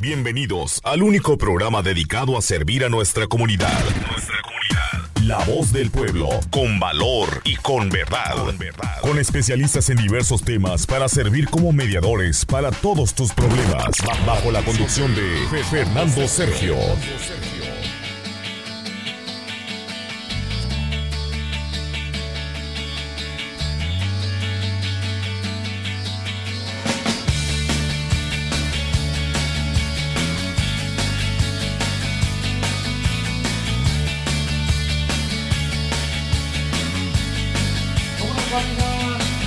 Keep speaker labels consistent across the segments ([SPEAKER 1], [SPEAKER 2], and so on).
[SPEAKER 1] Bienvenidos al único programa dedicado a servir a nuestra comunidad. Nuestra comunidad. La voz del pueblo, con valor y con verdad. Con verdad. Con especialistas en diversos temas para servir como mediadores para todos tus problemas. Bajo la conducción de Fernando Sergio.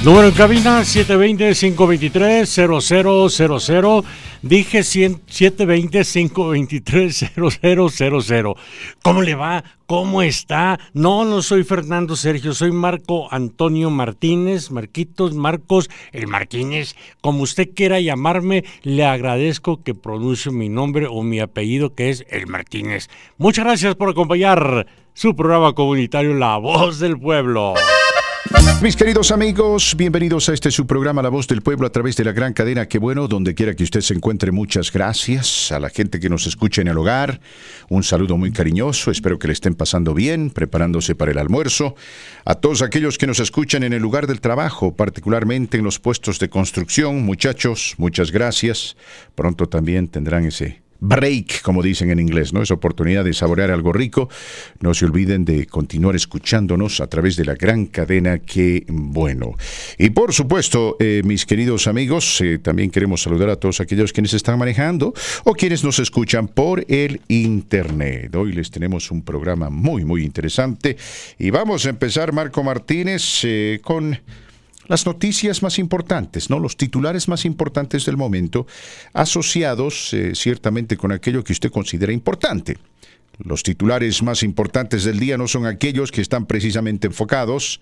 [SPEAKER 2] Número en cabina 720-523-0000. Dije 720-523-0000. ¿Cómo le va? ¿Cómo está? No, no soy Fernando Sergio, soy Marco Antonio Martínez, Marquitos, Marcos, el Martínez. Como usted quiera llamarme, le agradezco que pronuncie mi nombre o mi apellido, que es el Martínez. Muchas gracias por acompañar su programa comunitario La Voz del Pueblo.
[SPEAKER 3] Mis queridos amigos, bienvenidos a este su programa La Voz del Pueblo a través de la gran cadena. Qué bueno, donde quiera que usted se encuentre, muchas gracias a la gente que nos escucha en el hogar. Un saludo muy cariñoso, espero que le estén pasando bien, preparándose para el almuerzo. A todos aquellos que nos escuchan en el lugar del trabajo, particularmente en los puestos de construcción, muchachos, muchas gracias. Pronto también tendrán ese break, como dicen en inglés, ¿no? Esa oportunidad de saborear algo rico. No se olviden de continuar escuchándonos a través de la gran cadena que bueno. Y por supuesto, eh, mis queridos amigos, eh, también queremos saludar a todos aquellos quienes están manejando o quienes nos escuchan por el internet. Hoy les tenemos un programa muy, muy interesante y vamos a empezar, Marco Martínez, eh, con las noticias más importantes, ¿no? Los titulares más importantes del momento, asociados eh, ciertamente con aquello que usted considera importante. Los titulares más importantes del día no son aquellos que están precisamente enfocados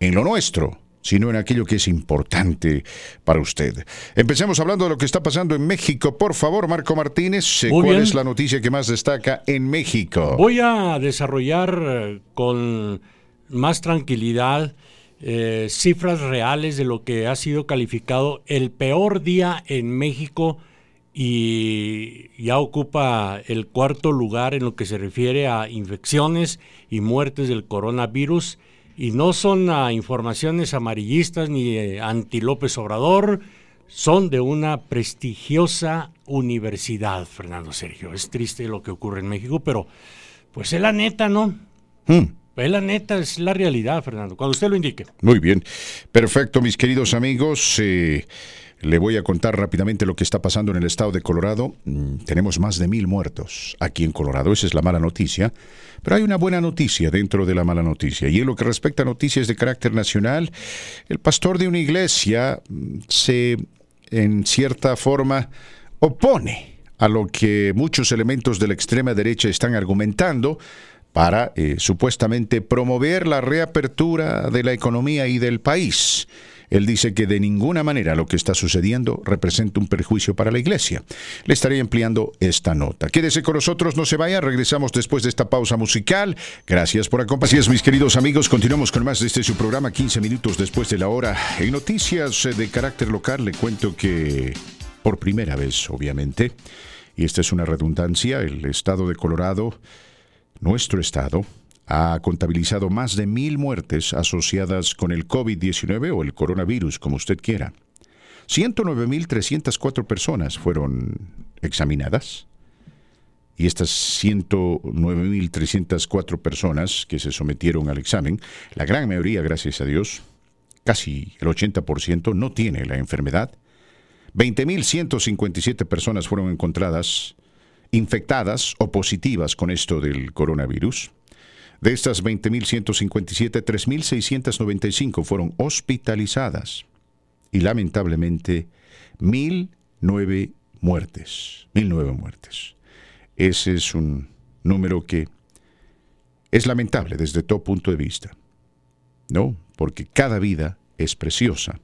[SPEAKER 3] en lo nuestro, sino en aquello que es importante para usted. Empecemos hablando de lo que está pasando en México. Por favor, Marco Martínez, ¿cuál es la noticia que más destaca en México?
[SPEAKER 2] Voy a desarrollar eh, con más tranquilidad eh, cifras reales de lo que ha sido calificado el peor día en México y ya ocupa el cuarto lugar en lo que se refiere a infecciones y muertes del coronavirus. Y no son informaciones amarillistas ni anti López Obrador, son de una prestigiosa universidad, Fernando Sergio. Es triste lo que ocurre en México, pero pues es la neta, ¿no? Hmm. La neta, es la realidad, Fernando, cuando usted lo indique.
[SPEAKER 3] Muy bien. Perfecto, mis queridos amigos. Eh, le voy a contar rápidamente lo que está pasando en el estado de Colorado. Mm, tenemos más de mil muertos aquí en Colorado. Esa es la mala noticia. Pero hay una buena noticia dentro de la mala noticia. Y en lo que respecta a noticias de carácter nacional, el pastor de una iglesia mm, se, en cierta forma, opone a lo que muchos elementos de la extrema derecha están argumentando para eh, supuestamente promover la reapertura de la economía y del país. Él dice que de ninguna manera lo que está sucediendo representa un perjuicio para la iglesia. Le estaré empleando esta nota. Quédese con nosotros, no se vaya, regresamos después de esta pausa musical. Gracias por acompañarnos, mis queridos amigos. Continuamos con más de este su programa 15 minutos después de la hora. En noticias de carácter local le cuento que por primera vez, obviamente, y esta es una redundancia, el estado de Colorado nuestro estado ha contabilizado más de mil muertes asociadas con el COVID-19 o el coronavirus, como usted quiera. 109.304 personas fueron examinadas y estas 109.304 personas que se sometieron al examen, la gran mayoría, gracias a Dios, casi el 80%, no tiene la enfermedad. 20.157 personas fueron encontradas infectadas o positivas con esto del coronavirus. De estas 20.157, 3.695 fueron hospitalizadas y lamentablemente 1.009 muertes. 1.009 muertes. Ese es un número que es lamentable desde todo punto de vista. ¿No? Porque cada vida es preciosa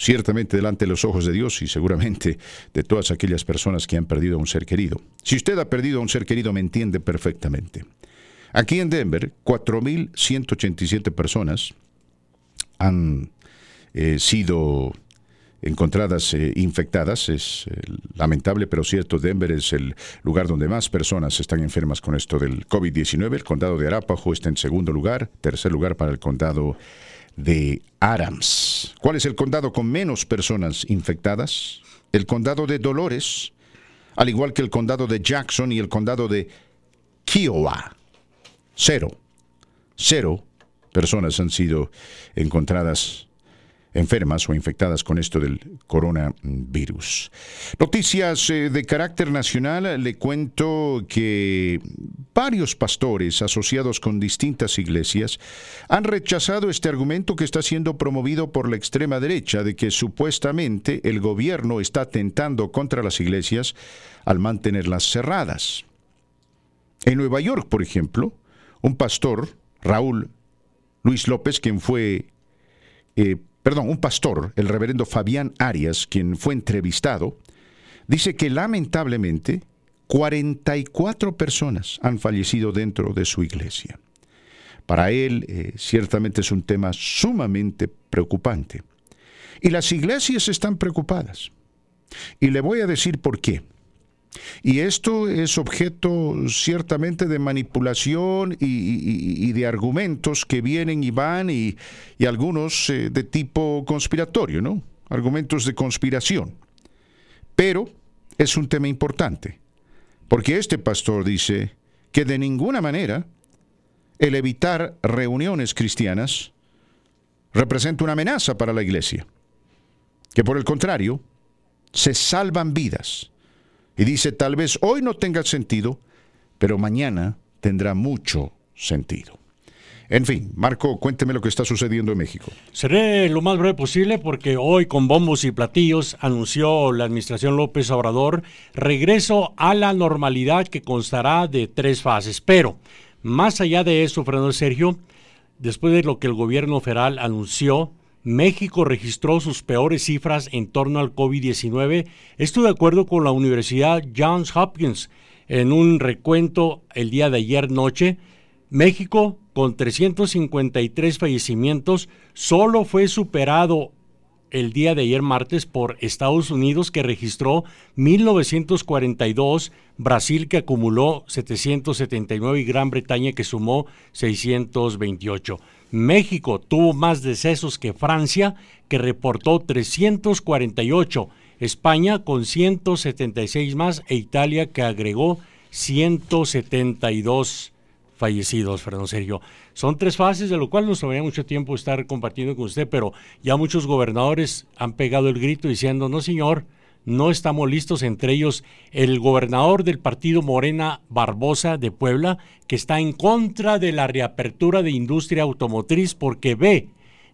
[SPEAKER 3] ciertamente delante de los ojos de Dios y seguramente de todas aquellas personas que han perdido a un ser querido. Si usted ha perdido a un ser querido, me entiende perfectamente. Aquí en Denver, 4.187 personas han eh, sido encontradas eh, infectadas. Es eh, lamentable, pero cierto, Denver es el lugar donde más personas están enfermas con esto del COVID-19. El condado de Arapaho está en segundo lugar, tercer lugar para el condado de Adams. ¿Cuál es el condado con menos personas infectadas? El condado de Dolores, al igual que el condado de Jackson y el condado de Kiowa. Cero. Cero personas han sido encontradas enfermas o infectadas con esto del coronavirus. Noticias eh, de carácter nacional, le cuento que varios pastores asociados con distintas iglesias han rechazado este argumento que está siendo promovido por la extrema derecha de que supuestamente el gobierno está atentando contra las iglesias al mantenerlas cerradas. En Nueva York, por ejemplo, un pastor, Raúl Luis López, quien fue eh, perdón, un pastor, el reverendo Fabián Arias, quien fue entrevistado, dice que lamentablemente 44 personas han fallecido dentro de su iglesia. Para él, eh, ciertamente es un tema sumamente preocupante. Y las iglesias están preocupadas. Y le voy a decir por qué. Y esto es objeto ciertamente de manipulación y, de argumentos que vienen y van y, algunos eh, de tipo conspiratorio, ¿no? Argumentos de conspiración. Pero es un tema importante, porque este pastor dice que de ninguna manera el evitar reuniones cristianas representa una amenaza para la iglesia, que por el contrario, se salvan vidas y dice, tal vez hoy no tenga sentido, pero mañana tendrá mucho sentido. En fin, Marco, cuénteme lo que está sucediendo en México.
[SPEAKER 2] Seré lo más breve posible porque hoy con bombos y platillos anunció la administración López Obrador regreso a la normalidad que constará de tres fases. Pero, más allá de eso, Fernando Sergio, después de lo que el gobierno federal anunció, México registró sus peores cifras en torno al COVID-19. Esto de acuerdo con la Universidad Johns Hopkins. En un recuento el día de ayer noche, México, con 353 fallecimientos, solo fue superado el día de ayer martes por Estados Unidos que registró 1942, Brasil que acumuló 779 y Gran Bretaña que sumó 628. México tuvo más decesos que Francia, que reportó 348, España con 176 más e Italia que agregó 172 fallecidos, Fernando Sergio. Son tres fases, de lo cual nos tomaría mucho tiempo estar compartiendo con usted, pero ya muchos gobernadores han pegado el grito diciendo, no señor, no estamos listos, entre ellos el gobernador del partido Morena Barbosa de Puebla, que está en contra de la reapertura de industria automotriz porque ve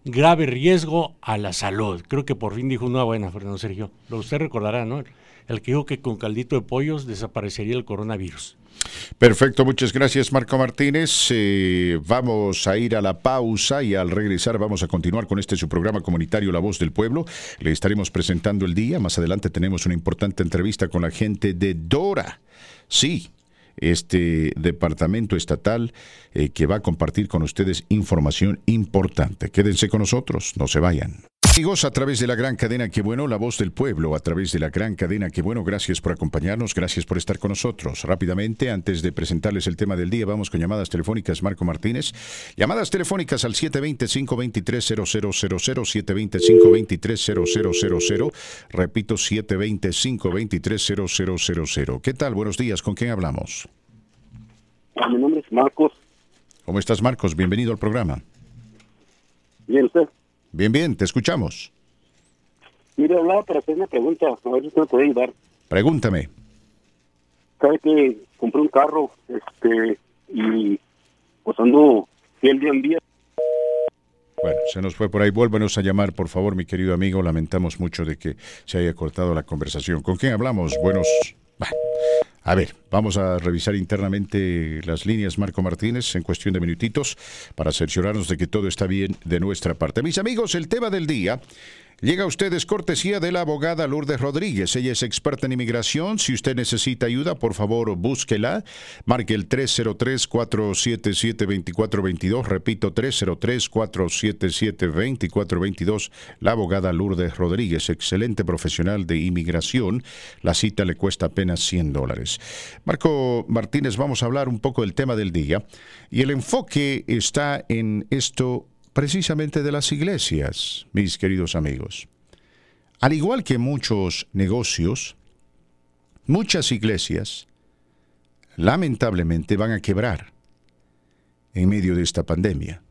[SPEAKER 2] grave riesgo a la salud. Creo que por fin dijo una buena, Fernando Sergio. Lo usted recordará, ¿no? El que dijo que con caldito de pollos desaparecería el coronavirus.
[SPEAKER 3] Perfecto, muchas gracias Marco Martínez. Eh, vamos a ir a la pausa y al regresar vamos a continuar con este su programa comunitario La Voz del Pueblo. Le estaremos presentando el día. Más adelante tenemos una importante entrevista con la gente de Dora. Sí, este departamento estatal eh, que va a compartir con ustedes información importante. Quédense con nosotros, no se vayan. Amigos, a través de la gran cadena Que Bueno, la voz del pueblo, a través de la gran cadena Que Bueno, gracias por acompañarnos, gracias por estar con nosotros. Rápidamente, antes de presentarles el tema del día, vamos con llamadas telefónicas, Marco Martínez. Llamadas telefónicas al 720-523-0000, 720-523-0000, repito, 720-523-0000. ¿Qué tal? Buenos días, ¿con quién hablamos?
[SPEAKER 4] Mi nombre es Marcos.
[SPEAKER 3] ¿Cómo estás, Marcos? Bienvenido al programa.
[SPEAKER 4] Bien, usted.
[SPEAKER 3] Bien, bien, te escuchamos.
[SPEAKER 4] Mire, hablaba para hacer una pregunta, a ver si usted me puede ayudar.
[SPEAKER 3] Pregúntame.
[SPEAKER 4] Sabe que compré un carro, este, y pues ando fiel día en día.
[SPEAKER 3] Bueno, se nos fue por ahí. Vuélvenos a llamar, por favor, mi querido amigo. Lamentamos mucho de que se haya cortado la conversación. ¿Con quién hablamos? Buenos. A ver, vamos a revisar internamente las líneas Marco Martínez en cuestión de minutitos para cerciorarnos de que todo está bien de nuestra parte. Mis amigos, el tema del día Llega a ustedes cortesía de la abogada Lourdes Rodríguez. Ella es experta en inmigración. Si usted necesita ayuda, por favor, búsquela. Marque el 303-477-2422. Repito, 303-477-2422. La abogada Lourdes Rodríguez, excelente profesional de inmigración. La cita le cuesta apenas 100 dólares. Marco Martínez, vamos a hablar un poco del tema del día. Y el enfoque está en esto precisamente de las iglesias, mis queridos amigos. Al igual que muchos negocios, muchas iglesias lamentablemente van a quebrar en medio de esta pandemia.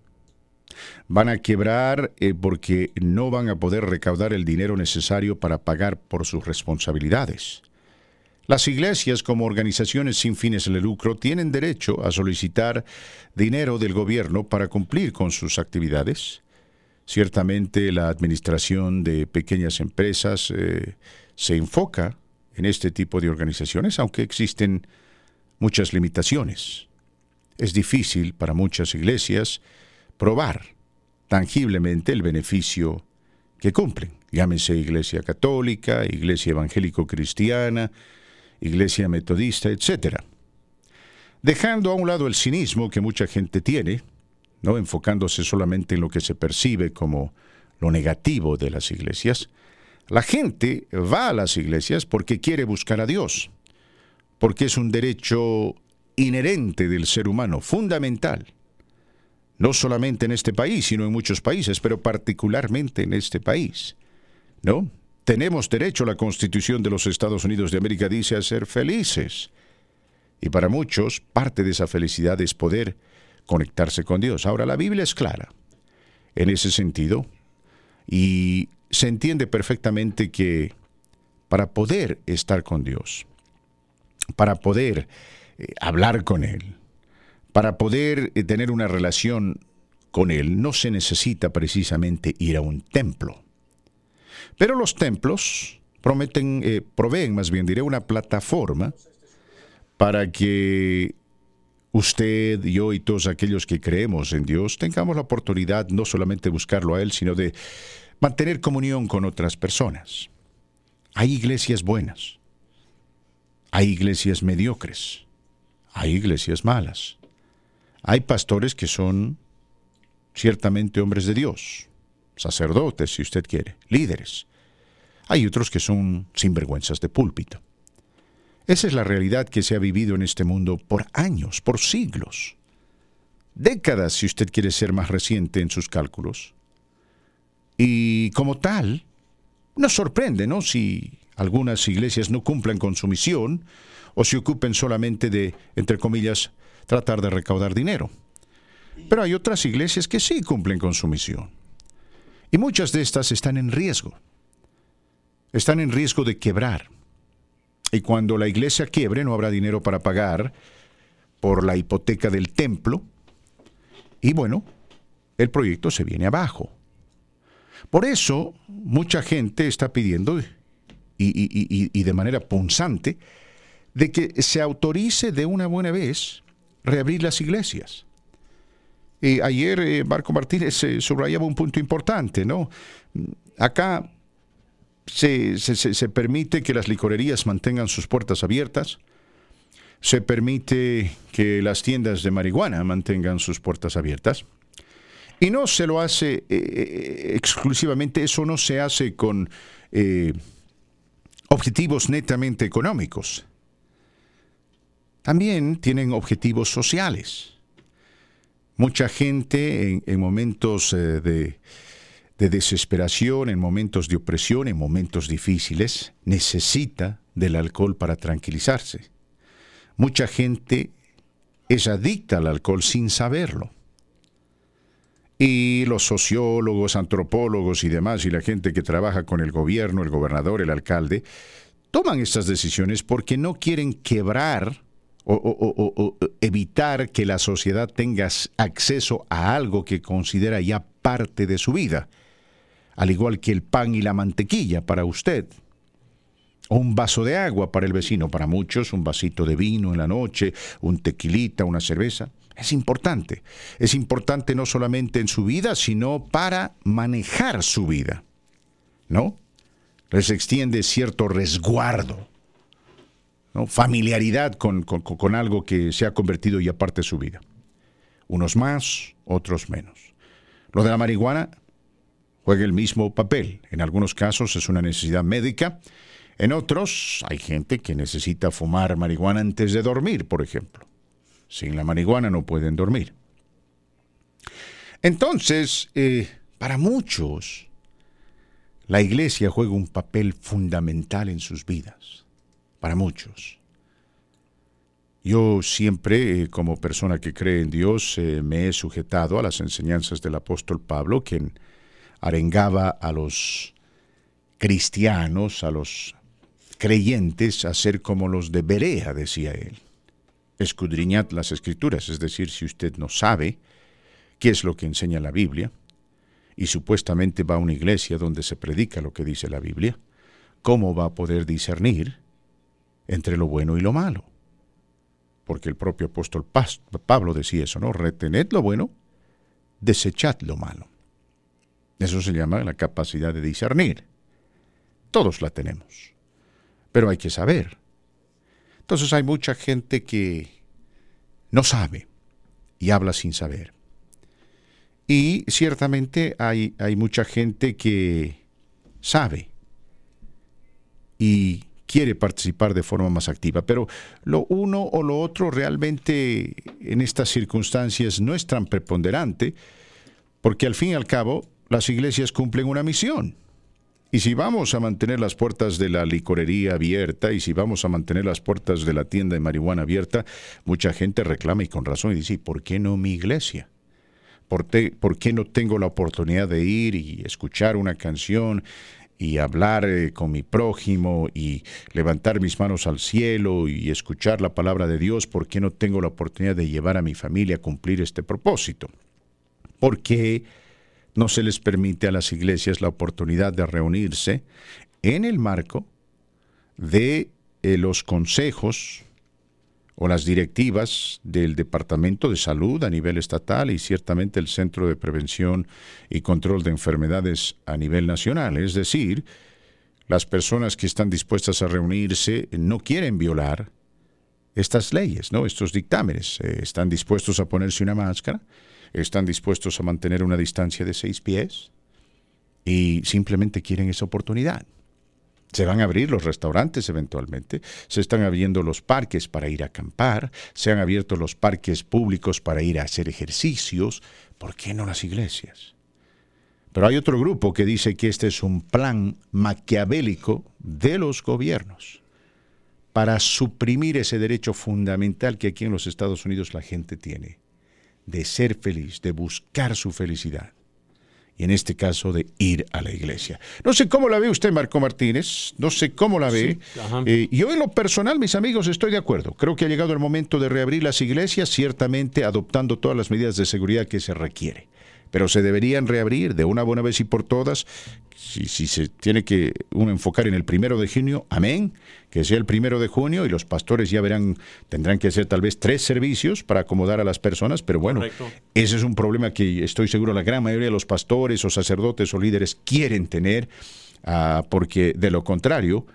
[SPEAKER 3] Van a quebrar eh, porque no van a poder recaudar el dinero necesario para pagar por sus responsabilidades. Las iglesias como organizaciones sin fines de lucro tienen derecho a solicitar dinero del gobierno para cumplir con sus actividades. Ciertamente la administración de pequeñas empresas eh, se enfoca en este tipo de organizaciones, aunque existen muchas limitaciones. Es difícil para muchas iglesias probar tangiblemente el beneficio que cumplen. Llámese iglesia católica, iglesia evangélico-cristiana, iglesia metodista, etc. Dejando a un lado el cinismo que mucha gente tiene, no enfocándose solamente en lo que se percibe como lo negativo de las iglesias, la gente va a las iglesias porque quiere buscar a Dios, porque es un derecho inherente del ser humano, fundamental. No solamente en este país, sino en muchos países, pero particularmente en este país. ¿No? Tenemos derecho, la Constitución de los Estados Unidos de América dice, a ser felices. Y para muchos, parte de esa felicidad es poder conectarse con Dios. Ahora, la Biblia es clara en ese sentido y se entiende perfectamente que para poder estar con Dios, para poder eh, hablar con Él, para poder eh, tener una relación con Él, no se necesita precisamente ir a un templo. Pero los templos prometen, eh, proveen, más bien diré, una plataforma para que usted, yo y todos aquellos que creemos en Dios tengamos la oportunidad no solamente de buscarlo a Él, sino de mantener comunión con otras personas. Hay iglesias buenas, hay iglesias mediocres, hay iglesias malas, hay pastores que son ciertamente hombres de Dios, sacerdotes, si usted quiere, líderes. Hay otros que son sinvergüenzas de púlpito. Esa es la realidad que se ha vivido en este mundo por años, por siglos. Décadas, si usted quiere ser más reciente en sus cálculos. Y como tal, nos sorprende, ¿no? Si algunas iglesias no cumplen con su misión o se ocupen solamente de, entre comillas, tratar de recaudar dinero. Pero hay otras iglesias que sí cumplen con su misión. Y muchas de estas están en riesgo. Están en riesgo de quebrar. Y cuando la iglesia quiebre no habrá dinero para pagar por la hipoteca del templo. Y bueno, el proyecto se viene abajo. Por eso mucha gente está pidiendo, y, de manera punzante, de que se autorice de una buena vez reabrir las iglesias ayer eh, Marco Martínez eh, subrayaba un punto importante, ¿no? Acá se, se, permite que las licorerías mantengan sus puertas abiertas, se permite que las tiendas de marihuana mantengan sus puertas abiertas. Y no se lo hace eh, exclusivamente, eso no se hace con objetivos netamente económicos. También tienen objetivos sociales. Mucha gente en, momentos eh, de, de desesperación, en momentos de opresión, en momentos difíciles, necesita del alcohol para tranquilizarse. Mucha gente es adicta al alcohol sin saberlo. Y los sociólogos, antropólogos y demás, y la gente que trabaja con el gobierno, el gobernador, el alcalde, toman estas decisiones porque no quieren quebrar o, evitar que la sociedad tenga acceso a algo que considera ya parte de su vida, al igual que el pan y la mantequilla para usted, o un vaso de agua para el vecino, para muchos un vasito de vino en la noche, un tequilita, una cerveza. Es importante. Es importante no solamente en su vida, sino para manejar su vida. ¿no? Les extiende cierto resguardo, familiaridad con, con algo que se ha convertido ya parte de su vida. Unos más, otros menos. Lo de la marihuana juega el mismo papel. En algunos casos es una necesidad médica, en otros hay gente que necesita fumar marihuana antes de dormir, por ejemplo. Sin la marihuana no pueden dormir. Entonces, eh, para muchos, la iglesia juega un papel fundamental en sus vidas. Para muchos. Yo siempre, eh, como persona que cree en Dios, eh, me he sujetado a las enseñanzas del apóstol Pablo, quien arengaba a los cristianos, a los creyentes, a ser como los de Berea, decía él. Escudriñad las escrituras, es decir, si usted no sabe qué es lo que enseña la Biblia, y supuestamente va a una iglesia donde se predica lo que dice la Biblia, ¿cómo va a poder discernir entre lo bueno y lo malo? Porque el propio apóstol Pablo decía eso, ¿no? Retened lo bueno, desechad lo malo. Eso se llama la capacidad de discernir. Todos la tenemos, pero hay que saber. Entonces hay mucha gente que no sabe y habla sin saber. Y ciertamente hay, hay mucha gente que sabe y quiere participar de forma más activa. Pero lo uno o lo otro realmente en estas circunstancias no es tan preponderante, porque al fin y al cabo las iglesias cumplen una misión. Y si vamos a mantener las puertas de la licorería abierta y si vamos a mantener las puertas de la tienda de marihuana abierta, mucha gente reclama y con razón y dice, ¿por qué no mi iglesia? ¿Por, qué no tengo la oportunidad de ir y escuchar una canción y hablar eh, con mi prójimo y levantar mis manos al cielo y escuchar la palabra de Dios? ¿Por qué no tengo la oportunidad de llevar a mi familia a cumplir este propósito? Porque no se les permite a las iglesias la oportunidad de reunirse en el marco de eh, los consejos o las directivas del Departamento de Salud a nivel estatal y ciertamente el Centro de Prevención y Control de Enfermedades a nivel nacional. Es decir, las personas que están dispuestas a reunirse no quieren violar estas leyes, ¿no? estos dictámenes. Eh, están dispuestos a ponerse una máscara, están dispuestos a mantener una distancia de seis pies y simplemente quieren esa oportunidad. Se van a abrir los restaurantes eventualmente, se están abriendo los parques para ir a acampar, se han abierto los parques públicos para ir a hacer ejercicios. ¿Por qué no las iglesias? Pero hay otro grupo que dice que este es un plan maquiavélico de los gobiernos para suprimir ese derecho fundamental que aquí en los Estados Unidos la gente tiene, de ser feliz, de buscar su felicidad y en este caso de ir a la iglesia. No sé cómo la ve usted, Marco Martínez, no sé cómo la ve. Eh, yo en lo personal, mis amigos, estoy de acuerdo. Creo que ha llegado el momento de reabrir las iglesias, ciertamente adoptando todas las medidas de seguridad que se requiere pero se deberían reabrir de una buena vez y por todas. Si, si se tiene que uno enfocar en el primero de junio, amén, que sea el primero de junio y los pastores ya verán, tendrán que hacer tal vez tres servicios para acomodar a las personas, pero bueno, ese es un problema que estoy seguro la gran mayoría de los pastores o sacerdotes o líderes quieren tener, ah, porque de lo contrario,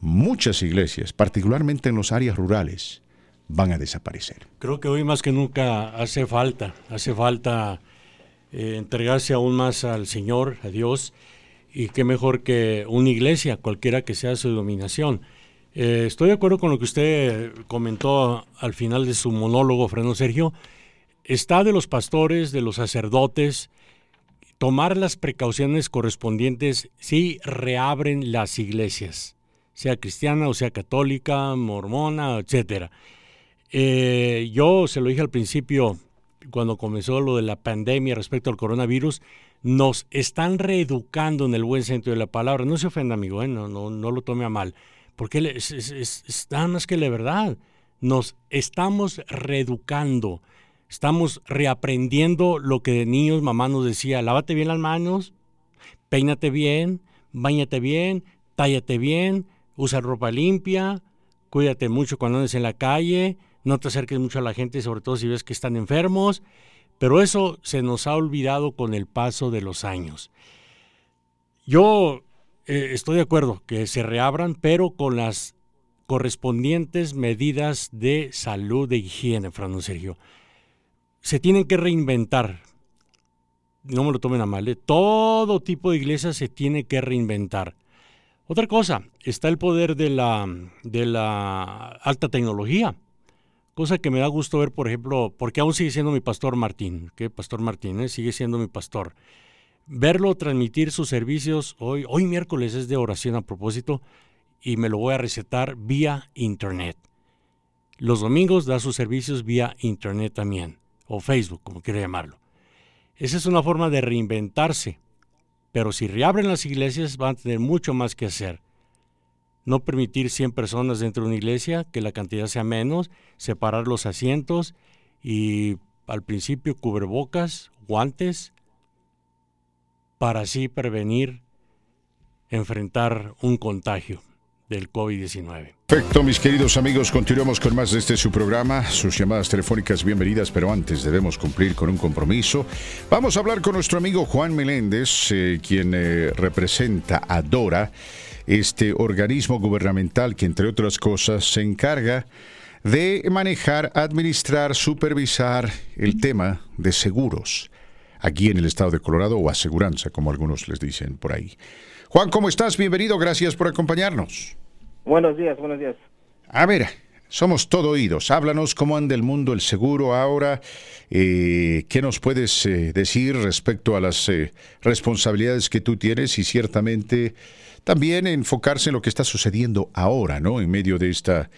[SPEAKER 3] muchas iglesias, particularmente en las áreas rurales, van a desaparecer.
[SPEAKER 2] Creo que hoy más que nunca hace falta, hace falta eh, entregarse aún más al Señor, a Dios, y qué mejor que una iglesia, cualquiera que sea su dominación. Eh, estoy de acuerdo con lo que usted comentó al final de su monólogo, Fernando Sergio. Está de los pastores, de los sacerdotes, tomar las precauciones correspondientes si reabren las iglesias, sea cristiana o sea católica, mormona, etc. Eh, yo se lo dije al principio, cuando comenzó lo de la pandemia respecto al coronavirus, nos están reeducando en el buen sentido de la palabra. No se ofenda, amigo, ¿eh? no, no, no, lo tome a mal, porque es, nada más que la verdad. Nos estamos reeducando, estamos reaprendiendo lo que de niños mamá nos decía, lávate bien las manos, peínate bien, bañate bien, tállate bien, usa ropa limpia, cuídate mucho cuando andes en la calle, no te acerques mucho a la gente, sobre todo si ves que están enfermos, pero eso se nos ha olvidado con el paso de los años. Yo eh, estoy de acuerdo que se reabran, pero con las correspondientes medidas de salud, de higiene, Fernando Sergio. Se tienen que reinventar. No me lo tomen a mal, ¿eh? todo tipo de iglesias se tiene que reinventar. Otra cosa, está el poder de la, de la alta tecnología, cosa que me da gusto ver, por ejemplo, porque aún sigue siendo mi pastor Martín, que Pastor Martín ¿eh? sigue siendo mi pastor. Verlo transmitir sus servicios hoy, hoy miércoles es de oración a propósito, y me lo voy a recetar vía internet. Los domingos da sus servicios vía internet también, o Facebook, como quiera llamarlo. Esa es una forma de reinventarse, pero si reabren las iglesias van a tener mucho más que hacer. No permitir 100 personas dentro de una iglesia, que la cantidad sea menos, separar los asientos y al principio cubrebocas, guantes, para así prevenir enfrentar un contagio del COVID-19.
[SPEAKER 3] Perfecto, mis queridos amigos, continuamos con más de este su programa, sus llamadas telefónicas bienvenidas, pero antes debemos cumplir con un compromiso. Vamos a hablar con nuestro amigo Juan Meléndez, eh, quien eh, representa a DORA, este organismo gubernamental que entre otras cosas se encarga de manejar, administrar, supervisar el tema de seguros aquí en el estado de Colorado o aseguranza, como algunos les dicen por ahí. Juan, ¿cómo estás? Bienvenido, gracias por acompañarnos.
[SPEAKER 5] Buenos días, buenos días.
[SPEAKER 3] A ver, somos todo oídos. Háblanos cómo anda el mundo el seguro ahora. Eh, ¿Qué nos puedes eh, decir respecto a las eh, responsabilidades que tú tienes y ciertamente también enfocarse en lo que está sucediendo ahora, ¿no? En medio de esta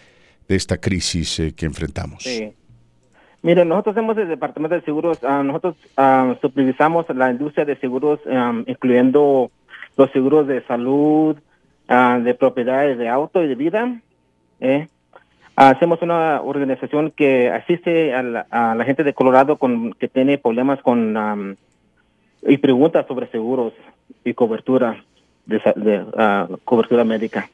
[SPEAKER 3] de esta crisis que enfrentamos. Sí.
[SPEAKER 5] Miren, nosotros hacemos el Departamento de Seguros, ah, nosotros ah, supervisamos la industria de seguros, ah, incluyendo los seguros de salud, uh, de propiedades de auto y de vida. ¿eh? Hacemos una organización que asiste a la, gente de Colorado con que tiene problemas con y preguntas sobre seguros y cobertura de, cobertura médica.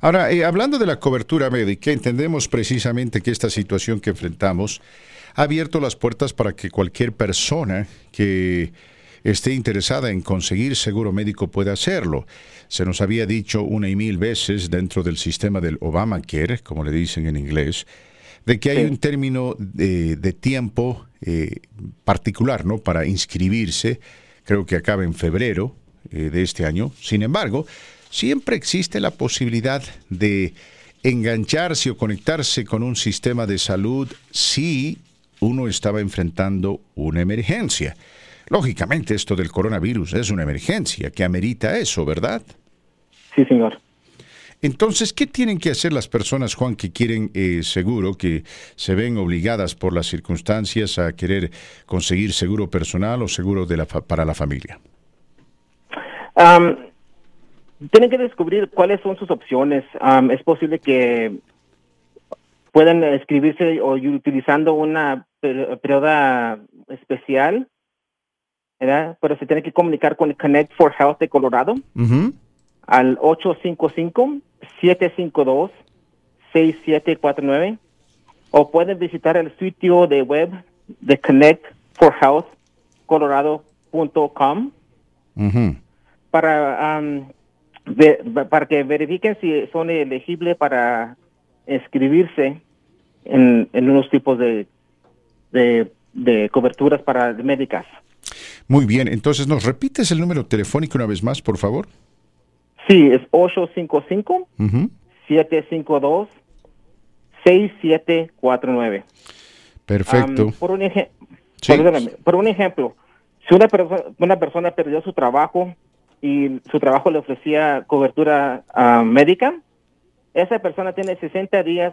[SPEAKER 3] Ahora, eh, hablando de la cobertura médica, entendemos precisamente que esta situación que enfrentamos ha abierto las puertas para que cualquier persona que esté interesada en conseguir seguro médico puede hacerlo. Se nos había dicho una y mil veces dentro del sistema del Obamacare, como le dicen en inglés, de que hay un término de, tiempo eh, particular ¿no? para inscribirse, creo que acaba en febrero eh, de este año. Sin embargo, siempre existe la posibilidad de engancharse o conectarse con un sistema de salud si uno estaba enfrentando una emergencia. Lógicamente, esto del coronavirus es una emergencia que amerita eso, ¿verdad?
[SPEAKER 5] Sí, señor.
[SPEAKER 3] Entonces, ¿qué tienen que hacer las personas, Juan, que quieren eh, seguro, que se ven obligadas por las circunstancias a querer conseguir seguro personal o seguro de la para la familia?
[SPEAKER 5] Tienen que descubrir cuáles son sus opciones. es posible que puedan escribirse o utilizando una periodo especial ¿verdad? Pero se tiene que comunicar con el Connect for Health de Colorado al 855-752-6749 o pueden visitar el sitio de web de Connect for Health Colorado.com para, para que verifiquen si son elegibles para inscribirse en, en unos tipos de, de, de coberturas para médicas.
[SPEAKER 3] Muy bien, entonces, ¿nos repites el número telefónico una vez más, por favor?
[SPEAKER 5] Sí, es 855-752-6749.
[SPEAKER 3] Perfecto.
[SPEAKER 5] por, un por un ejemplo, si una, una persona perdió su trabajo y su trabajo le ofrecía cobertura médica, esa persona tiene 60 días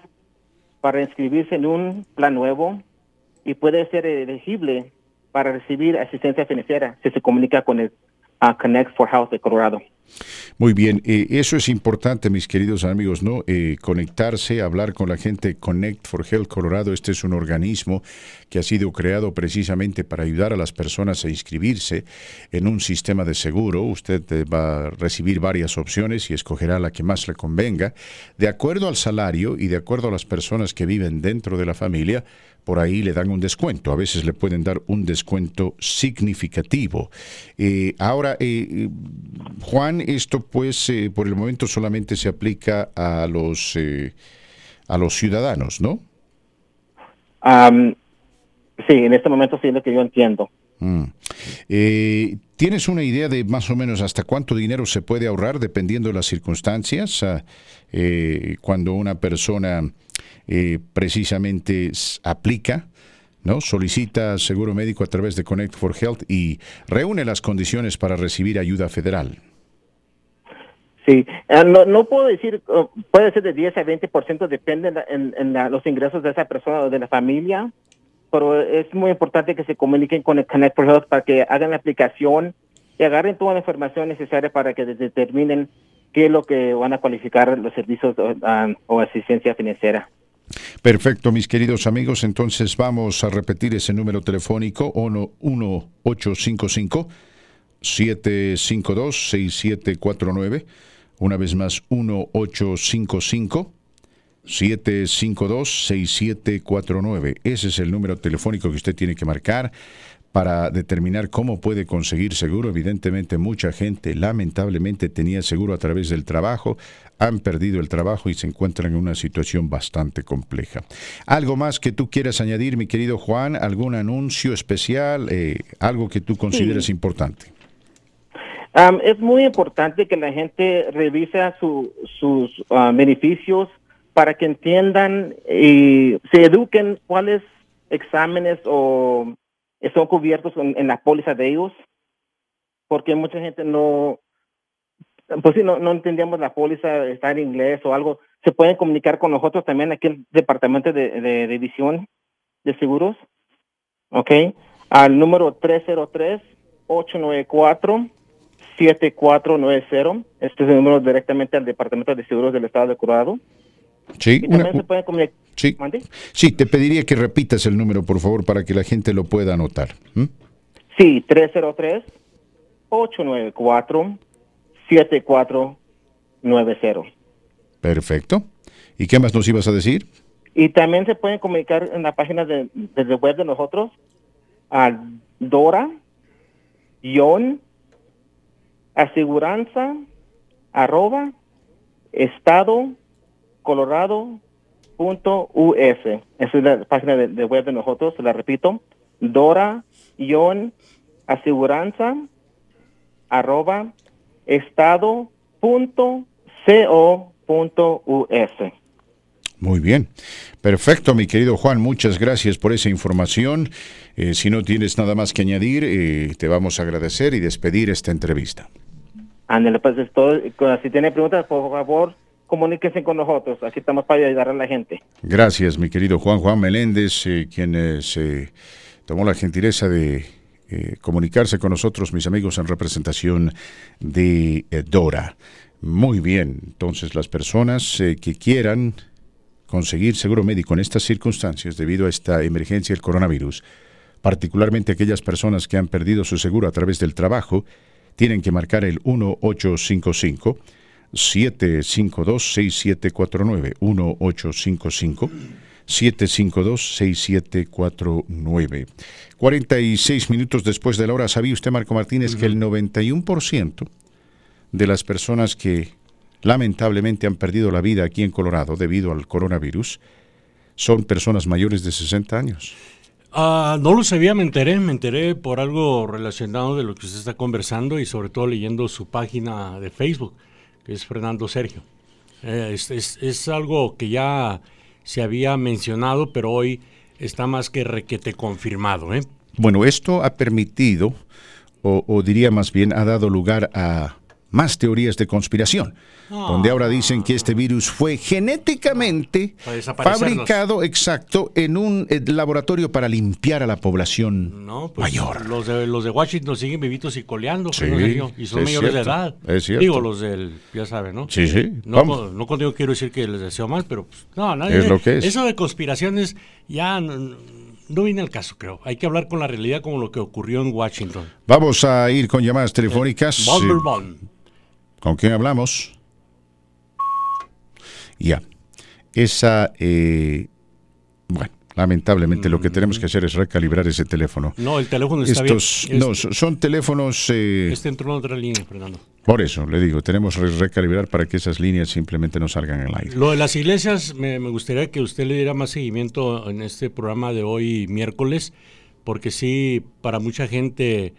[SPEAKER 5] para inscribirse en un plan nuevo y puede ser elegible para recibir asistencia financiera si se comunica con el Connect for Health de Colorado.
[SPEAKER 3] Muy bien, eh, eso es importante, mis queridos amigos, ¿no? Eh, conectarse, hablar con la gente Connect for Health Colorado. Este es un organismo que ha sido creado precisamente para ayudar a las personas a inscribirse en un sistema de seguro. Usted eh, va a recibir varias opciones y escogerá la que más le convenga, de acuerdo al salario y de acuerdo a las personas que viven dentro de la familia por ahí le dan un descuento, a veces le pueden dar un descuento significativo. Eh, ahora, eh, Juan, esto pues por el momento solamente se aplica a los a los ciudadanos, ¿no?
[SPEAKER 5] Sí, en este momento sí es lo que yo entiendo.
[SPEAKER 3] Mm. Eh, ¿Tienes una idea de más o menos hasta cuánto dinero se puede ahorrar dependiendo de las circunstancias? Ah, cuando una persona precisamente aplica ¿no? Solicita seguro médico a través de Connect for Health y reúne las condiciones para recibir ayuda federal.
[SPEAKER 5] Sí, eh, no, no puedo decir, oh, puede ser de 10 a 20%, depende en, en los ingresos de esa persona o de la familia, pero es muy importante que se comuniquen con el Connect for Health para que hagan la aplicación y agarren toda la información necesaria para que determinen qué es lo que van a cualificar los servicios ah, o asistencia financiera.
[SPEAKER 3] Perfecto, mis queridos amigos. Entonces vamos a repetir ese número telefónico 1855 752 6749. Una vez más, 1855 752 6749. Ese es el número telefónico que usted tiene que marcar para determinar cómo puede conseguir seguro. Evidentemente mucha gente lamentablemente tenía seguro a través del trabajo, han perdido el trabajo y se encuentran en una situación bastante compleja. ¿Algo más que tú quieras añadir, mi querido Juan? ¿Algún anuncio especial? Eh, ¿Algo que tú consideres importante?
[SPEAKER 5] es muy importante que la gente revise sus ah, beneficios para que entiendan y se eduquen cuáles exámenes o son cubiertos en, la póliza de ellos, porque mucha gente no, pues sí, no, no entendíamos la póliza, está en inglés o algo. Se pueden comunicar con nosotros también aquí en el Departamento de, de, División de Seguros, ¿ok? Al número 303-894-7490. Este es el número directamente al Departamento de Seguros del Estado de Colorado.
[SPEAKER 3] Sí, sí. te pediría que repitas el número, por favor, para que la gente lo pueda anotar.
[SPEAKER 5] Sí, 303-894-7490.
[SPEAKER 3] Perfecto. ¿Y qué más nos ibas a decir?
[SPEAKER 5] Y también se pueden comunicar en la página de, de web de nosotros a Dora, Ion, aseguranza, arroba, estado, colorado.us. Esa es la página de, web de nosotros, la repito, Dora-aseguranza arroba estado.co.us.
[SPEAKER 3] Muy bien. Perfecto, mi querido Juan. Muchas gracias por esa información. Eh, si no tienes nada más que añadir, eh, te vamos a agradecer y despedir esta entrevista.
[SPEAKER 5] Ándale, pues es todo. Si tiene preguntas, por favor, comuníquense con nosotros. Aquí estamos para ayudar a la gente.
[SPEAKER 3] Gracias, mi querido Juan Juan Meléndez, eh, quien eh, se tomó la gentileza de eh, comunicarse con nosotros, mis amigos, en representación de Dora. Muy bien, entonces las personas que quieran conseguir seguro médico en estas circunstancias debido a esta emergencia del coronavirus, particularmente aquellas personas que han perdido su seguro a través del trabajo, tienen que marcar el 1855 752-6749, 1855-752-6749. 46 minutos después de la hora, ¿sabía usted, Marco Martínez, que el 91% de las personas que lamentablemente han perdido la vida aquí en Colorado debido al coronavirus son personas mayores de 60 años?
[SPEAKER 2] Ah, no lo sabía, me enteré, me enteré por algo relacionado de lo que usted está conversando y sobre todo leyendo su página de Facebook es Fernando Sergio. Eh, es, algo que ya se había mencionado, pero hoy está más que requete confirmado. ¿eh?
[SPEAKER 3] Bueno, esto ha permitido, o diría más bien, ha dado lugar a más teorías de conspiración, donde ahora dicen que este virus fue genéticamente fabricado, exacto, en un eh, laboratorio para limpiar a la población pues, mayor.
[SPEAKER 2] Los de, los de Washington siguen vivitos y coleando, y son mayores de edad. Digo, los del, ya saben, ¿no?
[SPEAKER 3] Sí, sí.
[SPEAKER 2] No, no, contigo quiero decir que les deseo mal, pero pues, no, nadie, es lo que es. Eso de conspiraciones ya no viene al caso, creo. Hay que hablar con la realidad como lo que ocurrió en Washington.
[SPEAKER 3] Vamos a ir con llamadas telefónicas. ¿Con quién hablamos? Ya. Esa, eh, bueno, Lamentablemente, lo que tenemos que hacer es recalibrar ese teléfono.
[SPEAKER 2] No, el teléfono está
[SPEAKER 3] Estos,
[SPEAKER 2] bien.
[SPEAKER 3] No, son teléfonos... Eh,
[SPEAKER 2] este entró en otra línea, Fernando.
[SPEAKER 3] Por eso, le digo, tenemos que recalibrar para que esas líneas simplemente no salgan el aire.
[SPEAKER 2] Lo de las iglesias, me, me gustaría que usted le diera más seguimiento en este programa de hoy, miércoles, porque sí, para mucha gente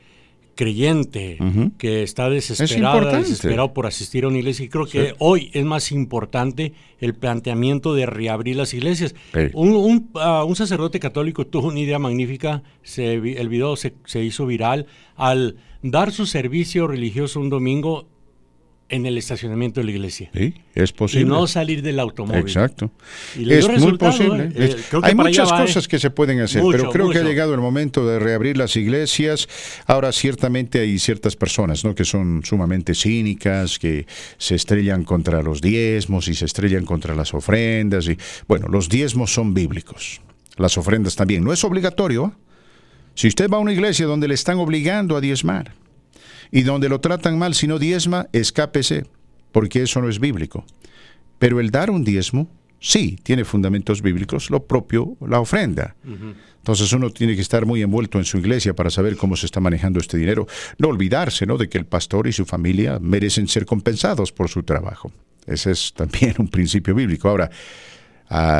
[SPEAKER 2] creyente que está desesperada, desesperado por asistir a una iglesia. Y creo que hoy es más importante el planteamiento de reabrir las iglesias. Un, ah, un, sacerdote católico tuvo una idea magnífica, se, el video se, se hizo viral, al dar su servicio religioso un domingo en el estacionamiento de la iglesia.
[SPEAKER 3] Sí, es posible.
[SPEAKER 2] Y no salir del automóvil.
[SPEAKER 3] Exacto. es muy posible.
[SPEAKER 2] ¿eh?
[SPEAKER 3] hay muchas cosas que se pueden hacer, pero creo que ha llegado el momento de reabrir las iglesias. Ahora, ciertamente hay ciertas personas ¿no? que son sumamente cínicas, que se estrellan contra los diezmos y se estrellan contra las ofrendas. Y, bueno, los diezmos son bíblicos. Las ofrendas también. No es obligatorio. ¿eh? Si usted va a una iglesia donde le están obligando a diezmar, y donde lo tratan mal si no diezma, escápese, porque eso no es bíblico. Pero el dar un diezmo, sí, tiene fundamentos bíblicos, lo propio, la ofrenda. Entonces uno tiene que estar muy envuelto en su iglesia para saber cómo se está manejando este dinero. No olvidarse ¿no? de que el pastor y su familia merecen ser compensados por su trabajo. Ese es también un principio bíblico. Ahora,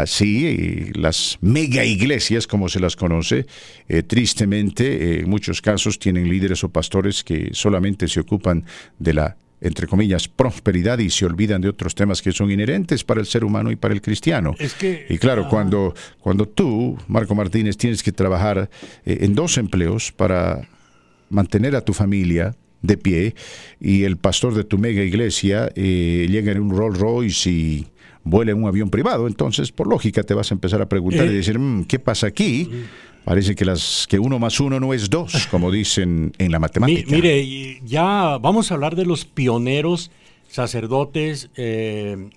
[SPEAKER 3] sí, las mega iglesias, como se las conoce, eh, tristemente, eh, en muchos casos tienen líderes o pastores que solamente se ocupan de la entre comillas, prosperidad y se olvidan de otros temas que son inherentes para el ser humano y para el cristiano. y claro, ah. cuando, cuando tú, Marco Martínez, tienes que trabajar eh, en dos empleos para mantener a tu familia, de pie y el pastor de tu mega iglesia llega en un Rolls Royce y vuela en un avión privado. Entonces, por lógica, te vas a empezar a preguntar y eh. decir, mm, ¿qué pasa aquí? Parece que, las, que uno más uno no es dos, como dicen en la matemática.
[SPEAKER 2] mire, ya vamos a hablar de los pioneros, sacerdotes, eh,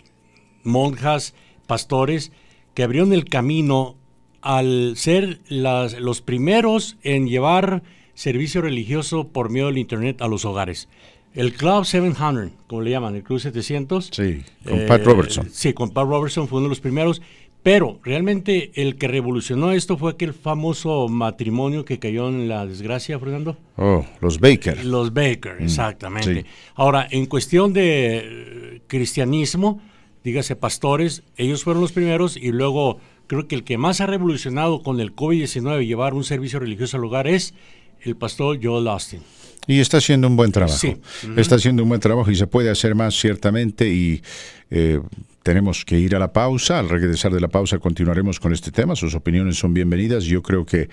[SPEAKER 2] monjas, pastores, que abrieron el camino al ser las, los primeros en llevar servicio religioso por medio del Internet a los hogares. El Club 700, como le llaman, el Club 700.
[SPEAKER 3] Sí, con Pat Robertson.
[SPEAKER 2] Sí, con Pat Robertson fue uno de los primeros. Pero realmente el que revolucionó esto fue aquel famoso matrimonio que cayó en la desgracia, Fernando.
[SPEAKER 3] Oh, los Baker.
[SPEAKER 2] Los Baker, mm, exactamente. Ahora, en cuestión de eh, cristianismo, dígase pastores, ellos fueron los primeros y luego creo que el que más ha revolucionado con el COVID-19 llevar un servicio religioso al hogar es el pastor Joel Austin.
[SPEAKER 3] Y está haciendo un buen trabajo. Sí. Está haciendo un buen trabajo y se puede hacer más ciertamente y eh, tenemos que ir a la pausa. Al regresar de la pausa continuaremos con este tema. Sus opiniones son bienvenidas. Yo creo que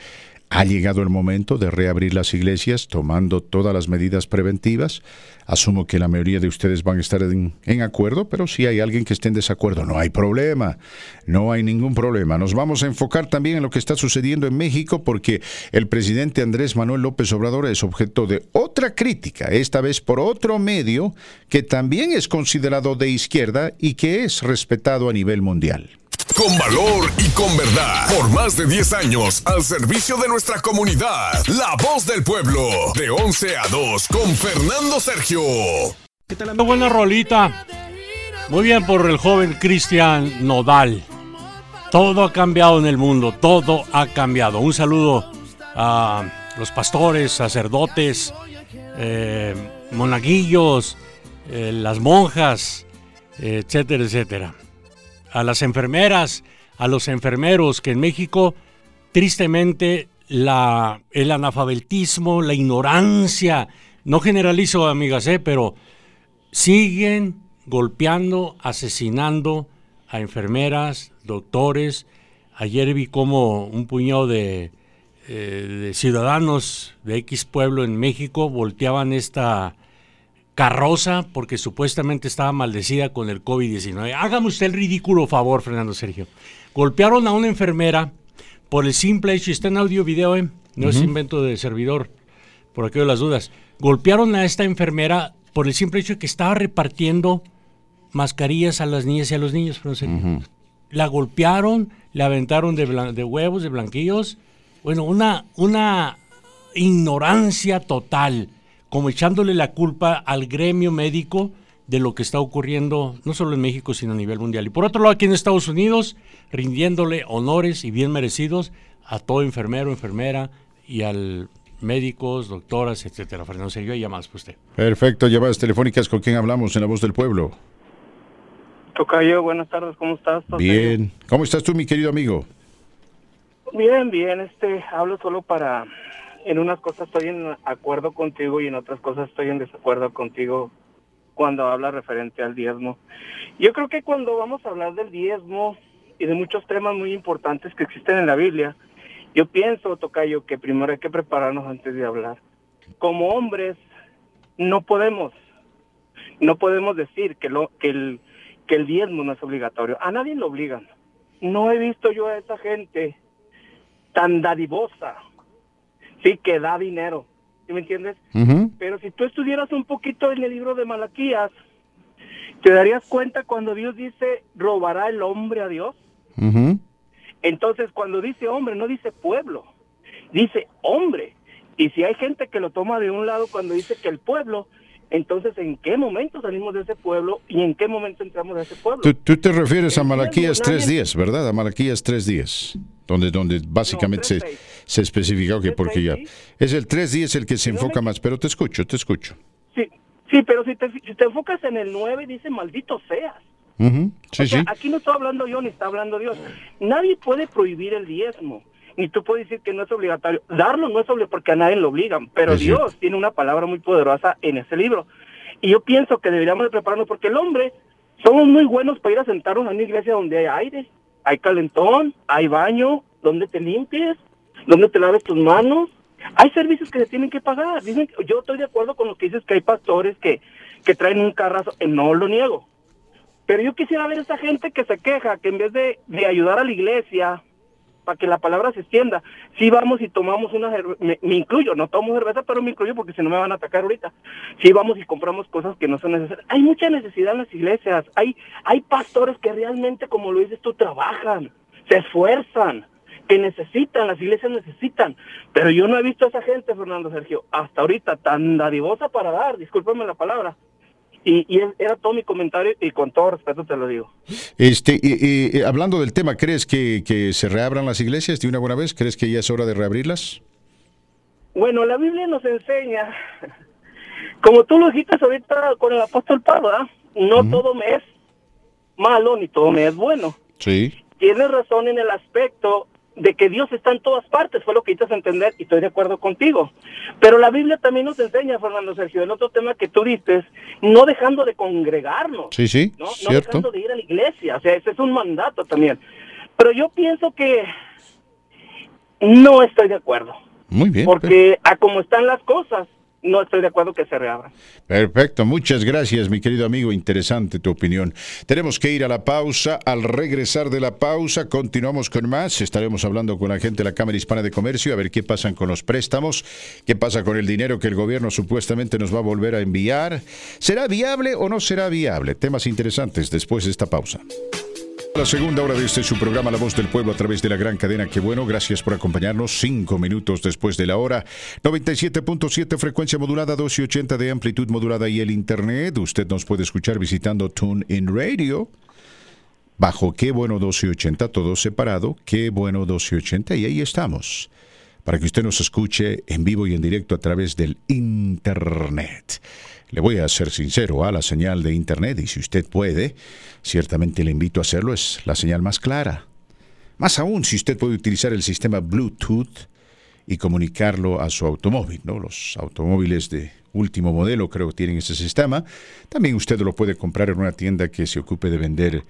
[SPEAKER 3] ha llegado el momento de reabrir las iglesias tomando todas las medidas preventivas. Asumo que la mayoría de ustedes van a estar en, acuerdo, pero si hay alguien que esté en desacuerdo, no hay problema, no hay ningún problema. Nos vamos a enfocar también en lo que está sucediendo en México porque el presidente Andrés Manuel López Obrador es objeto de otra crítica, esta vez por otro medio que también es considerado de izquierda y que es respetado a nivel mundial
[SPEAKER 1] con valor y con verdad. Por más de 10 años al servicio de nuestra comunidad. La voz del pueblo. De 11 a 2 con Fernando Sergio.
[SPEAKER 2] ¿Qué tal, Buena rolita. Muy bien por el joven Cristian Nodal. Todo ha cambiado en el mundo, todo ha cambiado. Un saludo a los pastores, sacerdotes, eh, monaguillos, eh, las monjas, etcétera, etcétera a las enfermeras, a los enfermeros, que en México, tristemente, la, el analfabetismo, la ignorancia, no generalizo, amigas, ¿eh? pero siguen golpeando, asesinando a enfermeras, doctores. Ayer vi como un puñado eh, de ciudadanos de X pueblo en México volteaban esta carroza porque supuestamente estaba maldecida con el COVID-19. Hágame usted el ridículo favor, Fernando Sergio. Golpearon a una enfermera por el simple hecho, está en audio video, ¿eh? no es invento de servidor, por aquello de las dudas. Golpearon a esta enfermera por el simple hecho de que estaba repartiendo mascarillas a las niñas y a los niños. Fernando La golpearon, le aventaron de, de huevos, de blanquillos. Bueno, una, una ignorancia total como echándole la culpa al gremio médico de lo que está ocurriendo no solo en México, sino a nivel mundial. Y por otro lado, aquí en Estados Unidos, rindiéndole honores y bien merecidos a todo enfermero, enfermera y al médicos, doctoras, etcétera. Fernando Sergio, y llamadas para usted.
[SPEAKER 3] Perfecto, llamadas telefónicas con quién hablamos en la voz del pueblo.
[SPEAKER 6] Tocayo, buenas tardes, ¿cómo estás?
[SPEAKER 3] Bien, ¿cómo estás tú, mi querido amigo?
[SPEAKER 6] Bien, bien, este, hablo solo para, en unas cosas estoy en acuerdo contigo y en otras cosas estoy en desacuerdo contigo cuando habla referente al diezmo. Yo creo que cuando vamos a hablar del diezmo y de muchos temas muy importantes que existen en la Biblia, yo pienso, Tocayo, que primero hay que prepararnos antes de hablar. Como hombres, no podemos, no podemos decir que, lo, que, el, que el diezmo no es obligatorio. A nadie lo obligan. No he visto yo a esa gente tan dadivosa, sí, que da dinero. ¿Sí me entiendes? Pero si tú estudiaras un poquito en el libro de Malaquías, te darías cuenta cuando Dios dice, robará el hombre a Dios. Entonces, cuando dice hombre, no dice pueblo, dice hombre. Y si hay gente que lo toma de un lado cuando dice que el pueblo, entonces, ¿en qué momento salimos de ese pueblo y en qué momento entramos de ese pueblo?
[SPEAKER 3] Tú, te refieres a Malaquías 3.10, ¿verdad? A Malaquías 3.10, donde, donde básicamente se, se especifica que porque ya... Es el 3.10 el que se enfoca más, pero te escucho, te escucho.
[SPEAKER 6] Sí, sí pero si te, si te enfocas en el 9, dice maldito seas. Aquí no estoy hablando yo ni está hablando Dios. Nadie puede prohibir el diezmo, ni tú puedes decir que no es obligatorio. Darlo no es obligatorio porque a nadie lo obligan, pero Dios tiene una palabra muy poderosa en ese libro. Y yo pienso que deberíamos de prepararnos porque el hombre somos muy buenos para ir a sentarnos en una iglesia donde hay aire, hay calentón, hay baño, donde te limpies, donde te laves tus manos. Hay servicios que se tienen que pagar. Dicen, yo estoy de acuerdo con lo que dices que hay pastores que, que traen un carrazo, no lo niego pero yo quisiera ver a esa gente que se queja, que en vez de, ayudar a la iglesia para que la palabra se extienda, si vamos y tomamos una me, me, incluyo, no tomo cerveza, pero me incluyo porque si no me van a atacar ahorita. Si vamos y compramos cosas que no son necesarias. Hay mucha necesidad en las iglesias, hay, hay pastores que realmente, como lo dices tú, trabajan, se esfuerzan, que necesitan, las iglesias necesitan. Pero yo no he visto a esa gente, Fernando Sergio, hasta ahorita tan dadivosa para dar, discúlpame la palabra, y, era todo mi comentario y con todo respeto te lo digo.
[SPEAKER 3] Este, y, hablando del tema, ¿crees que, que, se reabran las iglesias de una buena vez? ¿Crees que ya es hora de reabrirlas?
[SPEAKER 6] Bueno, la Biblia nos enseña, como tú lo dijiste ahorita con el apóstol Pablo, no todo me es malo ni todo me es bueno.
[SPEAKER 3] Sí.
[SPEAKER 6] Tienes razón en el aspecto de que Dios está en todas partes, fue lo que a entender y estoy de acuerdo contigo. Pero la Biblia también nos enseña, Fernando Sergio, el otro tema que tú diste, no dejando de congregarnos.
[SPEAKER 3] Sí, sí,
[SPEAKER 6] ¿no? no dejando de ir a la iglesia, o sea, ese es un mandato también. Pero yo pienso que no estoy de acuerdo.
[SPEAKER 3] Muy bien.
[SPEAKER 6] Porque a como están las cosas, no estoy de acuerdo que se reabra.
[SPEAKER 3] Perfecto, muchas gracias mi querido amigo, interesante tu opinión. Tenemos que ir a la pausa, al regresar de la pausa continuamos con más, estaremos hablando con la gente de la Cámara Hispana de Comercio a ver qué pasa con los préstamos, qué pasa con el dinero que el gobierno supuestamente nos va a volver a enviar, ¿será viable o no será viable? Temas interesantes después de esta pausa. La segunda hora de este su programa La Voz del Pueblo a través de la gran cadena. Qué bueno, gracias por acompañarnos. Cinco minutos después de la hora. 97.7 frecuencia modulada, 1280 de amplitud modulada y el internet. Usted nos puede escuchar visitando TuneIn Radio. Bajo Qué Bueno 1280, todo separado. Qué Bueno 1280 y ahí estamos. Para que usted nos escuche en vivo y en directo a través del internet. Le voy a ser sincero, a la señal de Internet, y si usted puede, ciertamente le invito a hacerlo, es la señal más clara. Más aún si usted puede utilizar el sistema Bluetooth y comunicarlo a su automóvil. ¿no? Los automóviles de último modelo creo que tienen ese sistema. También usted lo puede comprar en una tienda que se ocupe de vender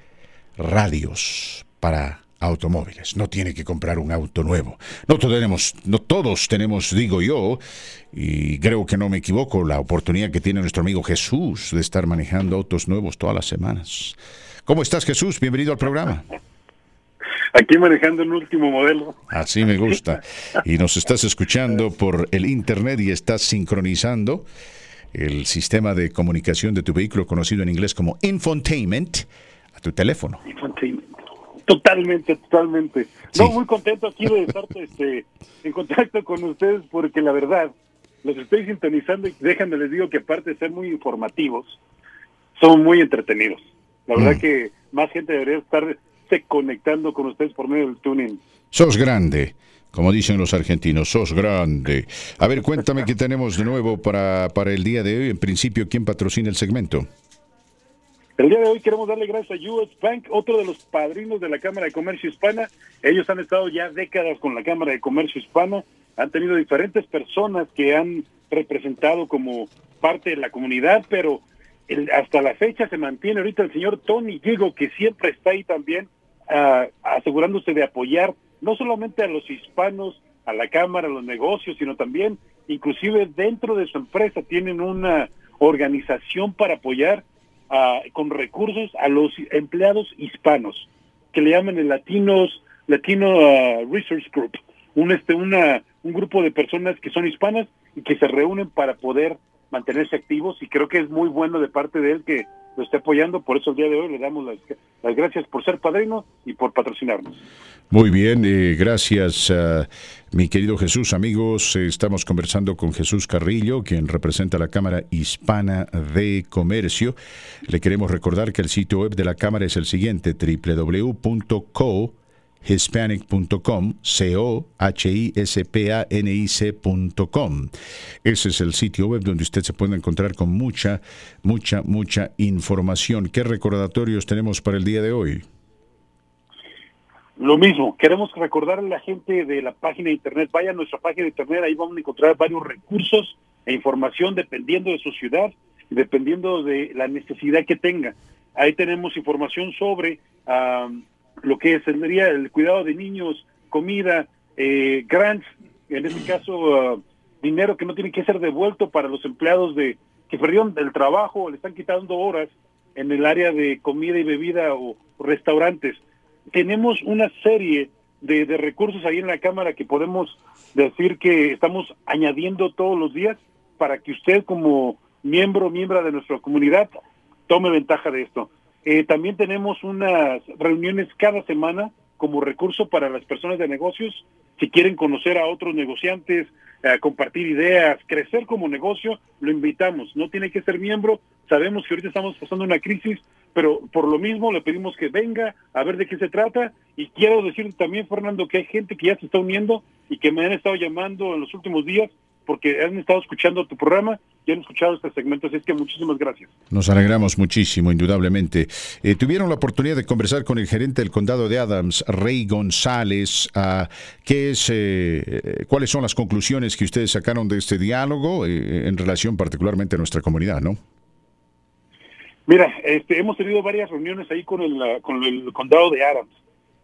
[SPEAKER 3] radios para automóviles. No tiene que comprar un auto nuevo. No tenemos, no todos tenemos, digo yo, y creo que no me equivoco, la oportunidad que tiene nuestro amigo Jesús de estar manejando autos nuevos todas las semanas. ¿Cómo estás, Jesús? Bienvenido al programa.
[SPEAKER 4] Aquí manejando el último modelo.
[SPEAKER 3] Así me gusta. Y nos estás escuchando por el internet y estás sincronizando el sistema de comunicación de tu vehículo conocido en inglés como infotainment a tu teléfono.
[SPEAKER 4] Infotainment. Totalmente, totalmente. No, muy contento aquí de estar este, en contacto con ustedes porque la verdad, los estoy sintonizando y déjenme les digo que aparte de ser muy informativos, son muy entretenidos. La verdad mm. que más gente debería estar conectando con ustedes por medio del tuning.
[SPEAKER 3] Sos grande. Como dicen los argentinos, sos grande. A ver, cuéntame qué tenemos de nuevo para, para el día de hoy. En principio, ¿quién patrocina el segmento?
[SPEAKER 4] El día de hoy queremos darle gracias a US Bank, otro de los padrinos de la Cámara de Comercio Hispana. Ellos han estado ya décadas con la Cámara de Comercio Hispana, han tenido diferentes personas que han representado como parte de la comunidad, pero hasta la fecha se mantiene ahorita el señor Tony Diego, que siempre está ahí también ah, asegurándose de apoyar no solamente a los hispanos, a la Cámara, a los negocios, sino también, inclusive dentro de su empresa, tienen una organización para apoyar con recursos a los empleados hispanos, que le llaman el Latinos, Latino uh, Research Group, un, este, una, un grupo de personas que son hispanas y que se reúnen para poder mantenerse activos y creo que es muy bueno de parte de él que lo esté apoyando, por eso el día de hoy le damos las, las gracias por ser padrino y por patrocinarnos.
[SPEAKER 3] Muy bien, eh, gracias mi querido Jesús. Amigos, estamos conversando con Jesús Carrillo, quien representa la Cámara Hispana de Comercio. Le queremos recordar que el sitio web de la Cámara es el siguiente, www.co hispanic.com, C-O-H-I-S-P-A-N-I-C.com. Ese es el sitio web donde usted se puede encontrar con mucha, mucha, mucha información. ¿Qué recordatorios tenemos para el día de hoy?
[SPEAKER 4] Lo mismo, queremos recordarle a la gente de la página de internet, vaya a nuestra página de internet, ahí vamos a encontrar varios recursos e información dependiendo de su ciudad y dependiendo de la necesidad que tenga. Ahí tenemos información sobre lo que sería el cuidado de niños, comida, eh, grants, en este caso uh, dinero que no tiene que ser devuelto para los empleados de que perdieron el trabajo, le están quitando horas en el área de comida y bebida o restaurantes. Tenemos una serie de, de recursos ahí en la Cámara que podemos decir que estamos añadiendo todos los días para que usted como miembro, miembro de nuestra comunidad, tome ventaja de esto. Eh, también tenemos unas reuniones cada semana como recurso para las personas de negocios. Si quieren conocer a otros negociantes, eh, compartir ideas, crecer como negocio, lo invitamos. No tiene que ser miembro. Sabemos que ahorita estamos pasando una crisis, pero por lo mismo le pedimos que venga a ver de qué se trata. Y quiero decir también, Fernando, que hay gente que ya se está uniendo y que me han estado llamando en los últimos días porque han estado escuchando tu programa y han escuchado este segmento, así es que muchísimas gracias.
[SPEAKER 3] Nos alegramos muchísimo, indudablemente. Eh, tuvieron la oportunidad de conversar con el gerente del condado de Adams, Rey González. Ah, ¿qué es, eh, eh, ¿Cuáles son las conclusiones que ustedes sacaron de este diálogo en relación particularmente a nuestra comunidad, no?
[SPEAKER 4] Mira, este, hemos tenido varias reuniones ahí con el, con el condado de Adams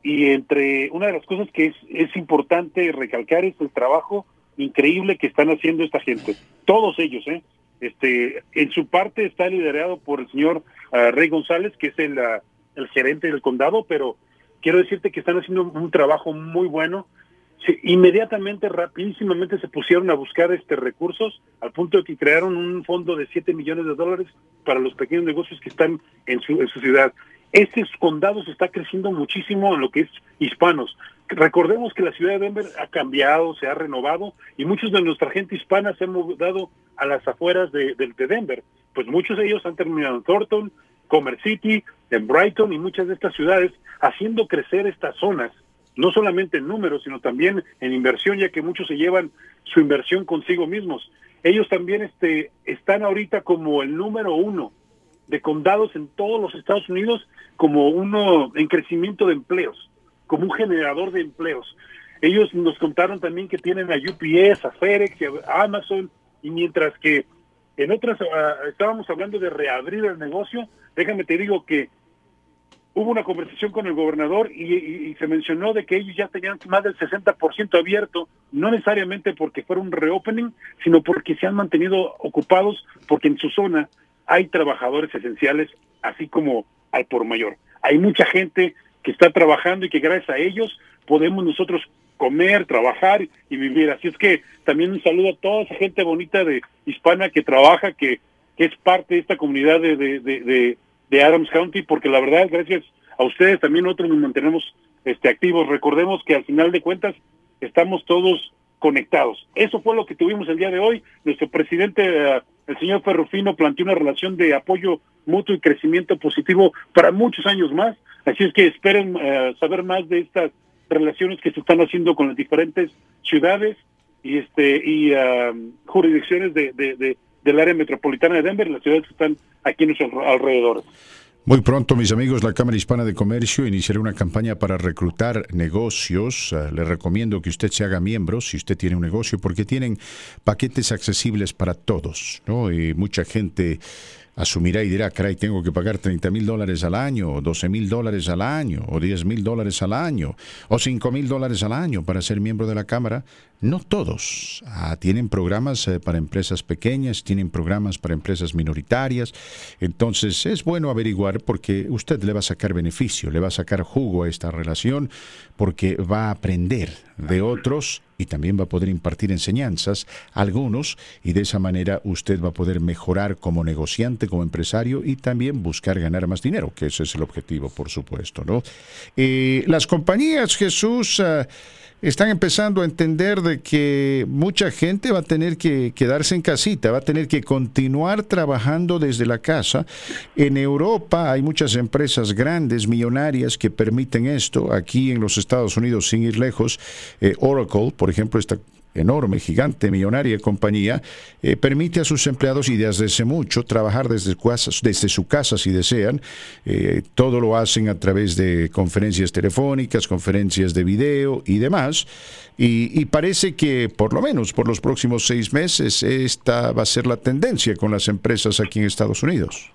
[SPEAKER 4] y entre una de las cosas que es, importante recalcar es el trabajo increíble que están haciendo esta gente. Todos ellos, ¿eh? Este, en su parte está liderado por el señor ah, Rey González, que es el, ah, el gerente del condado, pero quiero decirte que están haciendo un trabajo muy bueno. Inmediatamente, rapidísimamente se pusieron a buscar este recursos al punto de que crearon un fondo de 7 millones de dólares para los pequeños negocios que están en su, en su ciudad. Este condado se está creciendo muchísimo en lo que es hispanos. Recordemos que la ciudad de Denver ha cambiado, se ha renovado y muchos de nuestra gente hispana se han mudado a las afueras de, Denver. Pues muchos de ellos han terminado en Thornton, Commerce City, en Brighton y muchas de estas ciudades, haciendo crecer estas zonas, no solamente en números, sino también en inversión, ya que muchos se llevan su inversión consigo mismos. Ellos también este, están ahorita como el número uno de condados en todos los Estados Unidos, como uno en crecimiento de empleos como un generador de empleos. Ellos nos contaron también que tienen a UPS, a FedEx, a Amazon, y mientras que en otras ah, estábamos hablando de reabrir el negocio, déjame te digo que hubo una conversación con el gobernador y, se mencionó de que ellos ya tenían más del 60% abierto, no necesariamente porque fuera un reopening, sino porque se han mantenido ocupados, porque en su zona hay trabajadores esenciales, así como al por mayor. Hay mucha gente que está trabajando y que gracias a ellos podemos nosotros comer, trabajar y vivir. Así es que también un saludo a toda esa gente bonita de hispana que trabaja, que, es parte de esta comunidad de, Adams County, porque la verdad, gracias a ustedes también nosotros nos mantenemos este, activos. Recordemos que al final de cuentas estamos todos conectados. Eso fue lo que tuvimos el día de hoy. Nuestro presidente, eh, el señor Ferrufino, planteó una relación de apoyo mutuo y crecimiento positivo para muchos años más. Así es que esperen eh, saber más de estas relaciones que se están haciendo con las diferentes ciudades y este y um, jurisdicciones de, de, del área metropolitana de Denver, las ciudades que están aquí en nuestros alrededores.
[SPEAKER 3] Muy pronto, mis amigos, la Cámara Hispana de Comercio iniciará una campaña para reclutar negocios. Uh, le recomiendo que usted se haga miembro si usted tiene un negocio, porque tienen paquetes accesibles para todos, ¿no? Y mucha gente asumirá y dirá, caray, tengo que pagar 30 mil dólares al año, o 12 mil dólares al año, o 10 mil dólares al año, o 5 mil dólares al año para ser miembro de la Cámara. No todos. Ah, tienen programas eh, para empresas pequeñas, tienen programas para empresas minoritarias. Entonces es bueno averiguar porque usted le va a sacar beneficio, le va a sacar jugo a esta relación porque va a aprender de otros y también va a poder impartir enseñanzas a algunos y de esa manera usted va a poder mejorar como negociante, como empresario y también buscar ganar más dinero, que ese es el objetivo, por supuesto. ¿no? Eh, las compañías, Jesús... Ah, están empezando a entender de que mucha gente va a tener que quedarse en casita, va a tener que continuar trabajando desde la casa. En Europa hay muchas empresas grandes, millonarias, que permiten esto. Aquí en los Estados Unidos, sin ir lejos, eh, Oracle, por ejemplo, está enorme, gigante, millonaria compañía, eh, permite a sus empleados y desde mucho trabajar desde, desde su casa si desean. Eh, todo lo hacen a través de conferencias telefónicas, conferencias de video y demás. Y, y, parece que por lo menos por los próximos seis meses esta va a ser la tendencia con las empresas aquí en Estados Unidos.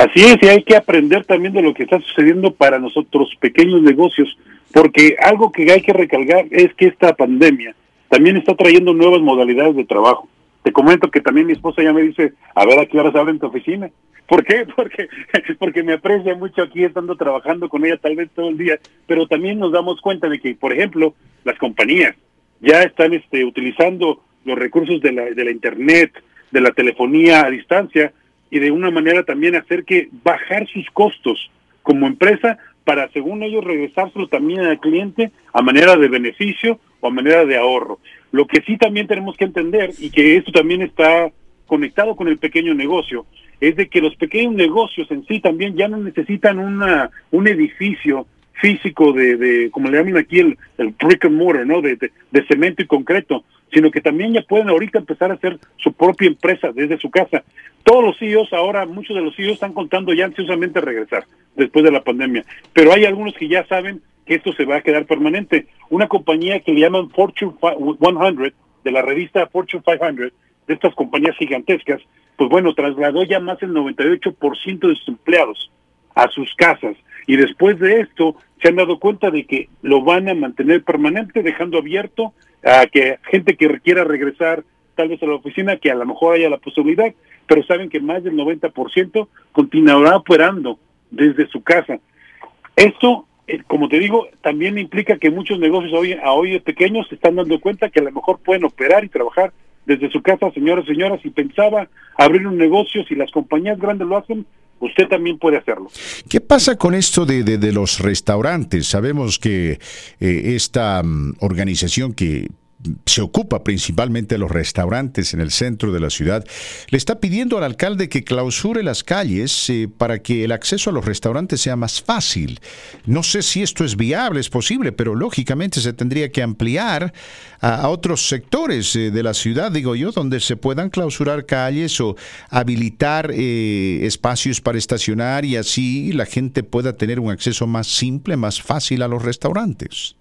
[SPEAKER 4] Así es, y hay que aprender también de lo que está sucediendo para nosotros pequeños negocios porque algo que hay que recalcar es que esta pandemia también está trayendo nuevas modalidades de trabajo. Te comento que también mi esposa ya me dice, a ver a qué horas abren tu oficina. ¿Por qué? Porque, porque me aprecia mucho aquí estando trabajando con ella tal vez todo el día, pero también nos damos cuenta de que, por ejemplo, las compañías ya están este, utilizando los recursos de la, de la Internet, de la telefonía a distancia y de una manera también hacer que bajar sus costos como empresa para, según ellos, regresárselo también al cliente a manera de beneficio o a manera de ahorro. Lo que sí también tenemos que entender, y que esto también está conectado con el pequeño negocio, es de que los pequeños negocios en sí también ya no necesitan una, un edificio físico de, de como le llaman aquí el, brick and mortar, ¿no? De, de, cemento y concreto, sino que también ya pueden ahorita empezar a hacer su propia empresa desde su casa. Todos los CEOs ahora, muchos de los CEOs están contando ya ansiosamente regresar después de la pandemia, pero hay algunos que ya saben que esto se va a quedar permanente. Una compañía que le llaman Fortune 100, de la revista Fortune 500, de estas compañías gigantescas, pues bueno, trasladó ya más del 98% de sus empleados a sus casas. Y después de esto, se han dado cuenta de que lo van a mantener permanente, dejando abierto a que gente que quiera regresar tal vez a la oficina, que a lo mejor haya la posibilidad, pero saben que más del 90% continuará operando desde su casa. Esto, eh, como te digo, también implica que muchos negocios hoy, a hoy pequeños se están dando cuenta que a lo mejor pueden operar y trabajar desde su casa, señoras y señoras, y pensaba abrir un negocio, si las compañías grandes lo hacen, usted también puede hacerlo.
[SPEAKER 3] ¿Qué pasa con esto de, de, los restaurantes? Sabemos que eh, esta mm, organización que se ocupa principalmente de los restaurantes en el centro de la ciudad, le está pidiendo al alcalde que clausure las calles eh, para que el acceso a los restaurantes sea más fácil. No sé si esto es viable, es posible, pero lógicamente se tendría que ampliar a, otros sectores eh, de la ciudad, digo yo, donde se puedan clausurar calles o habilitar eh, espacios para estacionar y así la gente pueda tener un acceso más simple, más fácil a los restaurantes.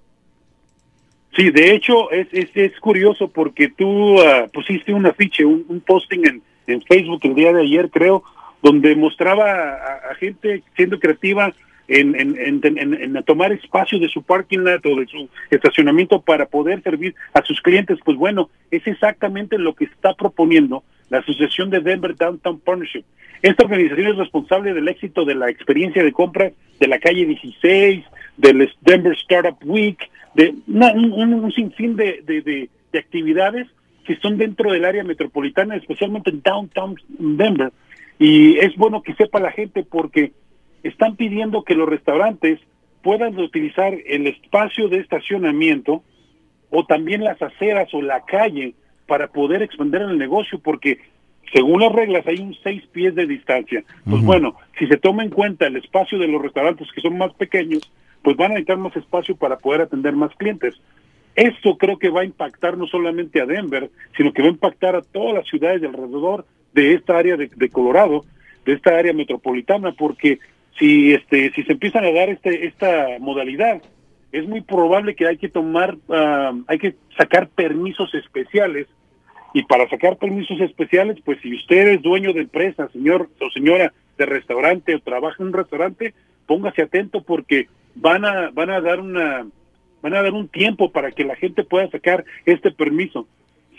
[SPEAKER 4] Sí, de hecho es, es, es curioso porque tú ah, pusiste un afiche, un, posting en, en, Facebook el día de ayer, creo, donde mostraba a, gente siendo creativa en, en, en, tomar espacio de su parking lot o de su estacionamiento para poder servir a sus clientes. Pues bueno, es exactamente lo que está proponiendo la Asociación de Denver Downtown Partnership. Esta organización es responsable del éxito de la experiencia de compra de la calle 16, del Denver Startup Week, de un, sinfín de, de, actividades que son dentro del área metropolitana, especialmente en downtown Denver. Y es bueno que sepa la gente porque están pidiendo que los restaurantes puedan utilizar el espacio de estacionamiento o también las aceras o la calle para poder expandir el negocio, porque según las reglas hay un seis pies de distancia. Pues bueno, si se toma en cuenta el espacio de los restaurantes que son más pequeños, pues van a necesitar más espacio para poder atender más clientes. Esto creo que va a impactar no solamente a Denver, sino que va a impactar a todas las ciudades de alrededor de esta área de, Colorado, de esta área metropolitana, porque si este si se empiezan a dar este esta modalidad, es muy probable que hay que tomar, ah, hay que sacar permisos especiales y para sacar permisos especiales, pues si usted es dueño de empresa, señor o señora de restaurante o trabaja en un restaurante, póngase atento porque van a van a dar una van a dar un tiempo para que la gente pueda sacar este permiso.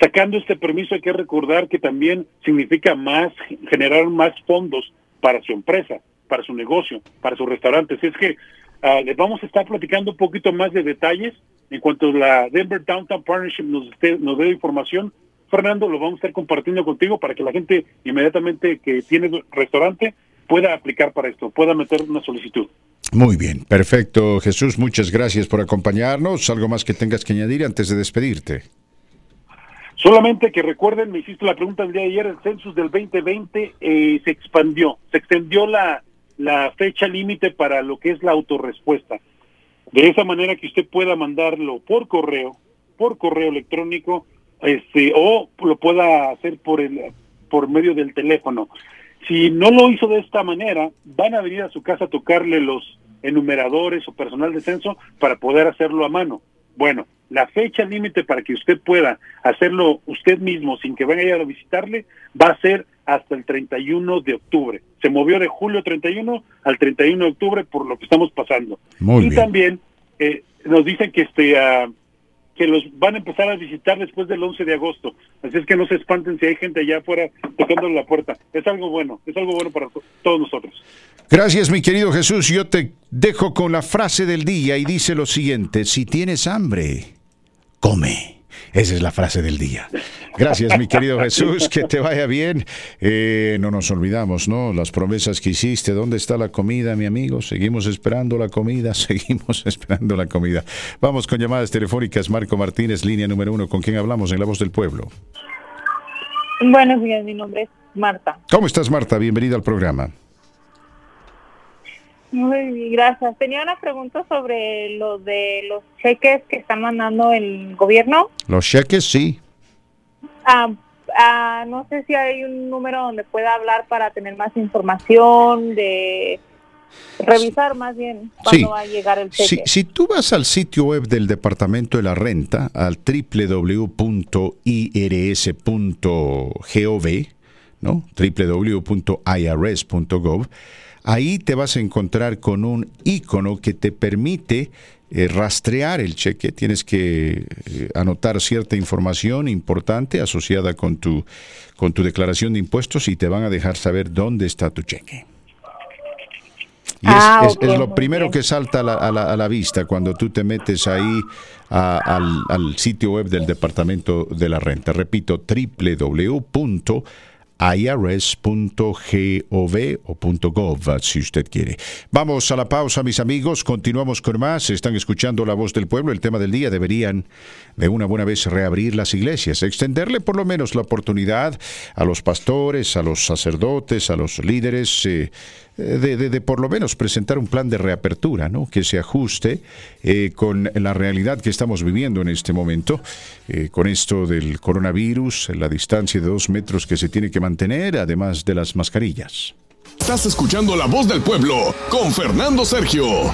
[SPEAKER 4] Sacando este permiso hay que recordar que también significa más generar más fondos para su empresa, para su negocio, para su restaurante. Así es que uh, les vamos a estar platicando un poquito más de detalles en cuanto la Denver Downtown Partnership nos, nos dé información Fernando, lo vamos a estar compartiendo contigo para que la gente inmediatamente que tiene restaurante pueda aplicar para esto, pueda meter una solicitud.
[SPEAKER 3] Muy bien, perfecto. Jesús, muchas gracias por acompañarnos. ¿Algo más que tengas que añadir antes de despedirte?
[SPEAKER 4] Solamente que recuerden, me hiciste la pregunta el día de ayer, el census del 2020 eh, se expandió, se extendió la, la fecha límite para lo que es la autorrespuesta. De esa manera que usted pueda mandarlo por correo, por correo electrónico, este, o lo pueda hacer por el por medio del teléfono. Si no lo hizo de esta manera, van a venir a su casa a tocarle los enumeradores o personal de censo para poder hacerlo a mano. Bueno, la fecha límite para que usted pueda hacerlo usted mismo sin que vaya a visitarle va a ser hasta el 31 de octubre. Se movió de julio 31 al 31 de octubre por lo que estamos pasando. y también eh, nos dicen que este uh, que los van a empezar a visitar después del 11 de agosto. Así es que no se espanten si hay gente allá afuera tocando la puerta. Es algo bueno, es algo bueno para todos nosotros.
[SPEAKER 3] Gracias, mi querido Jesús. Yo te dejo con la frase del día y dice lo siguiente, si tienes hambre, come. Esa es la frase del día. Gracias, mi querido Jesús, que te vaya bien. Eh, no nos olvidamos, ¿no? Las promesas que hiciste. ¿Dónde está la comida, mi amigo? Seguimos esperando la comida, seguimos esperando la comida. Vamos con llamadas telefónicas. Marco Martínez, línea número uno. ¿Con quién hablamos en La Voz del Pueblo?
[SPEAKER 7] Buenos días, mi nombre es Marta.
[SPEAKER 3] ¿Cómo estás, Marta? Bienvenida al programa.
[SPEAKER 7] Muy gracias. Tenía una pregunta sobre lo de los cheques que está mandando el gobierno.
[SPEAKER 3] Los cheques, sí.
[SPEAKER 7] Ah, ah, no sé si hay un número donde pueda hablar para tener más información, de revisar más bien cuándo va a llegar el cheque.
[SPEAKER 3] Si, si tú vas al sitio web del Departamento de la Renta, al www.irs.gov, ¿no? www.irs.gov, Ahí te vas a encontrar con un icono que te permite eh, rastrear el cheque. Tienes que eh, anotar cierta información importante asociada con tu, con tu declaración de impuestos y te van a dejar saber dónde está tu cheque. Y es, ah, lo primero que salta a la, vista cuando tú te metes ahí al, al, sitio web del Departamento de la Renta. Repito, www irs.gov o .gov si usted quiere. Vamos a la pausa, mis amigos. Continuamos con más. Están escuchando la voz del pueblo. El tema del día deberían de una buena vez reabrir las iglesias, extenderle por lo menos la oportunidad a los pastores, a los sacerdotes, a los líderes. Eh, de, por lo menos presentar un plan de reapertura, ¿no? que se ajuste eh, con la realidad que estamos viviendo en este momento, eh, con esto del coronavirus, la distancia de dos metros que se tiene que mantener, además de las mascarillas.
[SPEAKER 1] Estás escuchando la voz del pueblo con Fernando Sergio.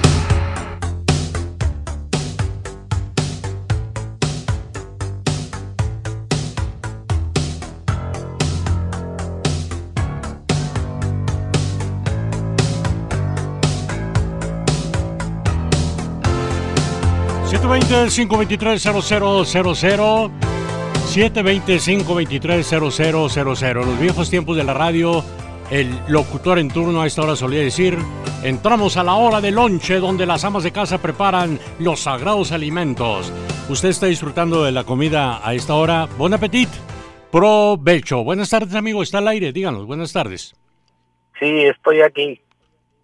[SPEAKER 2] 720-523-0000. 720-523-0000. En los viejos tiempos de la radio, el locutor en turno a esta hora solía decir: Entramos a la hora de lonche, donde las amas de casa preparan los sagrados alimentos. Usted está disfrutando de la comida a esta hora. Buen apetito. Provecho. Buenas tardes, amigo. Está al aire. Díganos. Buenas tardes.
[SPEAKER 8] Sí, estoy aquí.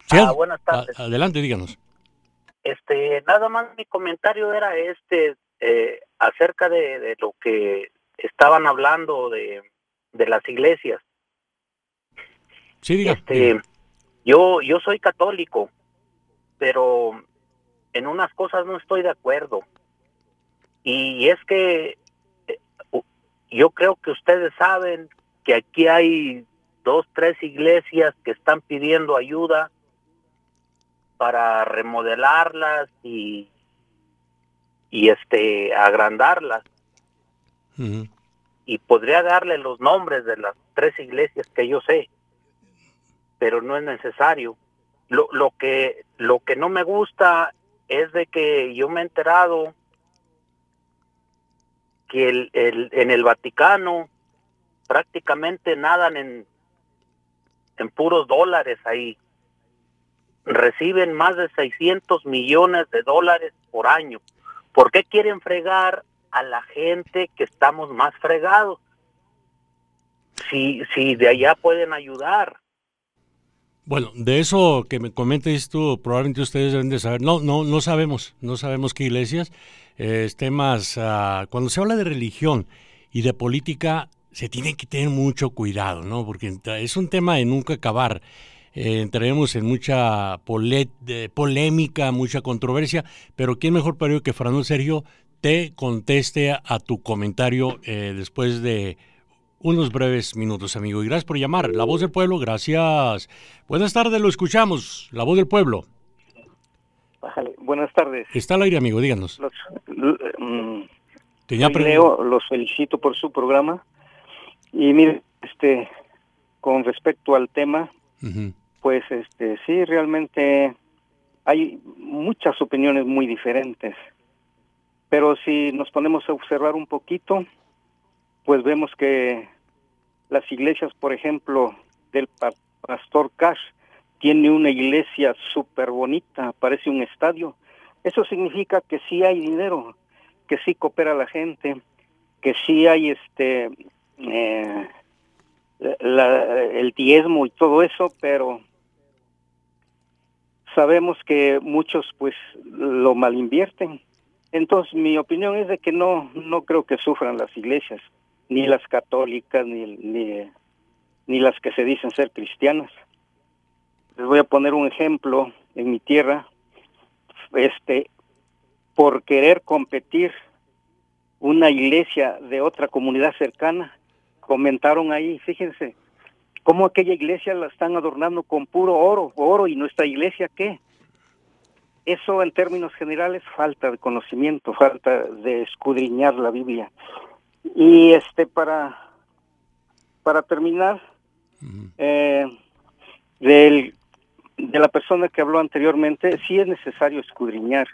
[SPEAKER 2] Ah, buenas tardes. adelante, díganos.
[SPEAKER 8] Este, nada más mi comentario era este, eh, acerca de, lo que estaban hablando de, de las iglesias.
[SPEAKER 2] Sí, diga.
[SPEAKER 8] Este, yo, yo soy católico, pero en unas cosas no estoy de acuerdo. Y es que eh, yo creo que ustedes saben que aquí hay dos, tres iglesias que están pidiendo ayuda para remodelarlas y, y este agrandarlas. Y podría darle los nombres de las tres iglesias que yo sé, pero no es necesario. Lo, lo que lo que no me gusta es de que yo me he enterado que el, el, en el Vaticano prácticamente nadan en, en puros dólares ahí. Reciben más de 600 millones de dólares por año. ¿Por qué quieren fregar a la gente que estamos más fregados? Si, si de allá pueden ayudar.
[SPEAKER 2] Bueno, de eso que me comentes tú, probablemente ustedes deben de saber. No, no, no sabemos, no sabemos qué iglesias. Eh, temas, uh, cuando se habla de religión y de política, se tiene que tener mucho cuidado, ¿no? Porque es un tema de nunca acabar. Eh, entraremos en mucha polémica, mucha controversia, pero ¿quién mejor para que Fernando Sergio te conteste a, tu comentario eh, después de unos breves minutos, amigo. Y gracias por llamar. La voz del pueblo, gracias. Buenas tardes, lo escuchamos. La voz del pueblo.
[SPEAKER 9] Buenas tardes.
[SPEAKER 2] Está al aire, amigo, díganos.
[SPEAKER 9] Los, mm, los felicito por su programa. Y mire, este, con respecto al tema, pues este, sí, realmente hay muchas opiniones muy diferentes. Pero si nos ponemos a observar un poquito, pues vemos que las iglesias, por ejemplo, del pastor Cash, tiene una iglesia súper bonita, parece un estadio. Eso significa que sí hay dinero, que sí coopera la gente, que sí hay este eh, el diezmo y todo eso, pero sabemos que muchos pues lo malinvierten. Entonces mi opinión es de que no no creo que sufran las iglesias, ni las católicas ni ni, ni las que se dicen ser cristianas. Les voy a poner un ejemplo en mi tierra, este por querer competir una iglesia de otra comunidad cercana comentaron ahí, fíjense, cómo aquella iglesia la están adornando con puro oro, oro, y nuestra iglesia qué. Eso en términos generales falta de conocimiento, falta de escudriñar la Biblia. Y este para para terminar eh, del, de la persona que habló anteriormente, sí es necesario escudriñar.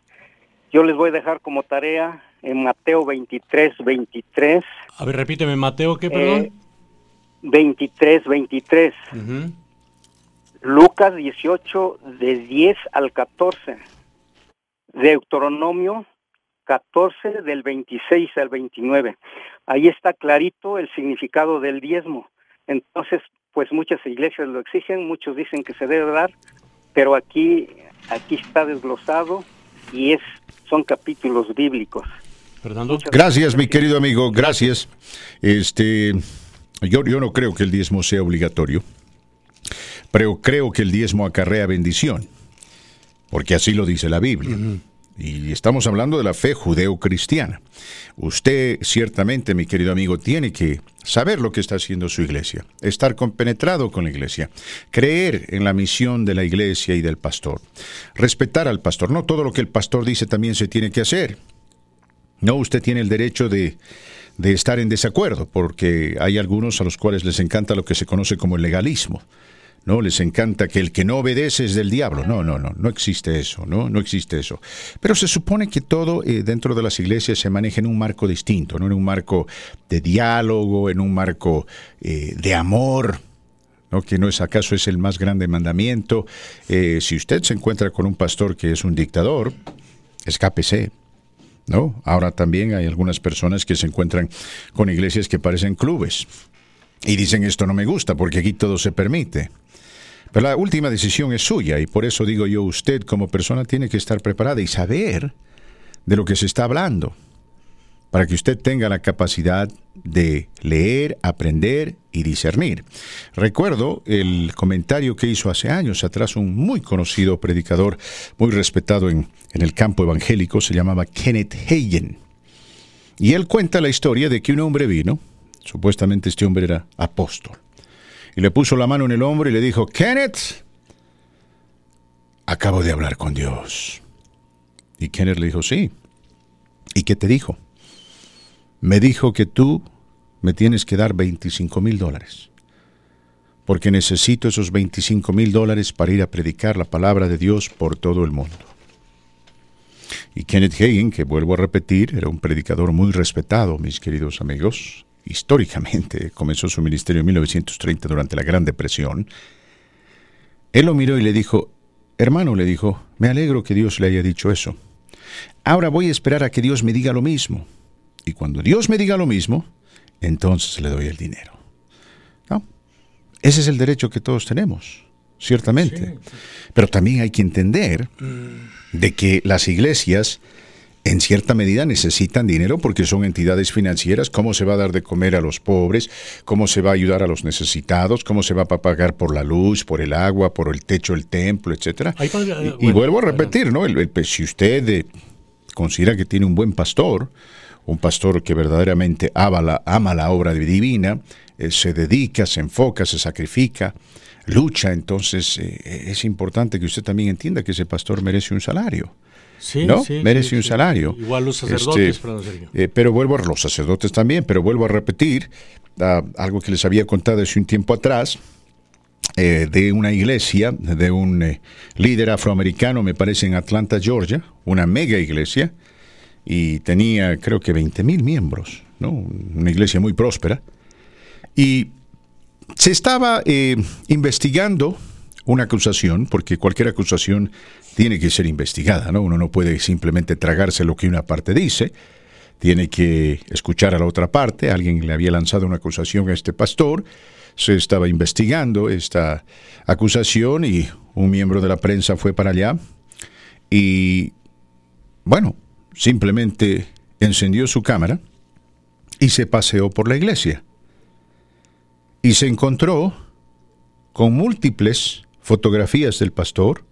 [SPEAKER 9] Yo les voy a dejar como tarea en Mateo 23, 23.
[SPEAKER 2] A ver, repíteme, Mateo, ¿qué, perdón? Eh,
[SPEAKER 9] 23, 23. Lucas 18, de 10 al 14. Deuteronomio 14, del 26 al 29. Ahí está clarito el significado del diezmo. Entonces, pues muchas iglesias lo exigen, muchos dicen que se debe dar, pero aquí, aquí está desglosado y es, son capítulos bíblicos.
[SPEAKER 3] Gracias, mi querido amigo, gracias. Este, yo, yo no creo que el diezmo sea obligatorio, pero creo que el diezmo acarrea bendición, porque así lo dice la Biblia. Y estamos hablando de la fe judeo-cristiana. Usted ciertamente, mi querido amigo, tiene que saber lo que está haciendo su iglesia, estar compenetrado con la iglesia, creer en la misión de la iglesia y del pastor, respetar al pastor. No todo lo que el pastor dice también se tiene que hacer. No, usted tiene el derecho de, estar en desacuerdo, porque hay algunos a los cuales les encanta lo que se conoce como el legalismo. ¿no? Les encanta que el que no obedece es del diablo. No, no, no, no existe eso, ¿no? No existe eso. Pero se supone que todo eh, dentro de las iglesias se maneja en un marco distinto, ¿no? En un marco de diálogo, en un marco eh, de amor, ¿no? que no es acaso es el más grande mandamiento. Eh, si usted se encuentra con un pastor que es un dictador, escápese, ¿no? Ahora también hay algunas personas que se encuentran con iglesias que parecen clubes y dicen esto no me gusta porque aquí todo se permite. Pero la última decisión es suya y por eso digo yo, usted como persona tiene que estar preparada y saber de lo que se está hablando. para que usted tenga la capacidad de leer, aprender y discernir. Recuerdo el comentario que hizo hace años atrás un muy conocido predicador, muy respetado en, en el campo evangélico, se llamaba Kenneth Hagen. Y él cuenta la historia de que un hombre vino, supuestamente este hombre era apóstol, y le puso la mano en el hombro y le dijo, Kenneth, acabo de hablar con Dios. Y Kenneth le dijo, sí. ¿Y qué te dijo? Me dijo que tú me tienes que dar 25 mil dólares, porque necesito esos 25 mil dólares para ir a predicar la palabra de Dios por todo el mundo. Y Kenneth Hagen, que vuelvo a repetir, era un predicador muy respetado, mis queridos amigos. Históricamente comenzó su ministerio en 1930 durante la Gran Depresión. Él lo miró y le dijo, hermano, le dijo, me alegro que Dios le haya dicho eso. Ahora voy a esperar a que Dios me diga lo mismo. Y cuando Dios me diga lo mismo, entonces le doy el dinero. ¿No? Ese es el derecho que todos tenemos, ciertamente. Pero también hay que entender de que las iglesias en cierta medida necesitan dinero porque son entidades financieras. ¿Cómo se va a dar de comer a los pobres? ¿Cómo se va a ayudar a los necesitados? ¿Cómo se va a pagar por la luz, por el agua, por el techo del templo, etcétera? y, vuelvo a repetir, ¿no? si usted eh, considera que tiene un buen pastor, un pastor que verdaderamente ama la, ama la obra divina, eh, se dedica, se enfoca, se sacrifica, lucha, entonces eh, es importante que usted también entienda que ese pastor merece un salario. Sí, ¿no? merece un salario.
[SPEAKER 2] Igual los sacerdotes,
[SPEAKER 3] este, eh, pero vuelvo a los sacerdotes también, pero vuelvo a repetir algo que les había contado hace un tiempo atrás. de una iglesia, de un líder afroamericano, me parece en Atlanta, Georgia, una mega iglesia, y tenía creo que 20 mil miembros, ¿no? una iglesia muy próspera. Y se estaba eh, investigando una acusación, porque cualquier acusación tiene que ser investigada, ¿no? Uno no puede simplemente tragarse lo que una parte dice, tiene que escuchar a la otra parte. Alguien le había lanzado una acusación a este pastor, se estaba investigando esta acusación y un miembro de la prensa fue para allá y, bueno, simplemente encendió su cámara y se paseó por la iglesia. Y se encontró con múltiples fotografías del pastor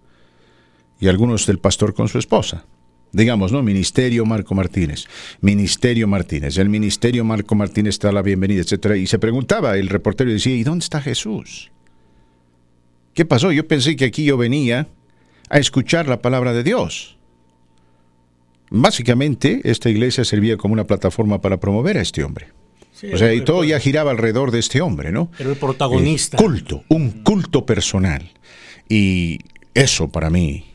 [SPEAKER 3] y algunos del pastor con su esposa. Digamos, ¿no? Ministerio Marco Martínez. Ministerio Martínez. El Ministerio Marco Martínez está la bienvenida, etc. Y se preguntaba, el reportero decía, ¿y dónde está Jesús? ¿Qué pasó? Yo pensé que aquí yo venía a escuchar la palabra de Dios. Básicamente, esta iglesia servía como una plataforma para promover a este hombre. o sea, y todo ya giraba alrededor de este hombre, ¿no?
[SPEAKER 2] Era el protagonista.
[SPEAKER 3] culto, un culto personal. Y eso para mí,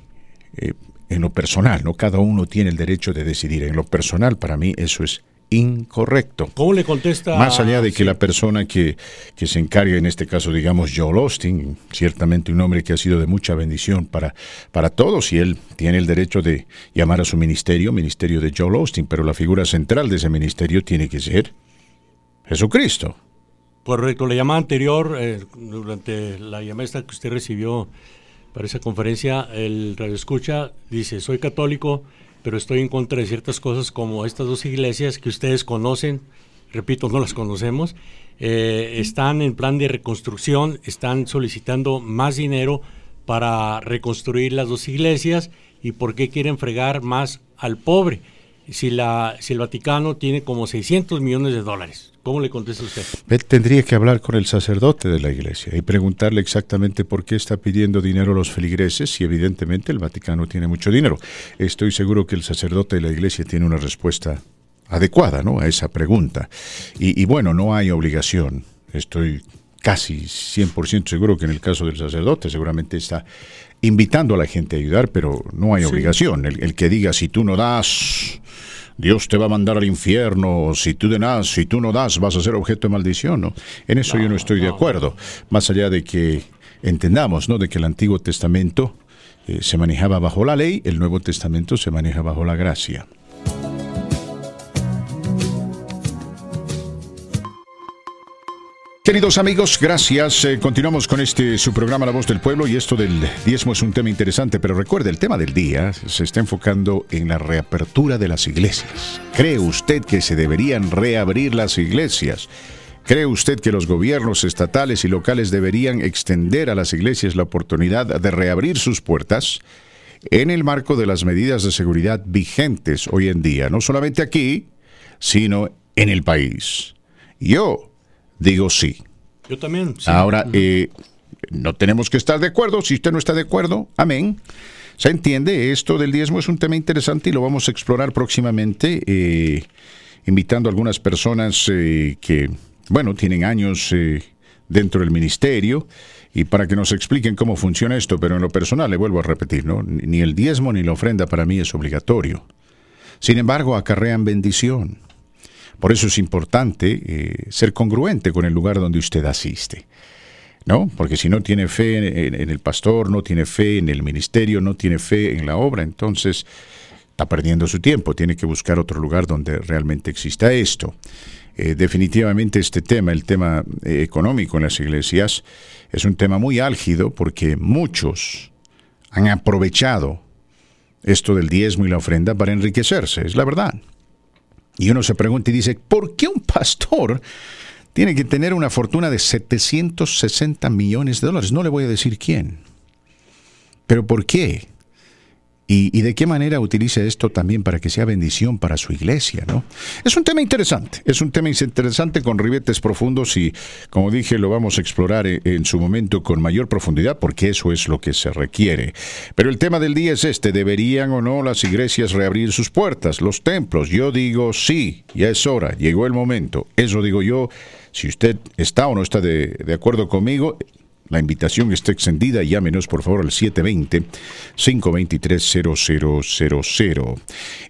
[SPEAKER 3] eh, en lo personal, ¿no? Cada uno tiene el derecho de decidir. En lo personal, para mí, eso es incorrecto.
[SPEAKER 2] ¿Cómo le contesta?
[SPEAKER 3] Más allá de que la persona que, que, se encarga, en este caso, digamos, Joel Austin, ciertamente un hombre que ha sido de mucha bendición para, para todos, y él tiene el derecho de llamar a su ministerio, ministerio de Joel Austin, pero la figura central de ese ministerio tiene que ser Jesucristo.
[SPEAKER 2] Correcto, la llamada anterior, eh, durante la llamada que usted recibió para esa conferencia, el radio escucha dice, soy católico, pero estoy en contra de ciertas cosas como estas dos iglesias que ustedes conocen, repito, no las conocemos, eh, están en plan de reconstrucción, están solicitando más dinero para reconstruir las dos iglesias y por qué quieren fregar más al pobre si, la, si el Vaticano tiene como 600 millones de dólares. ¿Cómo le contesta usted?
[SPEAKER 3] Tendría que hablar con el sacerdote de la iglesia y preguntarle exactamente por qué está pidiendo dinero a los feligreses si evidentemente el Vaticano tiene mucho dinero. Estoy seguro que el sacerdote de la iglesia tiene una respuesta adecuada ¿no? a esa pregunta. Y, y bueno, no hay obligación. Estoy casi 100% seguro que en el caso del sacerdote seguramente está invitando a la gente a ayudar, pero no hay obligación. El, que diga, si tú no das, Dios te va a mandar al infierno, si tú, das, si tú no das, vas a ser objeto de maldición. ¿no? En eso yo no estoy de acuerdo. Más allá de que entendamos ¿no? de que el Antiguo Testamento eh, se manejaba bajo la ley, el Nuevo Testamento se maneja bajo la gracia. Queridos amigos, gracias. Eh, continuamos con este su programa La Voz del Pueblo y esto del diezmo es un tema interesante, pero recuerde, el tema del día se está enfocando en la reapertura de las iglesias. ¿Cree usted que se deberían reabrir las iglesias? ¿Cree usted que los gobiernos estatales y locales deberían extender a las iglesias la oportunidad de reabrir sus puertas? En el marco de las medidas de seguridad vigentes hoy en día, no solamente aquí, sino en el país. Yo digo sí.
[SPEAKER 2] Yo también.
[SPEAKER 3] Ahora, eh, no tenemos que estar de acuerdo. Si usted no está de acuerdo, amén. Se entiende, esto del diezmo es un tema interesante y lo vamos a explorar próximamente, eh, invitando a algunas personas eh, que bueno, tienen años dentro del ministerio y para que nos expliquen cómo funciona esto, pero en lo personal le vuelvo a repetir, ¿no? ni el diezmo ni la ofrenda para mí es obligatorio. Sin embargo, acarrean bendición. Por eso es importante eh, ser congruente con el lugar donde usted asiste. ¿No? Porque si no tiene fe en, el pastor, no tiene fe en el ministerio, no tiene fe en la obra, entonces está perdiendo su tiempo. Tiene que buscar otro lugar donde realmente exista esto. Eh, definitivamente este tema, el tema eh, económico en las iglesias, es un tema muy álgido porque muchos han aprovechado esto del diezmo y la ofrenda para enriquecerse, es la verdad. Y uno se pregunta y dice, ¿por qué un pastor tiene que tener una fortuna de 760 millones de dólares? No le voy a decir quién. Pero ¿por qué? Y, de qué manera utiliza esto también para que sea bendición para su iglesia, ¿no? Es un tema interesante, es un tema interesante con ribetes profundos y, como dije, lo vamos a explorar en, en, su momento con mayor profundidad porque eso es lo que se requiere. Pero el tema del día es este, ¿deberían o no las iglesias reabrir sus puertas, los templos? Yo digo sí, ya es hora, llegó el momento, eso digo yo. Si usted está o no está de, de acuerdo conmigo, la invitación está extendida. Llámenos por favor al 720-523-0000.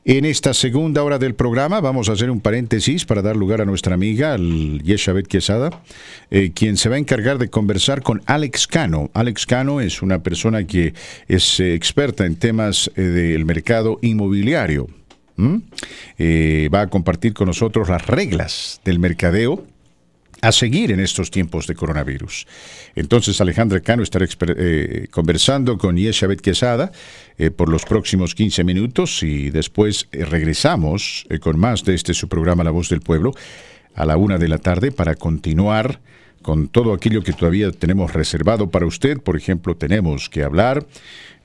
[SPEAKER 3] En esta segunda hora del programa vamos a hacer un paréntesis para dar lugar a nuestra amiga, Yeshabet Quesada, eh, quien se va a encargar de conversar con Alex Cano. Alex Cano es una persona que es eh, experta en temas eh, del mercado inmobiliario. va a compartir con nosotros las reglas del mercadeo a seguir en estos tiempos de coronavirus. Entonces Alejandra Cano estará eh, conversando con Yeshabet Quesada eh, por los próximos 15 minutos y después eh, regresamos con más de este su programa La Voz del Pueblo a la una de la tarde para continuar con todo aquello que todavía tenemos reservado para usted. Por ejemplo, tenemos que hablar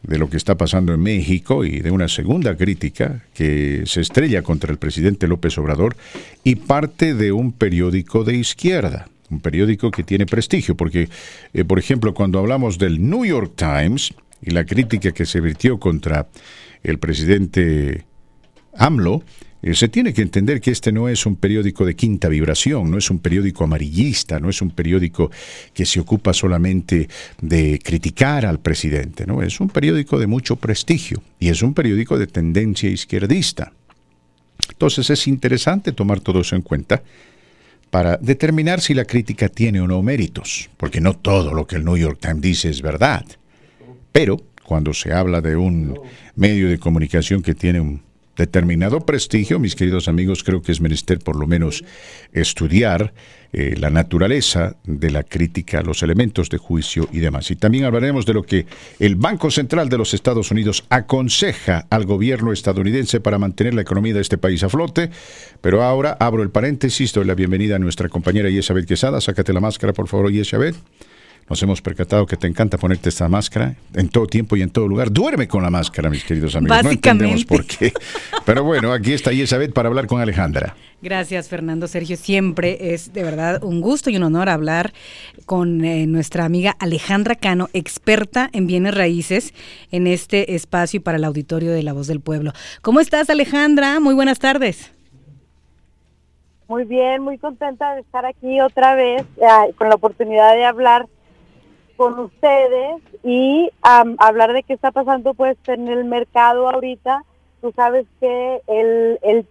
[SPEAKER 3] de lo que está pasando en México y de una segunda crítica que se estrella contra el presidente López Obrador y parte de un periódico de izquierda, un periódico que tiene prestigio, porque, eh, por ejemplo, cuando hablamos del New York Times y la crítica que se vertió contra el presidente AMLO, eh, se tiene que entender que este no es un periódico de quinta vibración, no es un periódico amarillista, no es un periódico que se ocupa solamente de criticar al presidente, no, es un periódico de mucho prestigio y es un periódico de tendencia izquierdista. Entonces es interesante tomar todo eso en cuenta para determinar si la crítica tiene o no méritos, porque no todo lo que el New York Times dice es verdad. Pero cuando se habla de un medio de comunicación que tiene un determinado prestigio, mis queridos amigos, creo que es menester por lo menos estudiar eh, la naturaleza de la crítica, los elementos de juicio y demás. Y también hablaremos de lo que el Banco Central de los Estados Unidos aconseja al gobierno estadounidense para mantener la economía de este país a flote. Pero ahora abro el paréntesis, doy la bienvenida a nuestra compañera Yesabel Quesada. Sácate la máscara, por favor, Yesabel. Nos hemos percatado que te encanta ponerte esta máscara en todo tiempo y en todo lugar. Duerme con la máscara, mis queridos amigos. No entendemos por qué. Pero bueno, aquí está Elizabeth para hablar con Alejandra.
[SPEAKER 10] Gracias, Fernando Sergio. Siempre es de verdad un gusto y un honor hablar con eh, nuestra amiga Alejandra Cano, experta en bienes raíces, en este espacio y para el auditorio de La Voz del Pueblo. ¿Cómo estás, Alejandra? Muy buenas tardes.
[SPEAKER 7] Muy bien, muy contenta de estar aquí otra vez eh, con la oportunidad de hablar con ustedes y hablar de qué está pasando pues en el mercado ahorita. Tú sabes que el, el,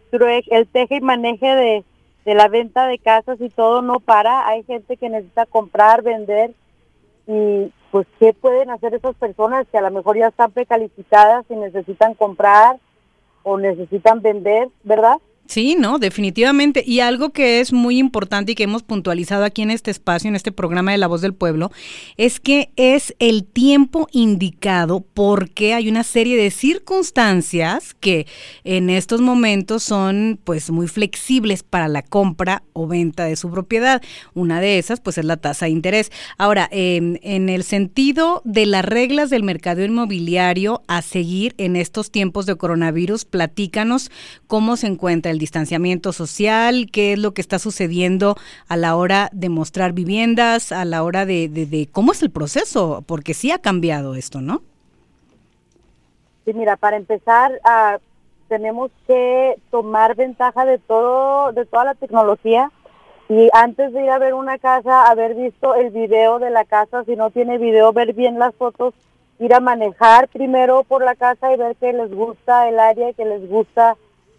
[SPEAKER 7] el teje y maneje de, de la venta de casas y todo no para. Hay gente que necesita comprar, vender y pues qué pueden hacer esas personas que a lo mejor ya están precalificadas y necesitan comprar o necesitan vender, ¿verdad?
[SPEAKER 10] Sí, no, definitivamente. Y algo que es muy importante y que hemos puntualizado aquí en este espacio, en este programa de La Voz del Pueblo, es que es el tiempo indicado porque hay una serie de circunstancias que en estos momentos son pues muy flexibles para la compra o venta de su propiedad. Una de esas pues es la tasa de interés. Ahora, en, el sentido de las reglas del mercado inmobiliario a seguir en estos tiempos de coronavirus, platícanos cómo se encuentra el distanciamiento social, qué es lo que está sucediendo a la hora de mostrar viviendas, a la hora de, de, cómo es el proceso, porque sí ha cambiado esto, ¿no?
[SPEAKER 7] Sí, mira, para empezar, uh, tenemos que tomar ventaja de todo, de toda la tecnología y antes de ir a ver una casa, haber visto el video de la casa, si no tiene video, ver bien las fotos, ir a manejar primero por la casa y ver que les gusta el área, que les gusta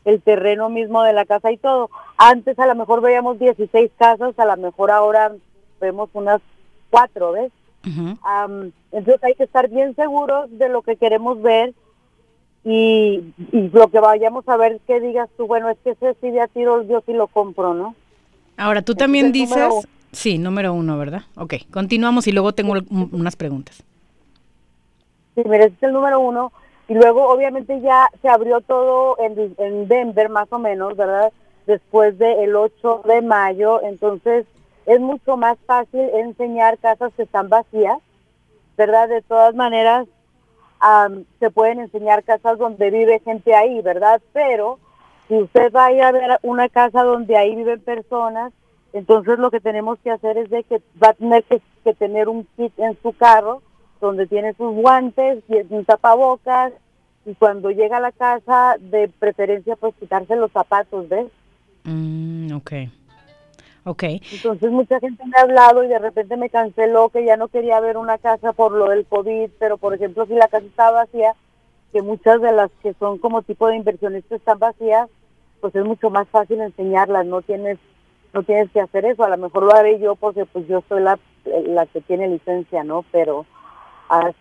[SPEAKER 7] el terreno mismo de la casa y todo. Antes a lo mejor veíamos 16 casas, a lo mejor ahora vemos unas cuatro, ¿ves? entonces hay que estar bien seguros de lo que queremos ver y, lo que vayamos a ver que digas tú, bueno, es que ese sí de a tiro yo sí lo compro, ¿no?
[SPEAKER 10] Ahora, tú también dices... Sí, número uno, ¿verdad? Ok, continuamos y luego tengo unas preguntas.
[SPEAKER 7] Sí, mira, este es el número uno. Y luego, obviamente, ya se abrió todo en, en Denver, más o menos, ¿verdad? Después del 8 de mayo. Entonces, es mucho más fácil enseñar casas que están vacías, ¿verdad? De todas maneras, se pueden enseñar casas donde vive gente ahí, ¿verdad? Pero si usted va a ir a ver una casa donde ahí viven personas, entonces lo que tenemos que hacer es de que va a tener que tener un kit en su carro donde tiene sus guantes y un tapabocas y cuando llega a la casa de preferencia pues quitarse los zapatos, ¿ves?
[SPEAKER 10] Mm, ok. Ok.
[SPEAKER 7] Entonces mucha gente me ha hablado y de repente me canceló que ya no quería ver una casa por lo del COVID, pero por ejemplo si la casa está vacía, que muchas de las que son como tipo de inversiones están vacías, pues es mucho más fácil enseñarlas, no tienes no tienes que hacer eso, a lo mejor lo haré yo porque pues yo soy la, la que tiene licencia, ¿no? Pero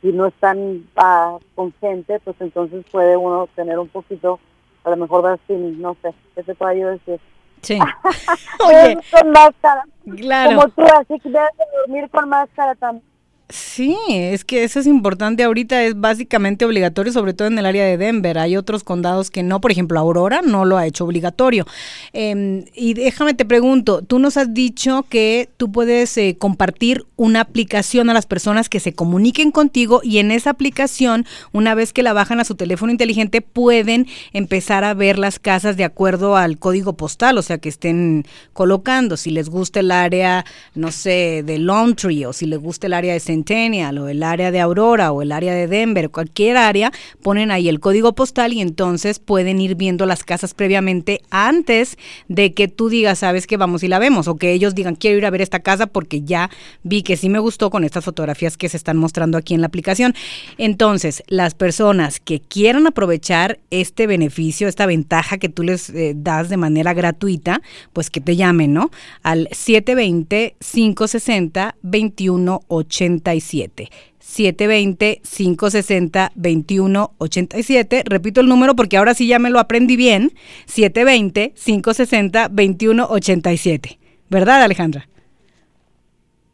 [SPEAKER 7] si no están uh, con gente, pues entonces puede uno tener un poquito, a lo mejor va sin, no sé, ¿qué te puedo yo decir?
[SPEAKER 10] Sí.
[SPEAKER 7] Oye, con máscara. Claro. Como tú, así que debes dormir con máscara también.
[SPEAKER 10] Sí, es que eso es importante ahorita, es básicamente obligatorio, sobre todo en el área de Denver. Hay otros condados que no, por ejemplo, Aurora no lo ha hecho obligatorio. Em, y déjame te pregunto, tú nos has dicho que tú puedes eh, compartir una aplicación a las personas que se comuniquen contigo y en esa aplicación, una vez que la bajan a su teléfono inteligente, pueden empezar a ver las casas de acuerdo al código postal, o sea, que estén colocando, si les gusta el área, no sé, de Tree o si les gusta el área de Centennial o el área de Aurora o el área de Denver, cualquier área, ponen ahí el código postal y entonces pueden ir viendo las casas previamente antes de que tú digas, sabes que vamos y la vemos, o que ellos digan, quiero ir a ver esta casa porque ya vi que sí me gustó con estas fotografías que se están mostrando aquí en la aplicación. Entonces, las personas que quieran aprovechar este beneficio, esta ventaja que tú les eh, das de manera gratuita, pues que te llamen, ¿no? Al 720 560 2180 720-560-2187. Repito el número porque ahora sí ya me lo aprendí bien. 720-560-2187. ¿Verdad, Alejandra?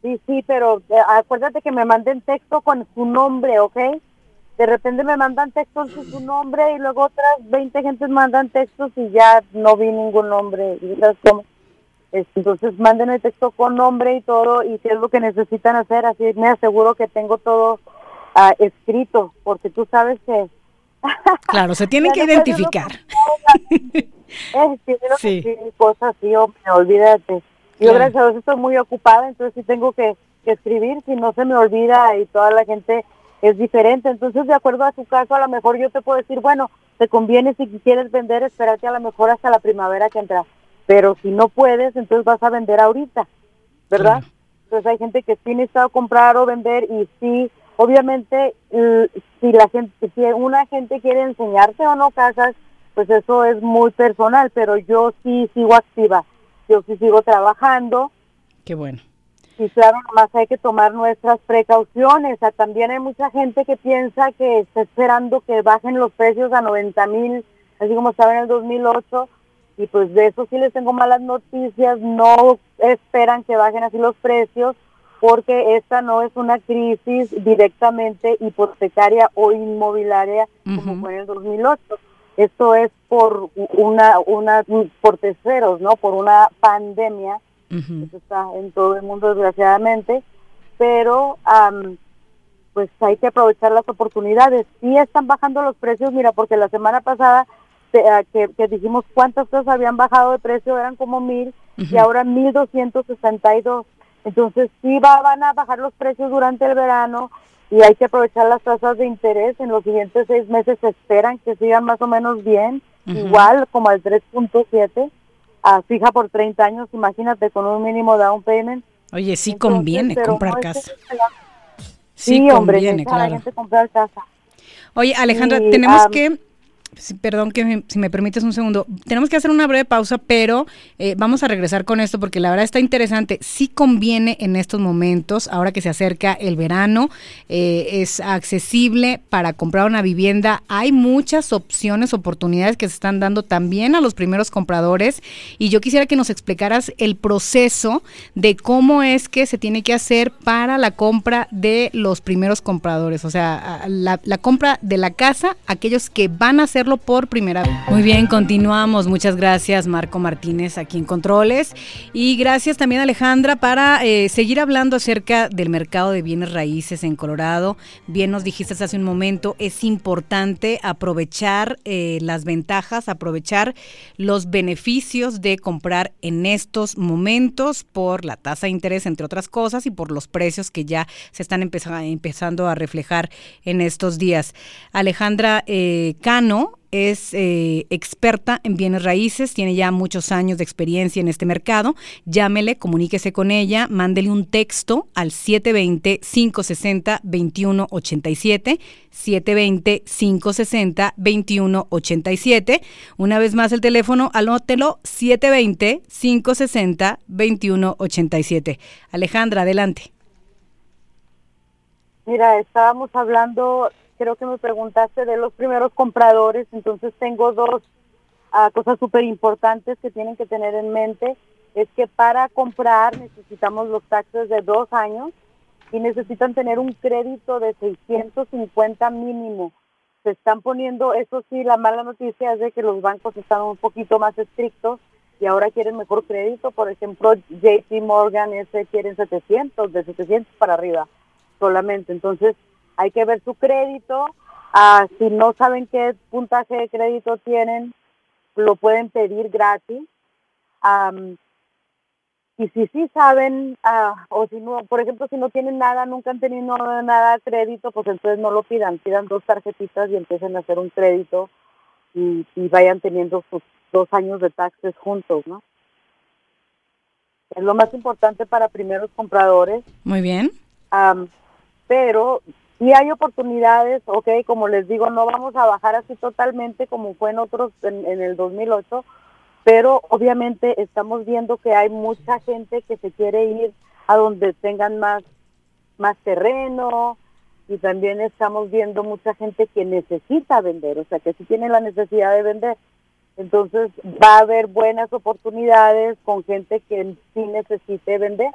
[SPEAKER 7] Sí, sí, pero eh, acuérdate que me manden texto con su nombre, ¿ok? De repente me mandan textos con su nombre y luego otras 20 gentes mandan textos y ya no vi ningún nombre. ¿Sabes cómo? Entonces manden el texto con nombre y todo y si es lo que necesitan hacer, así me aseguro que tengo todo ah, escrito, porque tú sabes que...
[SPEAKER 10] Claro, se tienen que identificar.
[SPEAKER 7] sí. cosas, sí, me olvídate. Yo gracias a Dios estoy muy ocupada, entonces sí tengo que, que escribir, si no se me olvida y toda la gente es diferente. Entonces, de acuerdo a tu caso, a lo mejor yo te puedo decir, bueno, te conviene si quieres vender, espérate a lo mejor hasta la primavera que entra pero si no puedes, entonces vas a vender ahorita, ¿verdad? Entonces hay gente que sí necesita comprar o vender y sí, obviamente, si la gente, si una gente quiere enseñarte o no casas, pues eso es muy personal, pero yo sí sigo activa, yo sí sigo trabajando.
[SPEAKER 10] Qué bueno.
[SPEAKER 7] Y claro, nomás hay que tomar nuestras precauciones. O también hay mucha gente que piensa que está esperando que bajen los precios a 90 mil, así como estaba en el 2008, y pues de eso sí les tengo malas noticias, no esperan que bajen así los precios porque esta no es una crisis directamente hipotecaria o inmobiliaria como fue en el 2008. Esto es por una, una, por terceros, ¿no? Por una pandemia. Eso está en todo el mundo, desgraciadamente. Pero, pues hay que aprovechar las oportunidades. Sí están bajando los precios, mira, porque la semana pasada ah, que, dijimos cuántas cosas habían bajado de precio, eran como mil, y ahora mil doscientos sesenta y dos. Entonces sí va, van a bajar los precios durante el verano y hay que aprovechar las tasas de interés. En los siguientes seis meses se esperan que sigan más o menos bien, igual como al 3.7, a fija por 30 años, imagínate, con un mínimo down payment.
[SPEAKER 10] Oye, sí conviene comprar casa.
[SPEAKER 7] Sí, hombre, conviene, claro. comprar casa.
[SPEAKER 10] Oye, Alejandra, tenemos que perdón que si me permites un segundo, tenemos que hacer una breve pausa, pero eh, vamos a regresar con esto porque la verdad está interesante. Sí conviene en estos momentos, ahora que se acerca el verano, eh, es accesible para comprar una vivienda. Hay muchas opciones, oportunidades que se están dando también a los primeros compradores y yo quisiera que nos explicaras el proceso de cómo es que se tiene que hacer para la compra de los primeros compradores, o sea, la, la compra de la casa, aquellos que van a hacer por primera vez. Muy bien, continuamos. Muchas gracias Marco Martínez aquí en Controles y gracias también Alejandra para eh, seguir hablando acerca del mercado de bienes raíces en Colorado. Bien nos dijiste hace un momento, es importante aprovechar eh, las ventajas, aprovechar los beneficios de comprar en estos momentos por la tasa de interés, entre otras cosas, y por los precios que ya se están empezando a reflejar en estos días. Alejandra eh, Cano es eh, experta en bienes raíces, tiene ya muchos años de experiencia en este mercado. Llámele, comuníquese con ella, mándele un texto al 720-560-2187. 720-560-2187. Una vez más el teléfono, anótelo 720-560-2187. Alejandra, adelante.
[SPEAKER 7] Mira, estábamos hablando creo que me preguntaste de los primeros compradores, entonces tengo dos ah, cosas súper importantes que tienen que tener en mente. Es que para comprar necesitamos los taxes de dos años y necesitan tener un crédito de 650 mínimo. Se están poniendo, eso sí, la mala noticia es de que los bancos están un poquito más estrictos y ahora quieren mejor crédito. Por ejemplo, JP Morgan ese quieren 700, de 700 para arriba solamente. Entonces, hay que ver su crédito. Ah, si no saben qué puntaje de crédito tienen, lo pueden pedir gratis. y si sí saben, ah, o si no, por ejemplo, si no tienen nada, nunca han tenido nada de crédito, pues entonces no lo pidan, pidan dos tarjetitas y empiecen a hacer un crédito y, vayan teniendo sus dos años de taxes juntos, ¿no? Es lo más importante para primeros compradores.
[SPEAKER 10] Muy bien.
[SPEAKER 7] pero y hay oportunidades, ok, como les digo, no vamos a bajar así totalmente como fue en otros, en, el 2008, pero obviamente estamos viendo que hay mucha gente que se quiere ir a donde tengan más, más terreno y también estamos viendo mucha gente que necesita vender, o sea, que sí tiene la necesidad de vender. Entonces va a haber buenas oportunidades con gente que sí necesite vender.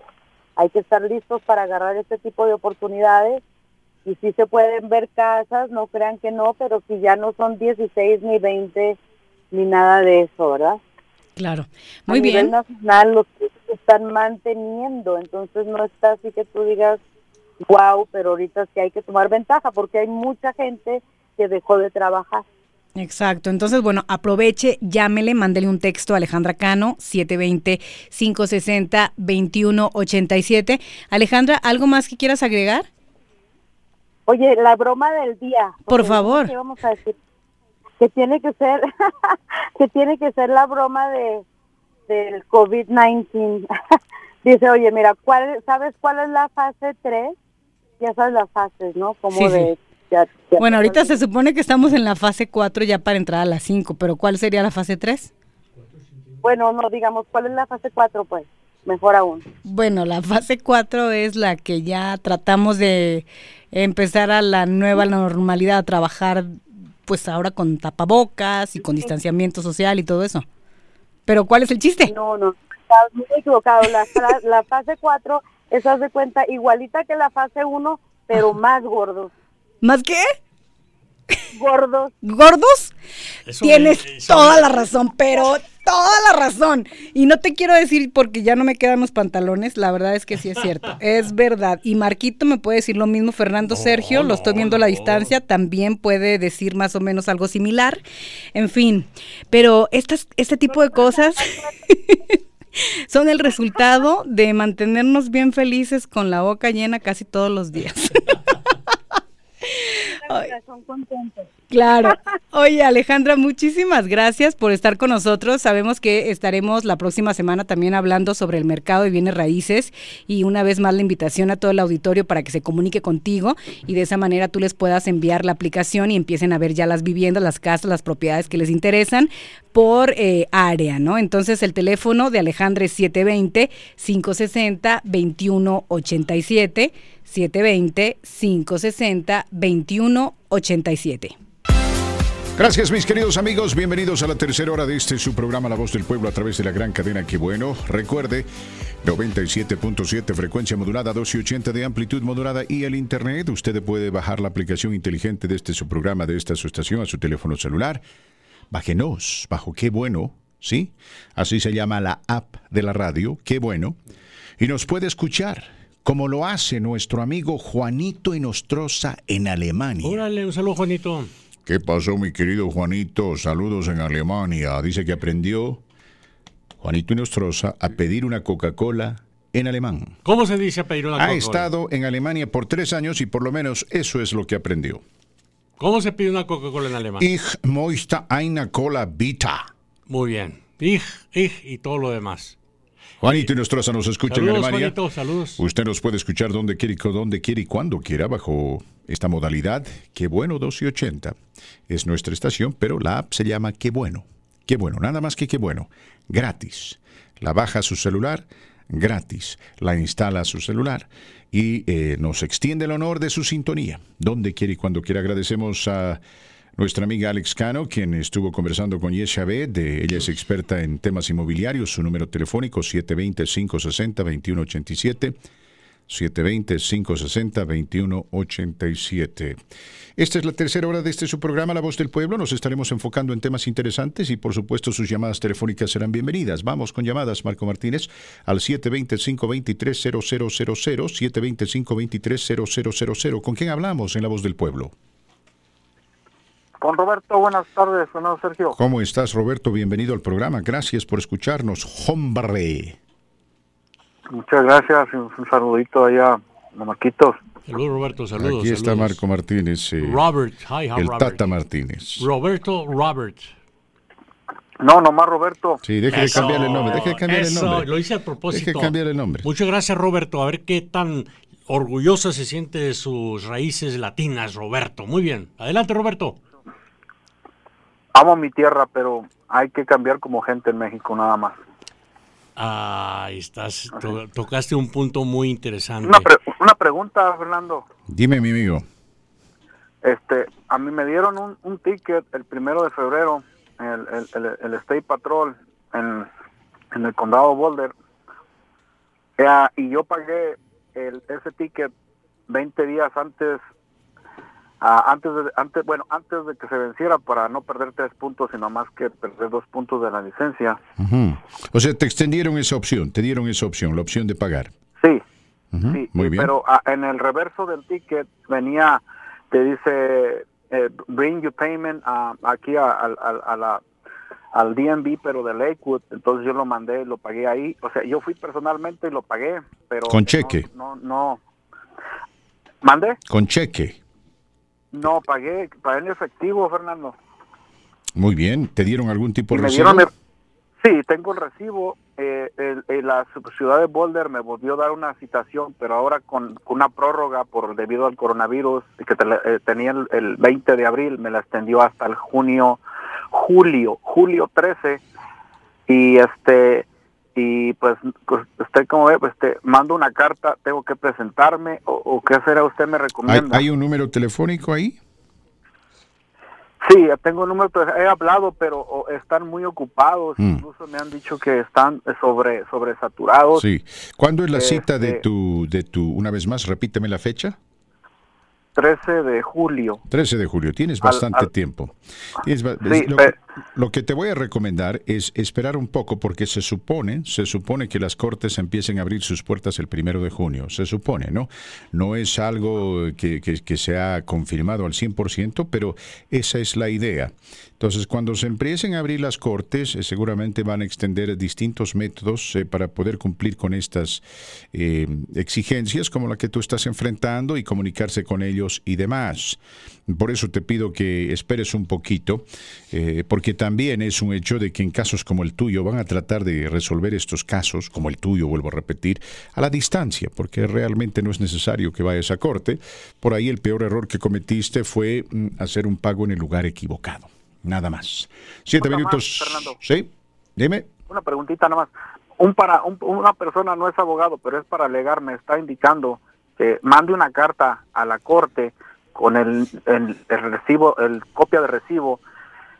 [SPEAKER 7] Hay que estar listos para agarrar este tipo de oportunidades y si se pueden ver casas, no crean que no, pero si ya no son 16 ni 20 ni nada de eso, ¿verdad?
[SPEAKER 10] Claro, muy A bien. Nivel
[SPEAKER 7] nacional los están manteniendo, entonces no está así que tú digas, wow, pero ahorita sí hay que tomar ventaja porque hay mucha gente que dejó de trabajar.
[SPEAKER 10] Exacto, entonces bueno, aproveche, llámele, mándele un texto a Alejandra Cano, 720-560-2187. Alejandra, ¿algo más que quieras agregar?
[SPEAKER 7] Oye, la broma del día.
[SPEAKER 10] Por favor.
[SPEAKER 7] ¿Qué vamos a decir? Que tiene que ser, que tiene que ser la broma de del COVID-19. Dice, oye, mira, ¿cuál, ¿sabes cuál es la fase 3? Ya sabes las fases, ¿no? Como de...
[SPEAKER 10] bueno, ahorita se supone que estamos en la fase 4 ya para entrar a la 5, pero ¿cuál sería la fase 3?
[SPEAKER 7] Bueno, no, digamos, ¿cuál es la fase 4, pues? Mejor aún.
[SPEAKER 10] Bueno, la fase 4 es la que ya tratamos de empezar a la nueva normalidad, a trabajar pues ahora con tapabocas y con distanciamiento social y todo eso. Pero ¿cuál es el chiste?
[SPEAKER 7] No, no, estás muy equivocado. La, la fase 4 es, haz de cuenta, igualita que la fase 1, pero más gordos.
[SPEAKER 10] ¿Más qué?
[SPEAKER 7] Gordos.
[SPEAKER 10] ¿Gordos? Tienes toda la razón, pero toda la razón. Y no te quiero decir porque ya no me quedan los pantalones, la verdad es que sí es cierto, es verdad. Y Marquito me puede decir lo mismo, Fernando Sergio, lo estoy viendo a la distancia, también puede decir más o menos algo similar. En fin, pero estas, este tipo de cosas son el resultado de mantenernos bien felices con la boca llena casi todos los días. Claro. Oye, Alejandra, muchísimas gracias por estar con nosotros. Sabemos que estaremos la próxima semana también hablando sobre el mercado de bienes raíces y una vez más la invitación a todo el auditorio para que se comunique contigo y de esa manera tú les puedas enviar la aplicación y empiecen a ver ya las viviendas, las casas, las propiedades que les interesan por eh, área, ¿no? Entonces el teléfono de Alejandra es 720 560 2187 720-560-2187.
[SPEAKER 3] Gracias mis queridos amigos, bienvenidos a la tercera hora de este su programa La Voz del Pueblo a través de la gran cadena Que Bueno. Recuerde, 97.7 frecuencia modulada, 1280 de amplitud modulada y el internet. Usted puede bajar la aplicación inteligente de este su programa, de esta su estación a su teléfono celular. Bájenos, bajo Qué Bueno, ¿sí? Así se llama la app de la radio, Qué Bueno. Y nos puede escuchar como lo hace nuestro amigo Juanito Enostroza en Alemania.
[SPEAKER 2] Órale, un saludo, Juanito.
[SPEAKER 3] ¿Qué pasó, mi querido Juanito? Saludos en Alemania. Dice que aprendió Juanito Enostroza a pedir una Coca-Cola en alemán.
[SPEAKER 2] ¿Cómo se dice a pedir una Coca-Cola?
[SPEAKER 3] Ha estado en Alemania por tres años y por lo menos eso es lo que aprendió.
[SPEAKER 2] ¿Cómo se pide una Coca-Cola en alemán?
[SPEAKER 3] Ich möchte eine Cola bitte.
[SPEAKER 2] Muy bien. Ich, ich y todo lo demás.
[SPEAKER 3] Juanito y Nostroza nos escucha en Alemania.
[SPEAKER 2] Juanito, saludos.
[SPEAKER 3] Usted nos puede escuchar donde quiere, donde quiere y cuando quiera bajo esta modalidad. Qué bueno 2 y 80 es nuestra estación, pero la app se llama Qué bueno. Qué bueno, nada más que qué bueno. Gratis. La baja a su celular, gratis. La instala a su celular y eh, nos extiende el honor de su sintonía. Donde quiere y cuando quiera. Agradecemos a nuestra amiga Alex Cano, quien estuvo conversando con Yes de ella es experta en temas inmobiliarios, su número telefónico 720-560-2187. 720-560-2187. Esta es la tercera hora de este su programa La Voz del Pueblo. Nos estaremos enfocando en temas interesantes y por supuesto sus llamadas telefónicas serán bienvenidas. Vamos con llamadas, Marco Martínez, al 720-523-0000, 720-523-0000. ¿Con quién hablamos en La Voz del Pueblo?
[SPEAKER 11] Con Roberto, buenas tardes, Fernando Sergio.
[SPEAKER 3] ¿Cómo estás, Roberto? Bienvenido al programa. Gracias por escucharnos. Hombre.
[SPEAKER 11] Muchas gracias. Un, saludito allá a Marquitos.
[SPEAKER 2] Saludos, Roberto. Saludos.
[SPEAKER 3] Aquí está Marco Martínez.
[SPEAKER 2] Eh, Robert. Hi,
[SPEAKER 3] hi, el Tata Martínez.
[SPEAKER 2] Roberto Robert.
[SPEAKER 11] No, nomás Roberto.
[SPEAKER 3] Sí, deje de cambiarle el nombre. Deje de cambiar el nombre.
[SPEAKER 2] Lo hice a propósito.
[SPEAKER 3] Deje de cambiar el nombre.
[SPEAKER 2] Muchas gracias, Roberto. A ver qué tan orgullosa se siente de sus raíces latinas, Roberto. Muy bien. Adelante, Roberto
[SPEAKER 11] amo mi tierra, pero hay que cambiar como gente en México nada más.
[SPEAKER 2] Ah, estás, tocaste un punto muy interesante.
[SPEAKER 11] Una, pregunta, Fernando.
[SPEAKER 3] Dime, mi amigo.
[SPEAKER 11] Este, a mí me dieron un, ticket el primero de febrero, el, el, State Patrol en, el condado Boulder, eh, y yo pagué el, ese ticket 20 días antes antes de, antes bueno antes de que se venciera para no perder tres puntos sino más que perder dos puntos de la licencia.
[SPEAKER 3] O sea te extendieron esa opción te dieron esa opción la opción de pagar.
[SPEAKER 11] Sí. Sí muy bien. pero ah, en el reverso del ticket venía te dice eh, bring your payment aquí a, la al DMV pero de Lakewood. Entonces yo lo mandé lo pagué ahí. O sea yo fui personalmente y lo pagué pero
[SPEAKER 3] con cheque.
[SPEAKER 11] no no, no. mande
[SPEAKER 3] con cheque
[SPEAKER 11] no, pagué, pagué en efectivo, Fernando.
[SPEAKER 3] Muy bien, ¿te dieron algún tipo de recibo?
[SPEAKER 11] sí, tengo el recibo. Eh, la ciudad de Boulder me volvió a dar una citación, pero ahora con, una prórroga por debido al coronavirus que eh, tenía el, 20 de abril, me la extendió hasta el junio, julio, julio 13. Y este y pues, pues, usted como ve, pues te mando una carta, tengo que presentarme o, qué hacer, a usted me recomienda.
[SPEAKER 3] ¿Hay, un número telefónico ahí?
[SPEAKER 11] Sí, tengo un número, he hablado, pero están muy ocupados. Mm. Incluso me han dicho que están sobre sobresaturados.
[SPEAKER 3] Sí. ¿Cuándo es la cita de este tu, de tu, una vez más, repíteme la fecha?
[SPEAKER 11] 13 de julio.
[SPEAKER 3] 13 de julio, tienes bastante tiempo. lo, que te voy a recomendar es esperar un poco porque se supone, se supone que las cortes empiecen a abrir sus puertas el primero de junio, se supone, ¿no? No es algo que, que se ha confirmado al 100%, pero esa es la idea. Entonces, cuando se empiecen a abrir las cortes, eh, seguramente van a extender distintos métodos eh, para poder cumplir con estas eh, exigencias, como la que tú estás enfrentando, y comunicarse con ellos y demás. Por eso te pido que esperes un poquito, porque también es un hecho de que en casos como el tuyo van a tratar de resolver estos casos, como el tuyo, vuelvo a repetir, a la distancia, porque realmente no es necesario que vayas a corte. Por ahí el peor error que cometiste fue mm, hacer un pago en el lugar equivocado. Nada más. Siete minutos. Fernando. Sí, dime.
[SPEAKER 11] Una preguntita nada más. Un para, una persona no es abogado, pero es para alegar, me está indicando que mande una carta a la corte con el, el, el recibo, el copia de recibo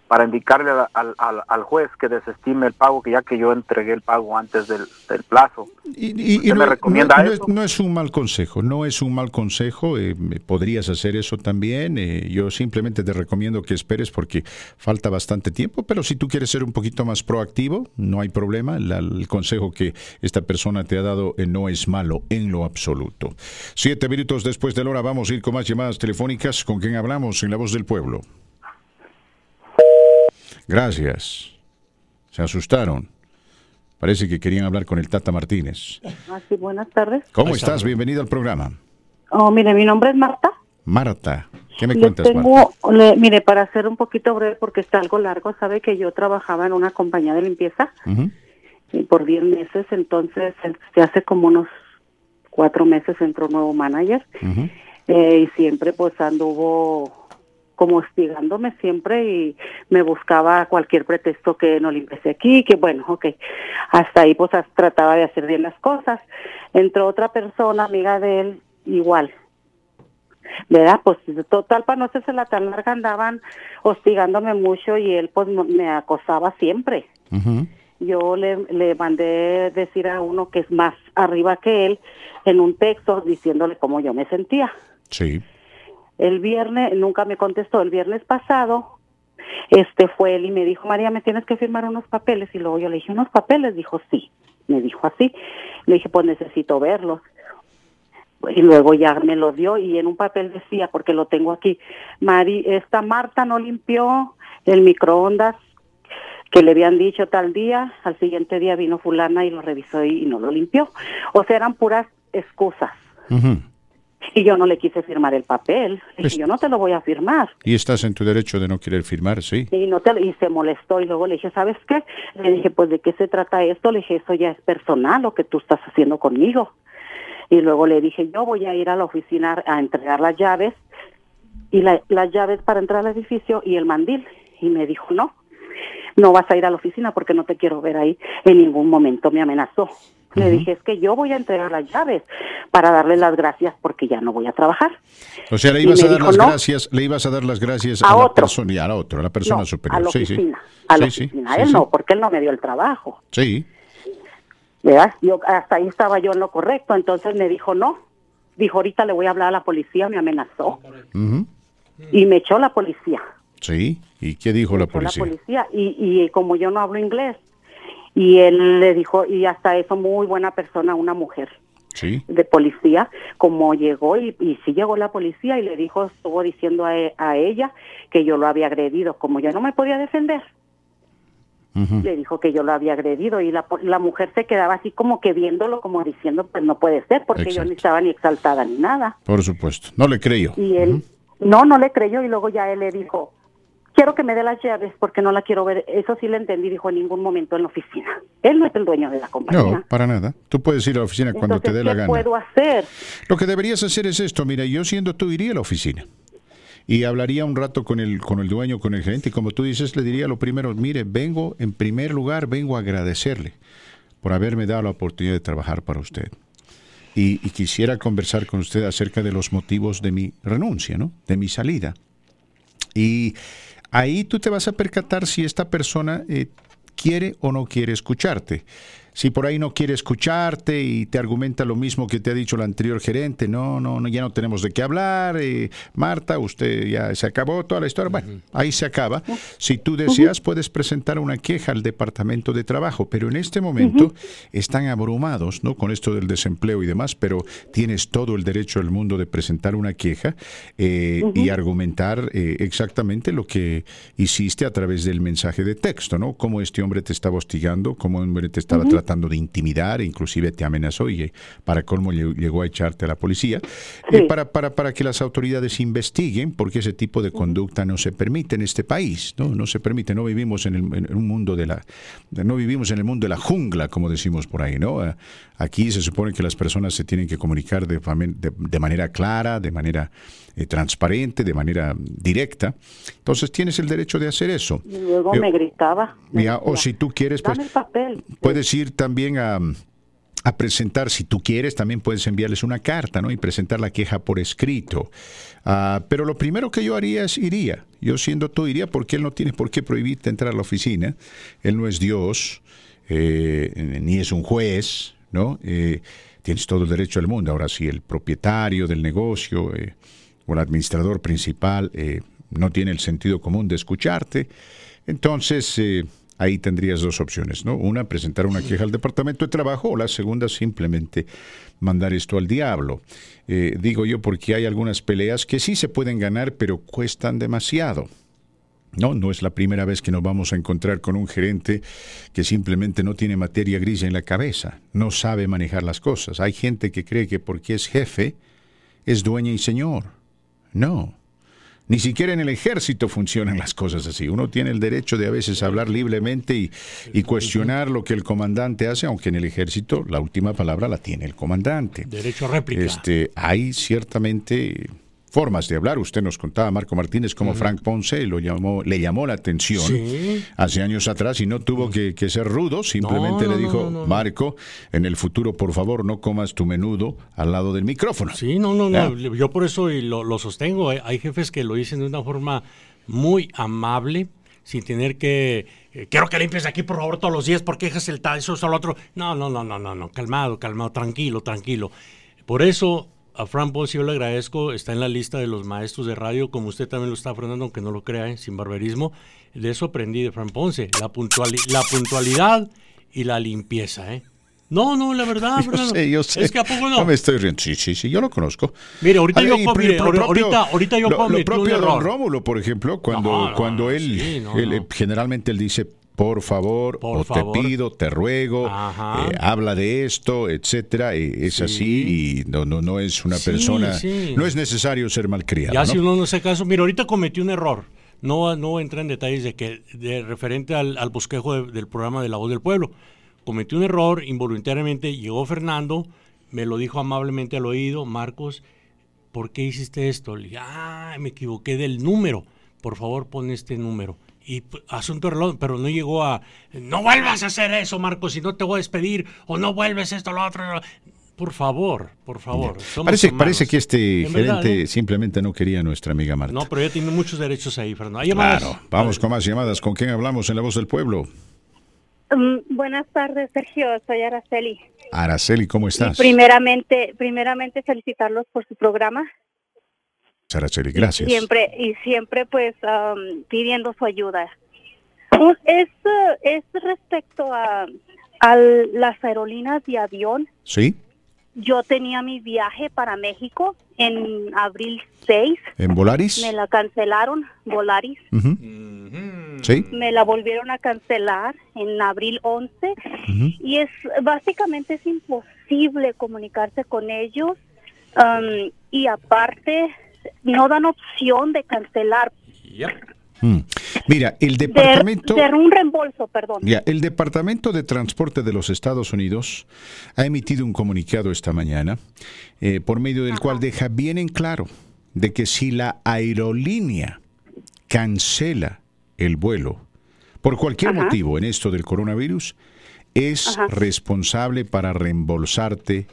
[SPEAKER 11] para indicarle al, al, al, juez que desestime el pago, que ya que yo entregué el pago antes del, plazo.
[SPEAKER 3] Y, no, me recomienda no, no, es, un mal consejo, no es un mal consejo, eh, podrías hacer eso también. Eh, yo simplemente te recomiendo que esperes porque falta bastante tiempo, pero si tú quieres ser un poquito más proactivo, no hay problema. el consejo que esta persona te ha dado eh, no es malo en lo absoluto. Siete minutos después de la hora, vamos a ir con más llamadas telefónicas. ¿Con quién hablamos en La Voz del Pueblo? Gracias. Se asustaron. Parece que querían hablar con el Tata Martínez.
[SPEAKER 12] Ah, sí, buenas tardes.
[SPEAKER 3] ¿Cómo estás? Bienvenido al programa.
[SPEAKER 12] Oh, mire, mi nombre es Marta.
[SPEAKER 3] Marta, ¿qué me cuentas, Marta?
[SPEAKER 12] mire, para ser un poquito breve, porque está algo largo, sabe que yo trabajaba en una compañía de limpieza y por 10 meses, entonces se hace como unos cuatro meses entró un nuevo manager eh, y siempre pues anduvo como hostigándome siempre y me buscaba cualquier pretexto que no limpiese aquí, que bueno, ok, hasta ahí pues trataba de hacer bien las cosas. Entró otra persona, amiga de él, igual. ¿Verdad? Pues total, para no hacerse la tan larga, andaban hostigándome mucho y él pues me acosaba siempre. Yo le, le mandé decir a uno que es más arriba que él en un texto diciéndole cómo yo me sentía.
[SPEAKER 3] Sí.
[SPEAKER 12] El viernes, nunca me contestó, el viernes pasado, este fue él y me dijo, María, me tienes que firmar unos papeles. Y luego yo le dije, ¿unos papeles? Dijo, sí. Me dijo así. Le dije, pues necesito verlos. Y luego ya me lo dio y en un papel decía, porque lo tengo aquí, Mari, esta Marta no limpió el microondas que le habían dicho tal día, al siguiente día vino fulana y lo revisó y, no lo limpió. O sea, eran puras excusas. Y yo no le quise firmar el papel. yo no te lo voy a firmar.
[SPEAKER 3] Y estás en tu derecho de no querer firmar, sí.
[SPEAKER 12] Y, no te, y se molestó y luego le dije, ¿sabes qué? Le dije, pues ¿de qué se trata esto? Le dije, eso ya es personal lo que tú estás haciendo conmigo. Y luego le dije, yo voy a ir a la oficina a entregar las llaves y las llaves para entrar al edificio y el mandil. Y me dijo, no, no vas a ir a la oficina porque no te quiero ver ahí. En ningún momento me amenazó. Le dije, es que yo voy a entregar las llaves para darle las gracias porque ya no voy a trabajar.
[SPEAKER 3] O sea, le ibas a dar las gracias, le ibas a dar las gracias a, la persona a la otra, a la persona superior.
[SPEAKER 12] A la oficina, a la oficina. él no, porque él no me dio el trabajo.
[SPEAKER 3] Sí.
[SPEAKER 12] ¿Verdad? Yo, hasta ahí estaba yo en lo correcto, entonces me dijo no. Dijo, ahorita le voy a hablar a la policía, me amenazó. Y me echó la policía.
[SPEAKER 3] Sí, ¿y qué dijo la policía?
[SPEAKER 12] La policía, y, y como yo no hablo inglés, y él le dijo, y hasta eso muy buena persona, una mujer. de policía, como llegó y, y sí llegó la policía y le dijo, estuvo diciendo a, e, ella que yo lo había agredido, como yo no me podía defender. Le dijo que yo lo había agredido y la, la mujer se quedaba así como que viéndolo, como diciendo, pues no puede ser, porque yo ni estaba ni exaltada ni nada.
[SPEAKER 3] Por supuesto, no le creyó.
[SPEAKER 12] Y él, no, no le creyó y luego ya él le dijo, quiero que me dé las llaves porque no la quiero ver. Eso sí le entendí, dijo en ningún momento en la oficina. Él no es el dueño de la compañía.
[SPEAKER 3] No, para nada. Tú puedes ir a la oficina cuando te dé la gana.
[SPEAKER 12] ¿Qué puedo hacer?
[SPEAKER 3] Lo que deberías hacer es esto. Mira, yo siendo tú iría a la oficina y hablaría un rato con el, con el dueño, con el gerente, y como tú dices, le diría lo primero, mire, vengo, en primer lugar, vengo a agradecerle por haberme dado la oportunidad de trabajar para usted. Y, y, quisiera conversar con usted acerca de los motivos de mi renuncia, ¿no? De mi salida. Y ahí tú te vas a percatar si esta persona eh, quiere o no quiere escucharte si por ahí no quiere escucharte y te argumenta lo mismo que te ha dicho el anterior gerente, no, no, no ya no tenemos de qué hablar, eh, Marta, usted ya se acabó toda la historia, bueno, ahí se acaba. Si tú deseas, puedes presentar una queja al departamento de trabajo, pero en este momento están abrumados, ¿no? Con esto del desempleo y demás, pero tienes todo el derecho del mundo de presentar una queja eh, y argumentar eh, exactamente lo que hiciste a través del mensaje de texto, ¿no? Cómo este hombre te estaba hostigando, cómo hombre te estaba tratando tratando de intimidar, inclusive te amenazó y eh, para colmo llegó a echarte a la policía, eh, para, para, para que las autoridades investiguen, porque ese tipo de conducta no se permite en este país, no, no se permite, no vivimos en, el, un mundo de la, no vivimos en el mundo de la jungla, como decimos por ahí, ¿no? Eh, aquí se supone que las personas se tienen que comunicar de, de, manera clara, de manera transparente, de manera directa. Entonces tienes el derecho de hacer eso.
[SPEAKER 12] Y luego me gritaba.
[SPEAKER 3] o si tú quieres, pues puedes ir también a, presentar, si tú quieres, también puedes enviarles una carta, ¿no? Y presentar la queja por escrito. Ah, pero lo primero que yo haría es iría. Yo siendo tú iría porque él no tiene por qué prohibirte entrar a la oficina. Él no es Dios, eh, ni es un juez, ¿no? Eh, tienes todo el derecho del mundo. Ahora, si el propietario del negocio eh, o el administrador principal no tiene el sentido común de escucharte, entonces ahí tendrías dos opciones, ¿no? Una, presentar una queja al Departamento de Trabajo o la segunda, simplemente mandar esto al diablo. Eh, digo yo porque hay algunas peleas que sí se pueden ganar, pero cuestan demasiado. No, no es la primera vez que nos vamos a encontrar con un gerente que simplemente no tiene materia gris en la cabeza, no sabe manejar las cosas. Hay gente que cree que porque es jefe, es dueña y señor. No, ni siquiera en el ejército funcionan las cosas así. Uno tiene el derecho de a veces hablar libremente y, y, cuestionar lo que el comandante hace, aunque en el ejército la última palabra la tiene el comandante.
[SPEAKER 2] Derecho a réplica.
[SPEAKER 3] Este, hay ciertamente formas de hablar. Usted nos contaba, Marco Martínez, como Frank Ponce lo llamó, le llamó la atención hace años atrás y no tuvo que, ser rudo, simplemente le dijo, Marco, en el futuro, por favor, no comas tu menudo al lado del micrófono.
[SPEAKER 2] Sí, no, no, no. Yo por eso lo, lo sostengo. Hay jefes que lo dicen de una forma muy amable, sin tener que eh, quiero que limpies aquí por favor todos los días porque dejas el tal, eso, eso, lo otro. No, no, no, no, no, no, calmado, calmado, tranquilo, tranquilo. Por eso a Fran Ponce yo le agradezco, está en la lista de los maestros de radio, como usted también lo está, Fernando, aunque no lo crea, ¿eh? sin barberismo. De eso aprendí de Fran Ponce, la, la puntualidad y la limpieza. ¿eh? No, no, la verdad,
[SPEAKER 3] yo sé, yo sé.
[SPEAKER 2] Es que a poco no.
[SPEAKER 3] No me estoy riendo. Sí, sí, sí, yo lo conozco.
[SPEAKER 2] Mire, ahorita yo, mire, ahorita, ahorita yo
[SPEAKER 3] lo, lo propio Don Rómulo, por ejemplo, cuando, cuando él, él generalmente él dice por favor, o te pido, te ruego, eh, habla de esto, etcétera, eh, es así y no, no, no es una persona, no es necesario ser malcriado.
[SPEAKER 2] Ya si uno no hace caso, mira, ahorita cometí un error. No, no entra en detalles de que, de referente al, al bosquejo del programa de La Voz del Pueblo. Cometí un error, involuntariamente llegó Fernando, me lo dijo amablemente al oído, Marcos, ¿por qué hiciste esto? Le dije, ah, me equivoqué del número, por favor pon este número y asunto reloj, pero no llegó a, no vuelvas a hacer eso, Marcos, si no te voy a despedir, o no vuelves esto, lo otro. Por favor, por favor.
[SPEAKER 3] Parece, parece que este gerente ¿eh? simplemente no quería a nuestra amiga Marta.
[SPEAKER 2] No, pero ella tiene muchos derechos ahí, Fernando.
[SPEAKER 3] Claro, vamos con más llamadas. ¿Con quién hablamos en La Voz del Pueblo?
[SPEAKER 13] Mm, buenas tardes, Sergio. Soy Araceli.
[SPEAKER 3] Araceli, ¿cómo estás?
[SPEAKER 13] primeramente, primeramente felicitarlos por su programa.
[SPEAKER 3] Araceli, gracias.
[SPEAKER 13] Y siempre, y siempre pues pidiendo su ayuda. Es, es respecto a, a las aerolíneas de avión.
[SPEAKER 3] Sí.
[SPEAKER 13] Yo tenía mi viaje para México en abril 6.
[SPEAKER 3] ¿En Volaris?
[SPEAKER 13] Me la cancelaron, Volaris.
[SPEAKER 3] Sí.
[SPEAKER 13] Me la volvieron a cancelar en abril 11. Y es básicamente es imposible comunicarse con ellos. y aparte, no dan opción de cancelar.
[SPEAKER 3] Mm. Mira, el departamento
[SPEAKER 13] de, un reembolso, perdón.
[SPEAKER 3] Ya, el departamento de transporte de los Estados Unidos ha emitido un comunicado esta mañana eh, por medio del cual deja bien en claro de que si la aerolínea cancela el vuelo por cualquier motivo en esto del coronavirus, es responsable para reembolsarte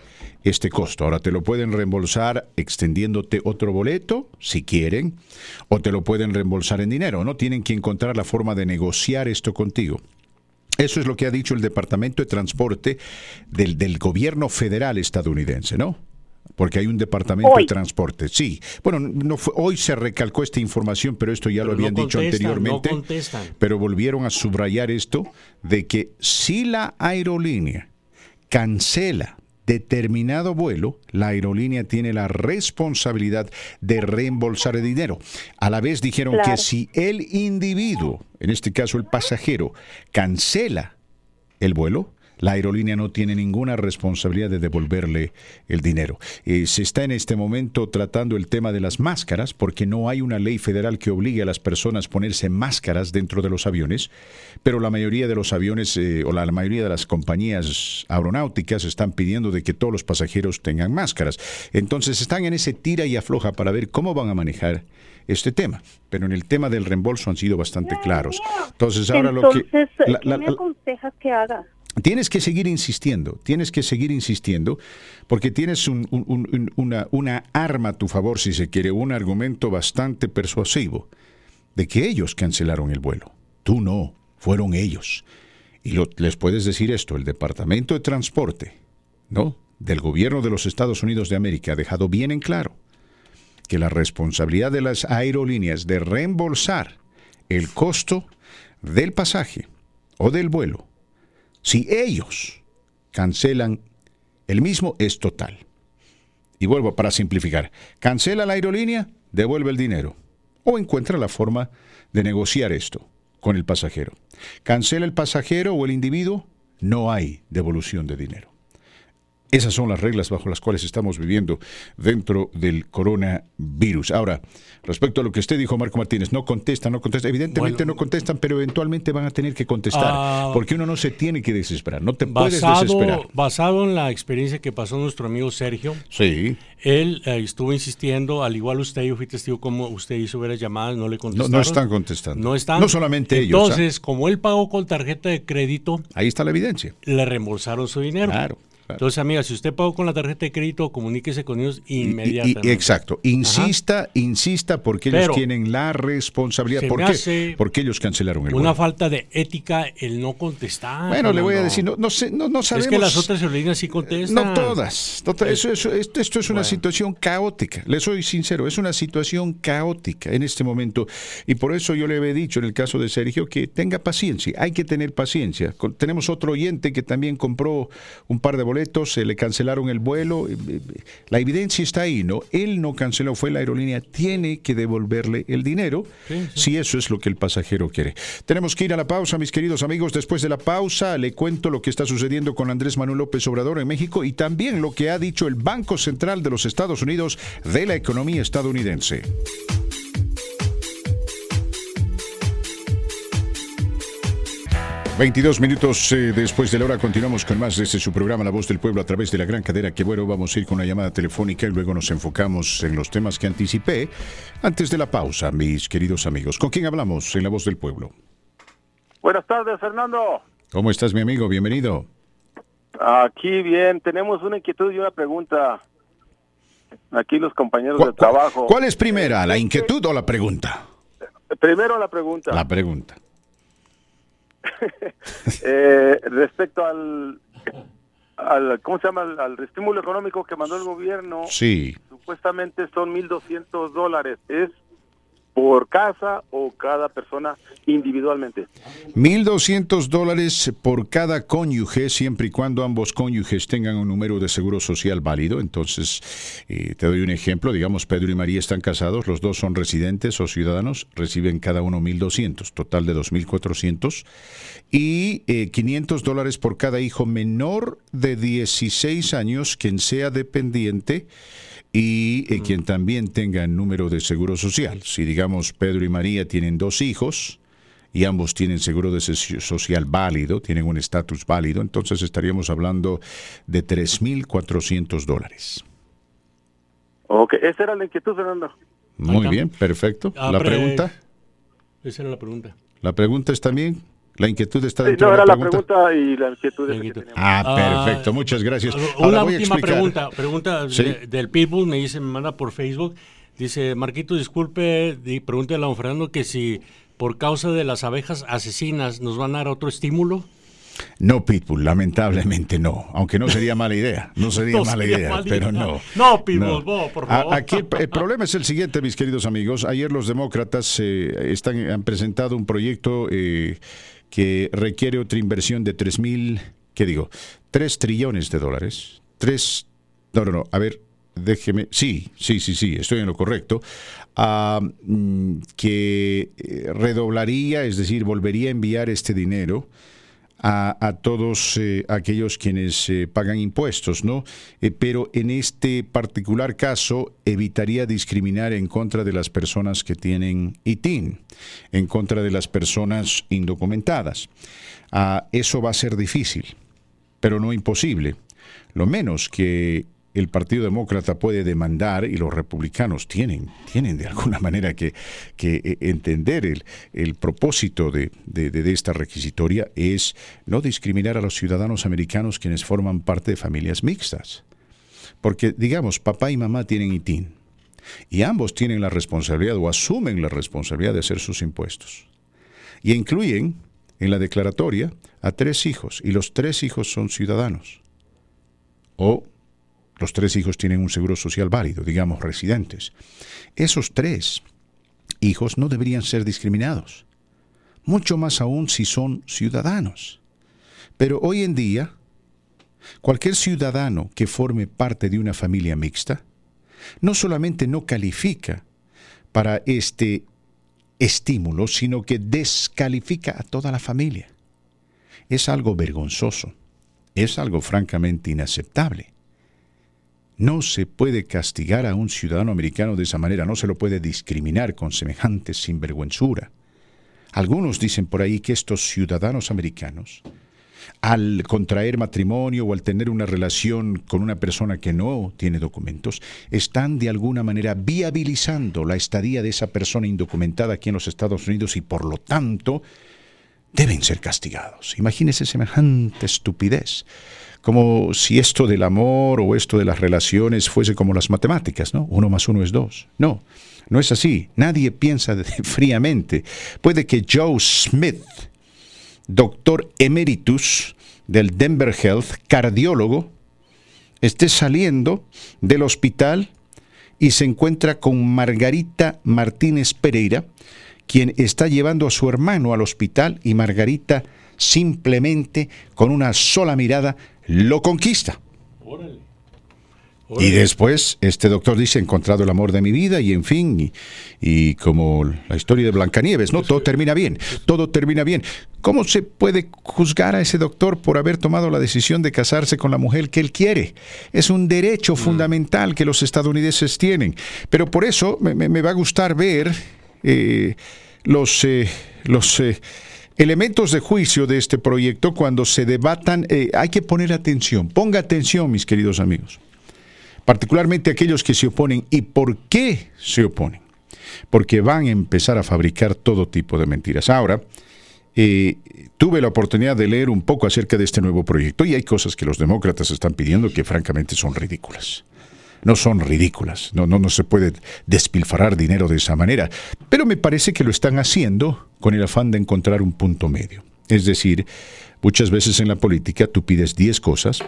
[SPEAKER 3] este costo. Ahora te lo pueden reembolsar extendiéndote otro boleto, si quieren, o te lo pueden reembolsar en dinero. No tienen que encontrar la forma de negociar esto contigo. Eso es lo que ha dicho el Departamento de Transporte del, del gobierno federal estadounidense, ¿no? Porque hay un departamento de transporte. Sí. Bueno, no hoy se recalcó esta información, pero esto ya lo habían dicho anteriormente. pero volvieron a subrayar esto de que si la aerolínea cancela determinado vuelo, la aerolínea tiene la responsabilidad de reembolsar el dinero. A la vez dijeron que si el individuo, en este caso el pasajero, cancela el vuelo, la aerolínea no tiene ninguna responsabilidad de devolverle el dinero. Eh, se está en este momento tratando el tema de las máscaras porque no hay una ley federal que obligue a las personas a ponerse máscaras dentro de los aviones, pero la mayoría de los aviones eh, o la, mayoría de las compañías aeronáuticas están pidiendo de que todos los pasajeros tengan máscaras. Entonces están en ese tira y afloja para ver cómo van a manejar este tema, pero en el tema del reembolso han sido bastante claros. Entonces ahora lo que...
[SPEAKER 13] ¿qué me aconsejas que haga?
[SPEAKER 3] Tienes que seguir insistiendo, tienes que seguir insistiendo, porque tienes una, una, arma a tu favor, si se quiere, un argumento bastante persuasivo de que ellos cancelaron el vuelo. Tú no, fueron ellos. Y les puedes decir esto, el Departamento de Transporte, ¿no? Del gobierno de los Estados Unidos de América ha dejado bien en claro que la responsabilidad de las aerolíneas de reembolsar el costo del pasaje o del vuelo si ellos cancelan el mismo, es total. Y vuelvo para simplificar. Cancela la aerolínea, devuelve el dinero. O encuentra la forma de negociar esto con el pasajero. Cancela el pasajero o el individuo, no hay devolución de dinero. Esas son las reglas bajo las cuales estamos viviendo dentro del coronavirus. Ahora, respecto a lo que usted dijo, Marco Martínez, no contestan, no contestan. Evidentemente no contestan, pero eventualmente van a tener que contestar, ah. porque uno no se tiene que desesperar, no te puedes desesperar.
[SPEAKER 2] Basado en la experiencia que pasó nuestro amigo Sergio,
[SPEAKER 3] sí.
[SPEAKER 2] él eh, estuvo insistiendo, al igual usted, yo fui testigo como usted hizo varias llamadas, no le contestaron.
[SPEAKER 3] No, no están contestando.
[SPEAKER 2] No están.
[SPEAKER 3] No solamente ellos.
[SPEAKER 2] ¿ah? Entonces, como él pagó con tarjeta de crédito,
[SPEAKER 3] ahí está la evidencia.
[SPEAKER 2] Le reembolsaron su dinero.
[SPEAKER 3] Claro.
[SPEAKER 2] Entonces, amiga, si usted pagó con la tarjeta de crédito, comuníquese con ellos inmediatamente.
[SPEAKER 3] exacto. Insista, insista, porque ellos tienen la responsabilidad. ¿Por qué? Porque ellos cancelaron el
[SPEAKER 2] Una falta de ética el no contestar.
[SPEAKER 3] Bueno, le voy a decir, no, no, sé, no, no sabemos.
[SPEAKER 2] Es que las otras aerolíneas sí contestan.
[SPEAKER 3] No todas. eso, esto, esto, es una situación caótica. Le soy sincero, es una situación caótica en este momento. Y por eso yo le había dicho en el caso de Sergio que tenga paciencia. Hay que tener paciencia. Tenemos otro oyente que también compró un par de boletos se le cancelaron el vuelo. Eh, eh, la evidencia está ahí, ¿no? Él no canceló, fue la aerolínea, tiene que devolverle el dinero si eso es lo que el pasajero quiere. Tenemos que ir a la pausa, mis queridos amigos. Después de la pausa le cuento lo que está sucediendo con Andrés Manuel López Obrador en México y también lo que ha dicho el Banco Central de los Estados Unidos de la economía estadounidense. 22 minutos eh, después de la hora continuamos con más de este su programa La Voz del Pueblo a través de la gran cadera que bueno, vamos a ir con una llamada telefónica y luego nos enfocamos en los temas que anticipé antes de la pausa, mis queridos amigos. ¿Con quién hablamos en La Voz del Pueblo?
[SPEAKER 14] Buenas tardes, Fernando.
[SPEAKER 3] ¿Cómo estás, mi amigo? Bienvenido.
[SPEAKER 14] Aquí bien, tenemos una inquietud y una pregunta. Aquí los compañeros de trabajo.
[SPEAKER 3] ¿Cuál es primera, la inquietud o la pregunta?
[SPEAKER 14] Primero la pregunta.
[SPEAKER 3] La pregunta.
[SPEAKER 14] eh, respecto al, al, ¿cómo se llama? Al, estímulo económico que mandó el gobierno.
[SPEAKER 3] Sí.
[SPEAKER 14] Supuestamente son 1.200 dólares. ¿Es por casa o cada persona individualmente.
[SPEAKER 3] 1.200 dólares por cada cónyuge, siempre y cuando ambos cónyuges tengan un número de seguro social válido. Entonces, eh, te doy un ejemplo. Digamos, Pedro y María están casados, los dos son residentes o ciudadanos, reciben cada uno 1.200, total de 2.400. Y 500 eh, dólares por cada hijo menor de 16 años, quien sea dependiente y eh, quien también tenga el número de seguro social. Si digamos Pedro y María tienen dos hijos y ambos tienen seguro de social válido, tienen un estatus válido, entonces estaríamos hablando de 3.400 dólares.
[SPEAKER 14] Ok, esa era la inquietud, Fernando.
[SPEAKER 3] Muy bien, perfecto. Ah, ¿La pregunta?
[SPEAKER 2] Esa era la pregunta.
[SPEAKER 3] ¿La pregunta está bien? La inquietud está
[SPEAKER 14] Sí,
[SPEAKER 3] dentro
[SPEAKER 14] no,
[SPEAKER 3] de
[SPEAKER 14] era
[SPEAKER 3] la
[SPEAKER 14] la
[SPEAKER 3] pregunta.
[SPEAKER 14] y la inquietud es que teníamos.
[SPEAKER 3] Ah, perfecto, muchas gracias.
[SPEAKER 2] Una
[SPEAKER 3] Ahora voy a
[SPEAKER 2] última
[SPEAKER 3] explicar.
[SPEAKER 2] pregunta, pregunta
[SPEAKER 3] Sí.
[SPEAKER 2] de- del Pitbull, me dice, me manda por Facebook, dice, Marquito, disculpe, di- pregúntale a don Fernando que si por causa de las abejas asesinas nos van a dar otro estímulo.
[SPEAKER 3] No, Pitbull, lamentablemente no, aunque no sería mala idea, no sería
[SPEAKER 2] No
[SPEAKER 3] mala
[SPEAKER 2] sería
[SPEAKER 3] idea,
[SPEAKER 2] mala
[SPEAKER 3] pero no.
[SPEAKER 2] No, Pitbull, vos, por
[SPEAKER 3] A-
[SPEAKER 2] favor.
[SPEAKER 3] Aquí el, el problema es el siguiente, mis queridos amigos. Ayer los demócratas eh, están, han presentado un proyecto eh, que requiere otra inversión de 3 mil, ¿qué digo? 3 trillones de dólares. 3, no, no, no, a ver, déjeme, sí, sí, sí, sí, estoy en lo correcto. Ah, mm, que eh, redoblaría, es decir, volvería a enviar este dinero a, todos eh, aquellos quienes eh, pagan impuestos, ¿no? Eh, pero en este particular caso evitaría discriminar en contra de las personas que tienen ITIN, en contra de las personas indocumentadas. Ah, eso va a ser difícil, pero no imposible. Lo menos que el Partido Demócrata puede demandar y los republicanos tienen, tienen de alguna manera que, eh, entender el, propósito de- de esta requisitoria es no discriminar a los ciudadanos americanos quienes forman parte de familias mixtas. Porque, digamos, papá y mamá tienen ITIN y ambos tienen la responsabilidad o asumen la responsabilidad de hacer sus impuestos. Y incluyen en la declaratoria a tres hijos y los tres hijos son ciudadanos. O los tres hijos tienen un seguro social válido, digamos residentes. Esos tres hijos no deberían ser discriminados, mucho más aún si son ciudadanos. Pero hoy en día, cualquier ciudadano que forme parte de una familia mixta, no solamente no califica para este estímulo, sino que descalifica a toda la familia. Es algo vergonzoso, es algo francamente inaceptable. No se puede castigar a un ciudadano americano de esa manera, no se lo puede discriminar con semejante sinvergüenzura. Algunos dicen por ahí que estos ciudadanos americanos, al contraer matrimonio o al tener una relación con una persona que no tiene documentos, están de alguna manera viabilizando la estadía de esa persona indocumentada aquí en los Estados Unidos y por lo tanto deben ser castigados. Imagínese semejante estupidez, como si esto del amor o esto de las relaciones fuese como las matemáticas, ¿no? Uno más uno es dos. No, no es así. Nadie piensa fríamente. Puede que Joe Smith, doctor emeritus del Denver Health, cardiólogo, esté saliendo del hospital y se encuentra con Margarita Martínez Pereira, quien está llevando a su hermano al hospital y Margarita simplemente con una sola mirada lo conquista. Y después este doctor dice, he encontrado el amor de mi vida y en fin, y, y como la historia de Blancanieves, ¿no? Todo termina bien, todo termina bien. ¿Cómo se puede juzgar a ese doctor por haber tomado la decisión de casarse con la mujer que él quiere? Es un derecho fundamental que los estadounidenses tienen. Pero por eso me, me- me va a gustar ver eh, los, eh, los eh, elementos de juicio de este proyecto cuando se debatan. eh, hay que poner atención, ponga atención, mis queridos amigos particularmente aquellos que se oponen. ¿Y por qué se oponen? Porque van a empezar a fabricar todo tipo de mentiras. Ahora, eh, tuve la oportunidad de leer un poco acerca de este nuevo proyecto y hay cosas que los demócratas están pidiendo que francamente son ridículas. No son ridículas, no, no, no se puede despilfarrar dinero de esa manera, pero me parece que lo están haciendo con el afán de encontrar un punto medio. Es decir, muchas veces en la política tú pides 10 cosas,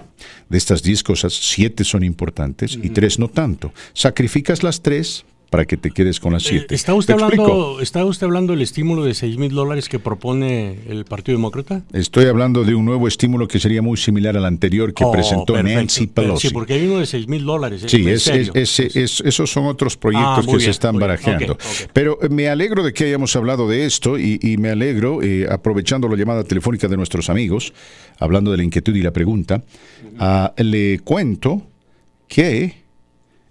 [SPEAKER 3] de estas 10 cosas, 7 son importantes y 3 no tanto. Sacrificas las 3 para que te quedes con las 7.
[SPEAKER 2] Eh, ¿Está usted, hablando, ¿Está usted hablando del estímulo de 6 mil dólares que propone el Partido Demócrata?
[SPEAKER 3] Estoy hablando de un nuevo estímulo que sería muy similar al anterior que
[SPEAKER 2] Oh,
[SPEAKER 3] presentó
[SPEAKER 2] perfecto.
[SPEAKER 3] Nancy Pelosi.
[SPEAKER 2] Sí, porque hay uno de 6 mil dólares. ¿eh?
[SPEAKER 3] Sí, es, es- es- es- esos son otros proyectos
[SPEAKER 2] Ah,
[SPEAKER 3] que se
[SPEAKER 2] bien,
[SPEAKER 3] están
[SPEAKER 2] muy bien.
[SPEAKER 3] barajeando.
[SPEAKER 2] Ok, ok.
[SPEAKER 3] Pero eh, me alegro de que hayamos hablado de esto y, y me alegro, eh, aprovechando la llamada telefónica de nuestros amigos, hablando de la inquietud y la pregunta, ah, le cuento que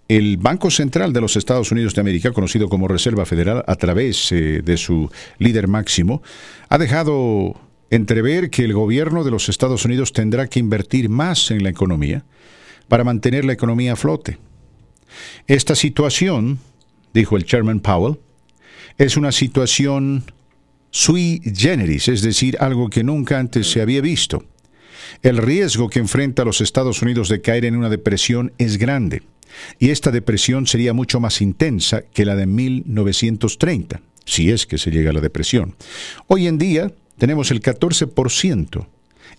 [SPEAKER 3] el Banco Central de los Estados Unidos de América, conocido como Reserva Federal, a través eh, de su líder máximo, ha dejado entrever que el gobierno de los Estados Unidos tendrá que invertir más en la economía para mantener la economía a flote. Esta situación, dijo el chairman Powell, es una situación sui generis, es decir, algo que nunca antes se había visto. El riesgo que enfrenta a los Estados Unidos de caer en una depresión es grande, y esta depresión sería mucho más intensa que la de 1930, si es que se llega a la depresión. Hoy en día tenemos el 14%.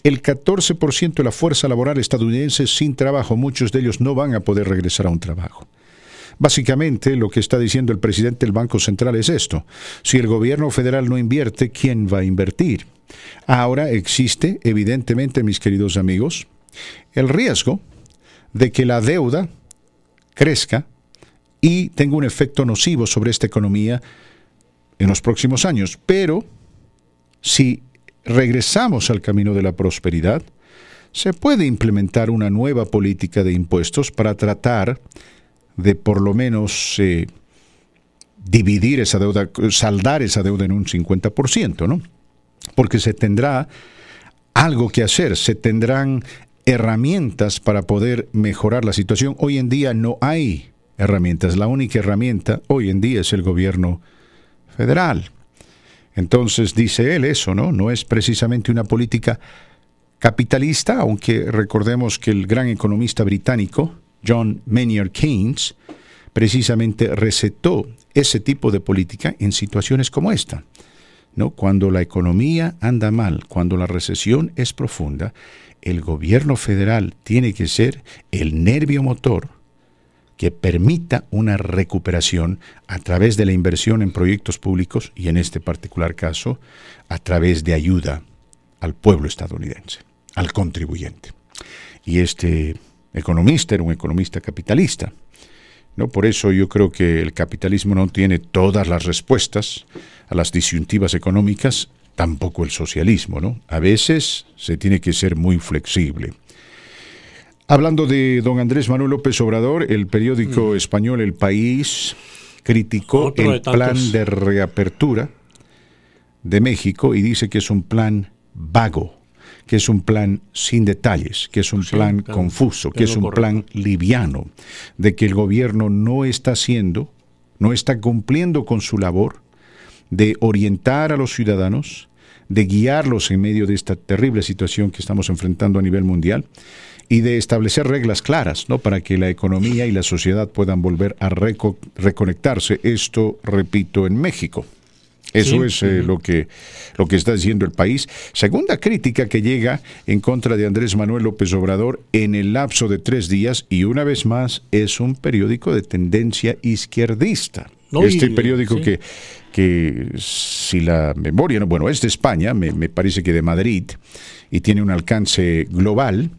[SPEAKER 3] El 14% de la fuerza laboral estadounidense sin trabajo, muchos de ellos no van a poder regresar a un trabajo. Básicamente lo que está diciendo el presidente del Banco Central es esto. Si el gobierno federal no invierte, ¿quién va a invertir? Ahora existe, evidentemente, mis queridos amigos, el riesgo de que la deuda crezca y tenga un efecto nocivo sobre esta economía en los próximos años. Pero si regresamos al camino de la prosperidad, se puede implementar una nueva política de impuestos para tratar de por lo menos eh, dividir esa deuda, saldar esa deuda en un 50%, ¿no? Porque se tendrá algo que hacer, se tendrán herramientas para poder mejorar la situación. Hoy en día no hay herramientas, la única herramienta hoy en día es el gobierno federal. Entonces dice él eso, ¿no? No es precisamente una política capitalista, aunque recordemos que el gran economista británico, John Maynard Keynes, precisamente recetó ese tipo de política en situaciones como esta. ¿no? Cuando la economía anda mal, cuando la recesión es profunda, el gobierno federal tiene que ser el nervio motor que permita una recuperación a través de la inversión en proyectos públicos y en este particular caso a través de ayuda al pueblo estadounidense, al contribuyente. Y este economista era un economista capitalista. ¿no? Por eso yo creo que el capitalismo no tiene todas las respuestas a las disyuntivas económicas, tampoco el socialismo. ¿no? A veces se tiene que ser muy flexible. Hablando de don Andrés Manuel López Obrador, el periódico mm. español El País criticó el plan de reapertura de México y dice que es un plan vago que es un plan sin detalles, que es un plan confuso, que es un plan liviano, de que el gobierno no está haciendo, no está cumpliendo con su labor de orientar a los ciudadanos, de guiarlos en medio de esta terrible situación que estamos enfrentando a nivel mundial y de establecer reglas claras, ¿no? Para que la economía y la sociedad puedan volver a reconectarse. Esto, repito, en México. Eso es eh, lo, que, lo que está diciendo el país. Segunda crítica que llega en contra de Andrés Manuel López Obrador en el lapso de tres días y una vez más es un periódico de tendencia izquierdista. este periódico que, que, si la memoria, no, bueno, es de España, me, parece que de Madrid, y tiene un alcance global,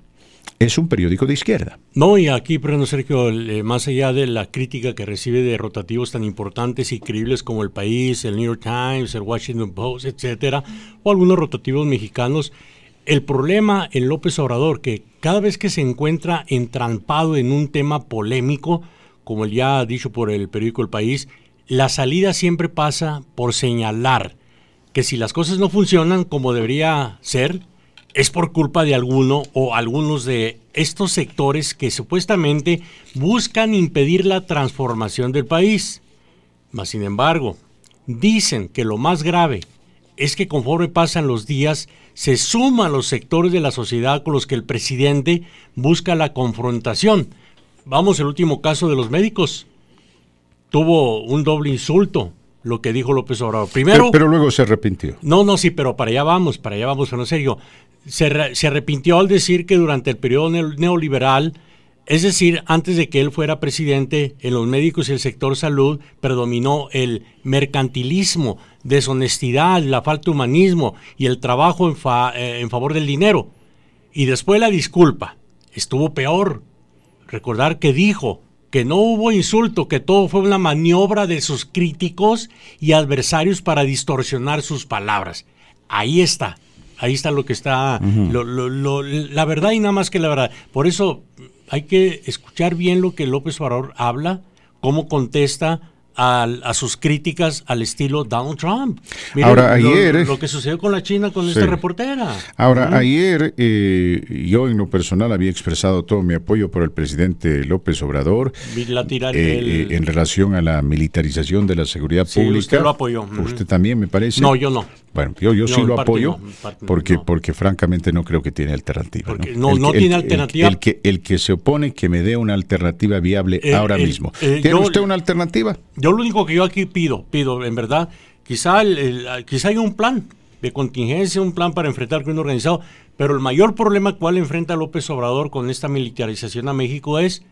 [SPEAKER 3] es un periódico de izquierda.
[SPEAKER 2] No, y aquí, pero Sergio, más allá de la crítica que recibe de rotativos tan importantes y creíbles como El País, el New York Times, el Washington Post, etcétera, o algunos rotativos mexicanos, el problema en López Obrador, que cada vez que se encuentra entrampado en un tema polémico, como el ya dicho por el periódico El País, la salida siempre pasa por señalar que si las cosas no funcionan como debería ser, es por culpa de alguno o algunos de estos sectores que supuestamente buscan impedir la transformación del país. Mas, sin embargo, dicen que lo más grave es que conforme pasan los días, se suman los sectores de la sociedad con los que el presidente busca la confrontación. Vamos, el último caso de los médicos. Tuvo un doble insulto, lo que dijo López Obrador. Primero.
[SPEAKER 3] Pero, luego se arrepintió.
[SPEAKER 2] No, no, sí, pero para allá vamos, para allá vamos, en serio se, arrepintió al decir que durante el periodo neoliberal, es decir, antes de que él fuera presidente, en los médicos y el sector salud predominó el mercantilismo, deshonestidad, la falta de humanismo y el trabajo en, eh, en favor del dinero. Y después la disculpa. Estuvo peor. Recordar que dijo que no hubo insulto, que todo fue una maniobra de sus críticos y adversarios para distorsionar sus palabras. Ahí está ahí está lo que está, la verdad y nada más que la verdad. Por eso hay que escuchar bien lo que López Obrador habla, cómo contesta a, sus críticas al estilo Donald Trump.
[SPEAKER 3] Ahora, ayer...
[SPEAKER 2] Lo, que sucedió con la China, con esta reportera.
[SPEAKER 3] Ahora, ayer eh, yo en lo personal había expresado todo mi apoyo por el presidente López Obrador eh, en relación a la militarización de la seguridad pública.
[SPEAKER 2] usted lo apoyó.
[SPEAKER 3] Usted también, me parece.
[SPEAKER 2] No, yo no.
[SPEAKER 3] Bueno, yo, yo sí lo apoyo porque, porque francamente no creo que tiene alternativa.
[SPEAKER 2] ¿no? no, tiene alternativa.
[SPEAKER 3] El, que, el que se opone que me dé una alternativa viable ahora mismo. ¿Tiene usted una alternativa?
[SPEAKER 2] Yo lo único que yo aquí pido, pido en verdad, quizá, quizá haya un plan de contingencia, un plan para enfrentar el crimen organizado, pero el mayor problema cual enfrenta López Obrador con esta militarización a México es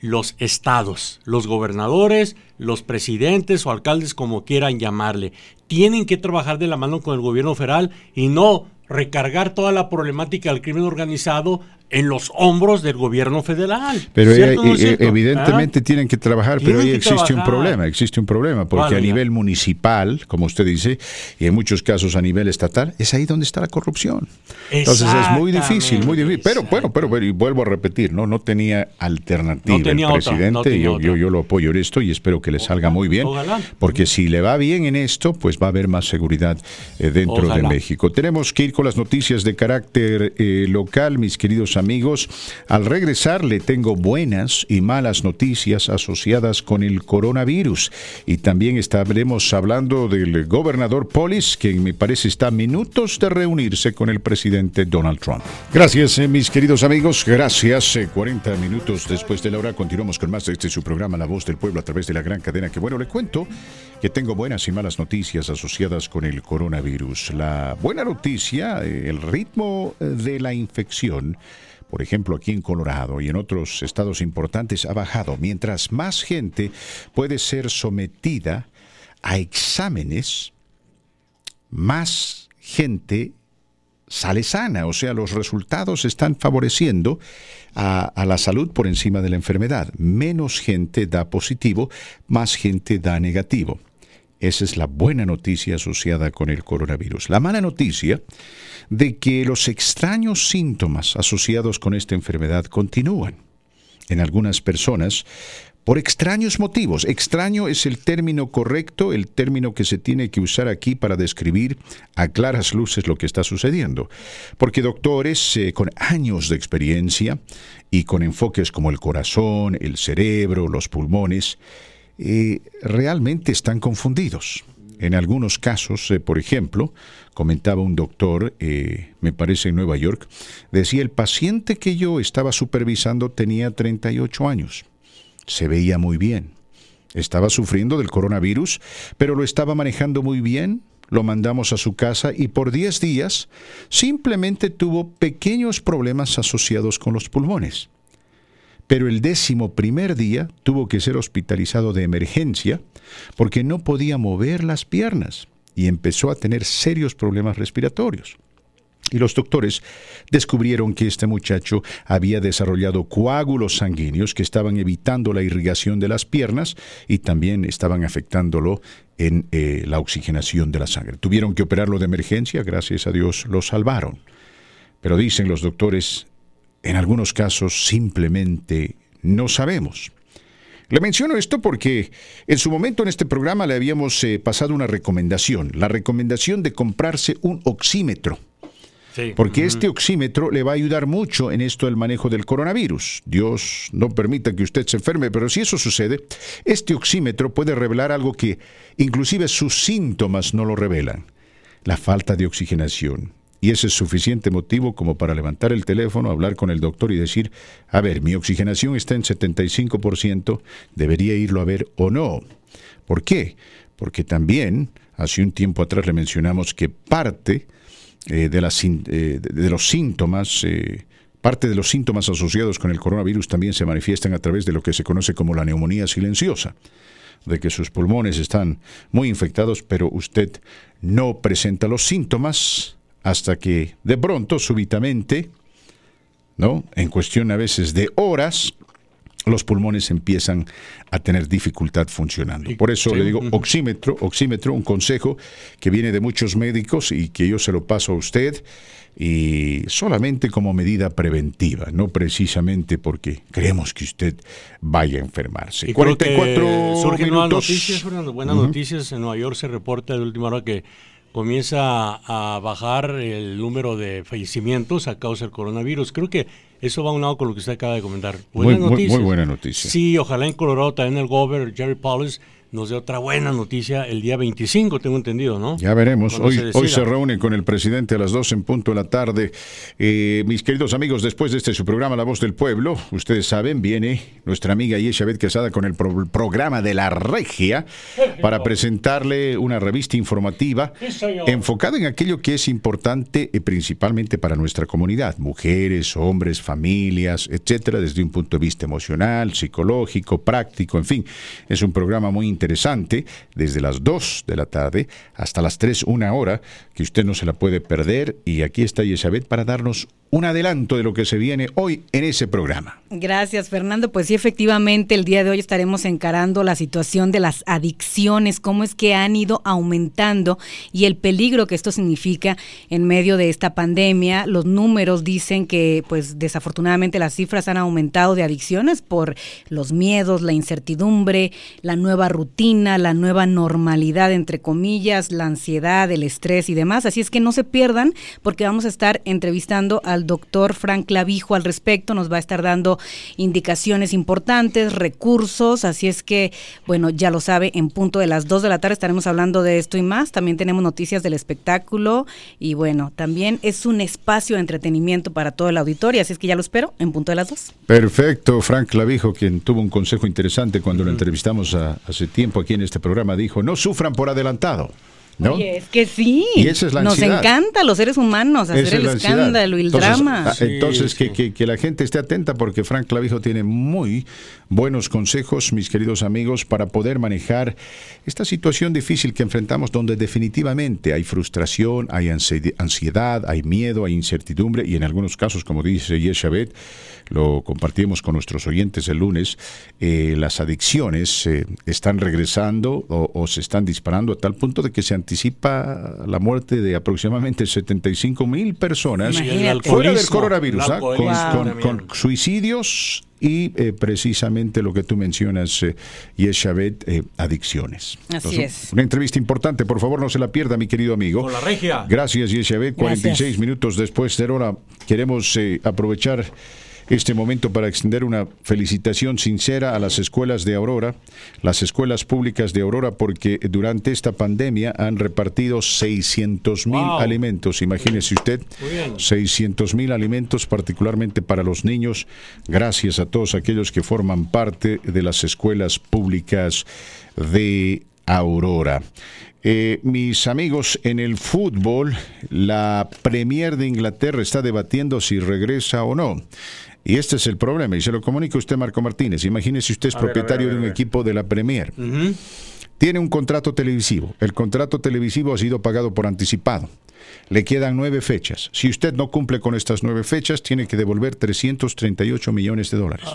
[SPEAKER 2] los estados, los gobernadores, los presidentes o alcaldes, como quieran llamarle, tienen que trabajar de la mano con el gobierno federal y no recargar toda la problemática del crimen organizado en los hombros del gobierno federal.
[SPEAKER 3] Pero eh, eh, evidentemente ¿Ah? tienen que trabajar, pero ahí existe un problema, existe un problema, porque a nivel municipal, como usted dice, y en muchos casos a nivel estatal, es ahí donde está la corrupción. Entonces es muy difícil, muy difícil. Pero bueno, pero, y vuelvo a repetir, no, no tenía alternativa el presidente, yo, yo, yo, lo apoyo en esto y espero que le salga muy bien, porque si le va bien en esto, pues va a haber más seguridad eh, dentro de México. Tenemos que ir con las noticias de carácter local, mis queridos amigos. Al regresar le tengo buenas y malas noticias asociadas con el coronavirus. Y también estaremos hablando del gobernador Polis, que me parece está a minutos de reunirse con el presidente Donald Trump. Gracias, eh, mis queridos amigos. Gracias. 40 eh, minutos después de la hora continuamos con más de este su programa La Voz del Pueblo a través de la gran cadena. Que bueno, le cuento que tengo buenas y malas noticias asociadas con el coronavirus. La buena noticia, eh, el ritmo de la infección por ejemplo aquí en Colorado y en otros estados importantes, ha bajado, mientras más gente puede ser sometida a exámenes, más gente sale sana, o sea, los resultados están favoreciendo a, a, la salud por encima de la enfermedad. Menos gente da positivo, más gente da negativo. Esa es la buena noticia asociada con el coronavirus. La mala noticia de que los extraños síntomas asociados con esta enfermedad continúan. En algunas personas, por extraños motivos. Extraño es el término correcto, el término que se tiene que usar aquí para describir a claras luces lo que está sucediendo. Porque doctores eh, con años de experiencia y con enfoques como el corazón, el cerebro, los pulmones, realmente están confundidos. En algunos casos, eh, por ejemplo, comentaba un doctor, eh, me parece en Nueva York, decía el paciente que yo estaba supervisando tenía 38 años. Se veía muy bien. Estaba sufriendo del coronavirus, pero lo estaba manejando muy bien. Lo mandamos a su casa y por 10 días simplemente tuvo pequeños problemas asociados con los pulmones pero el décimo primer día tuvo que ser hospitalizado de emergencia porque no podía mover las piernas y empezó a tener serios problemas respiratorios. Y los doctores descubrieron que este muchacho había desarrollado coágulos sanguíneos que estaban evitando la irrigación de las piernas y también estaban afectándolo en eh, la oxigenación de la sangre. Tuvieron que operarlo de emergencia, gracias a Dios lo salvaron. Pero dicen los doctores, en algunos casos simplemente no sabemos. Le menciono esto porque en su momento en este programa le habíamos eh, pasado una recomendación, la recomendación de comprarse un oxímetro. Porque este oxímetro le va a ayudar mucho en esto del manejo del coronavirus. Dios no permita que usted se enferme, pero si eso sucede, este oxímetro puede revelar algo que inclusive sus síntomas no lo revelan. La falta de oxigenación, y ese es suficiente motivo como para levantar el teléfono, hablar con el doctor y decir, a ver, mi oxigenación está en 75%, ¿debería irlo a ver o no? ¿Por qué? Porque también, hace un tiempo atrás le mencionamos que parte eh, eh, de, los síntomas, eh, parte de los síntomas asociados con el coronavirus también se manifiestan a través de lo que se conoce como la neumonía silenciosa de que sus pulmones están muy infectados, pero usted no presenta los síntomas hasta que de pronto, súbitamente, ¿no? En cuestión a veces de horas, los pulmones empiezan a tener dificultad funcionando. Por eso le digo oxímetro, oxímetro, un consejo que viene de muchos médicos y que yo se lo paso a usted y solamente como medida preventiva, no precisamente porque creemos que usted vaya a enfermarse.
[SPEAKER 2] Y 44 surgen nuevas noticias, buenas noticias. En Nueva York se reporta de última hora que comienza a bajar el número de fallecimientos a causa del coronavirus. Creo que eso va a un lado con lo que usted acaba de comentar.
[SPEAKER 3] Buenas muy, noticias. Muy, buena noticia.
[SPEAKER 2] Sí, ojalá en Colorado también el governor Jerry Powell nos dé otra buena noticia el día 25, tengo entendido, ¿no?
[SPEAKER 3] Ya veremos. Hoy se, hoy se reúnen con el presidente a las 2 en punto de la tarde. Eh, mis queridos amigos, después de este su programa La Voz del Pueblo, ustedes saben, viene nuestra amiga Yeshabet Quesada con el programa de la Regia para presentarle una revista informativa enfocada en aquello que es importante eh, principalmente para nuestra comunidad, mujeres, hombres, familias, etcétera, desde un punto de vista emocional, psicológico, práctico, en fin. Es un programa muy interesante interesante desde las 2 de la tarde hasta las 3, una hora, que usted no se la puede perder. Y aquí está Yesabet para darnos un adelanto de lo que se viene hoy en ese programa.
[SPEAKER 10] Gracias, Fernando. Pues sí, efectivamente, el día de hoy estaremos encarando la situación de las adicciones, cómo es que han ido aumentando y el peligro que esto significa en medio de esta pandemia. Los números dicen que, pues desafortunadamente, las cifras han aumentado de adicciones por los miedos, la incertidumbre, la nueva rutina, la nueva normalidad, entre comillas, la ansiedad, el estrés y demás. Así es que no se pierdan porque vamos a estar entrevistando al doctor Frank Clavijo al respecto, nos va a estar dando indicaciones importantes, recursos, así es que, bueno, ya lo sabe, en punto de las 2 de la tarde estaremos hablando de esto y más, también tenemos noticias del espectáculo y bueno, también es un espacio de entretenimiento para todo el auditorio, así es que ya lo espero en punto de las 2.
[SPEAKER 3] Perfecto, Frank Clavijo, quien tuvo un consejo interesante cuando lo entrevistamos hace tiempo aquí en este programa, dijo, no sufran por adelantado. ¿No?
[SPEAKER 10] es que sí. Nos encanta los seres humanos hacer el escándalo y el drama.
[SPEAKER 3] Ah, entonces, Que, que, la gente esté atenta porque Frank Clavijo tiene muy buenos consejos, mis queridos amigos, para poder manejar esta situación difícil que enfrentamos donde definitivamente hay frustración, hay ansiedad, hay miedo, hay incertidumbre y en algunos casos, como dice Yeshabet, lo compartimos con nuestros oyentes el lunes, eh, las adicciones eh, están regresando o, se están disparando a tal punto de que se anticipa la muerte de aproximadamente 75 mil personas fuera del coronavirus, ¿ah? con, suicidios y eh, precisamente lo que tú mencionas, eh, Yeshabet, adicciones.
[SPEAKER 10] Así es.
[SPEAKER 3] Una entrevista importante, por favor no se la pierda, mi querido amigo.
[SPEAKER 2] Con la regia.
[SPEAKER 3] Gracias, Yeshabet. 46 minutos después de hora, queremos aprovechar este momento para extender una felicitación sincera a las escuelas de Aurora, las escuelas públicas de Aurora, porque durante esta pandemia han repartido 600 mil alimentos. Imagínese usted, 600 mil alimentos, particularmente para los niños. Gracias a todos aquellos que forman parte de las escuelas públicas de Aurora. Eh, mis amigos, en el fútbol, la Premier de Inglaterra está debatiendo si regresa o no. Y este es el problema, y se lo comunica usted, Marco Martínez. Imagínese usted es propietario de un equipo de la Premier. Tiene un contrato televisivo. El contrato televisivo ha sido pagado por anticipado. Le quedan nueve fechas. Si usted no cumple con estas nueve fechas, tiene que devolver 338 millones de dólares.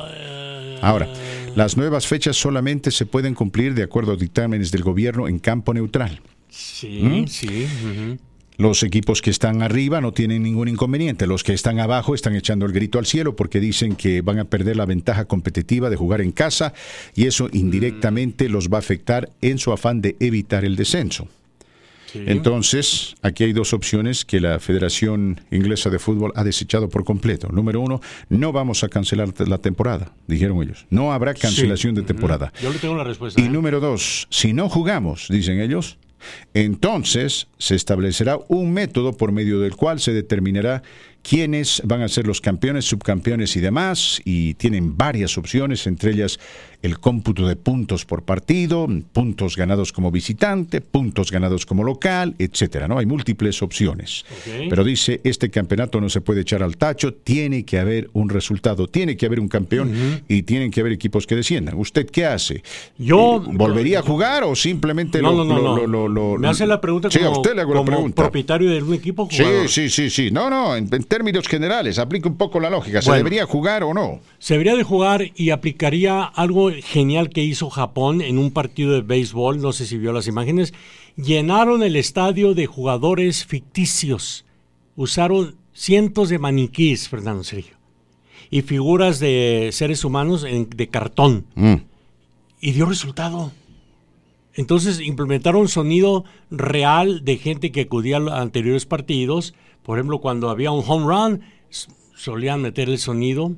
[SPEAKER 3] Ahora, las nuevas fechas solamente se pueden cumplir de acuerdo a dictámenes del gobierno en campo neutral.
[SPEAKER 2] Sí, ¿Mm? sí.
[SPEAKER 3] Los equipos que están arriba no tienen ningún inconveniente. Los que están abajo están echando el grito al cielo porque dicen que van a perder la ventaja competitiva de jugar en casa y eso indirectamente los va a afectar en su afán de evitar el descenso. Entonces, aquí hay dos opciones que la Federación Inglesa de Fútbol ha desechado por completo. Número uno, no vamos a cancelar la temporada, dijeron ellos. No habrá cancelación de temporada.
[SPEAKER 2] Yo le tengo la respuesta.
[SPEAKER 3] Y ¿eh? número dos, si no jugamos, dicen ellos, entonces se establecerá un método por medio del cual se determinará quiénes van a ser los campeones, subcampeones y demás, y tienen varias opciones, entre ellas el cómputo de puntos por partido, puntos ganados como visitante, puntos ganados como local, etcétera, ¿no? Hay múltiples opciones. Pero dice, este campeonato no se puede echar al tacho, tiene que haber un resultado, tiene que haber un campeón y tienen que haber equipos que desciendan. ¿Usted qué hace?
[SPEAKER 2] Yo
[SPEAKER 3] volvería a jugar o simplemente
[SPEAKER 2] no, lo, no, Me hace la pregunta como,
[SPEAKER 3] sí, a usted le hago la pregunta.
[SPEAKER 2] propietario de un equipo
[SPEAKER 3] Sí, sí, sí, sí. No, no, en, términos generales, aplique un poco la lógica. ¿Se
[SPEAKER 2] Bueno.
[SPEAKER 3] debería jugar o no?
[SPEAKER 2] Se debería de jugar y aplicaría algo genial que hizo Japón en un partido de béisbol, no sé si vio las imágenes, llenaron el estadio de jugadores ficticios, usaron cientos de maniquíes, Fernando Sergio, y figuras de seres humanos en- de cartón,
[SPEAKER 3] Mm.
[SPEAKER 2] y dio resultado. Entonces implementaron sonido real de gente que acudía a los anteriores partidos. Por ejemplo, cuando había un home run, solían meter el sonido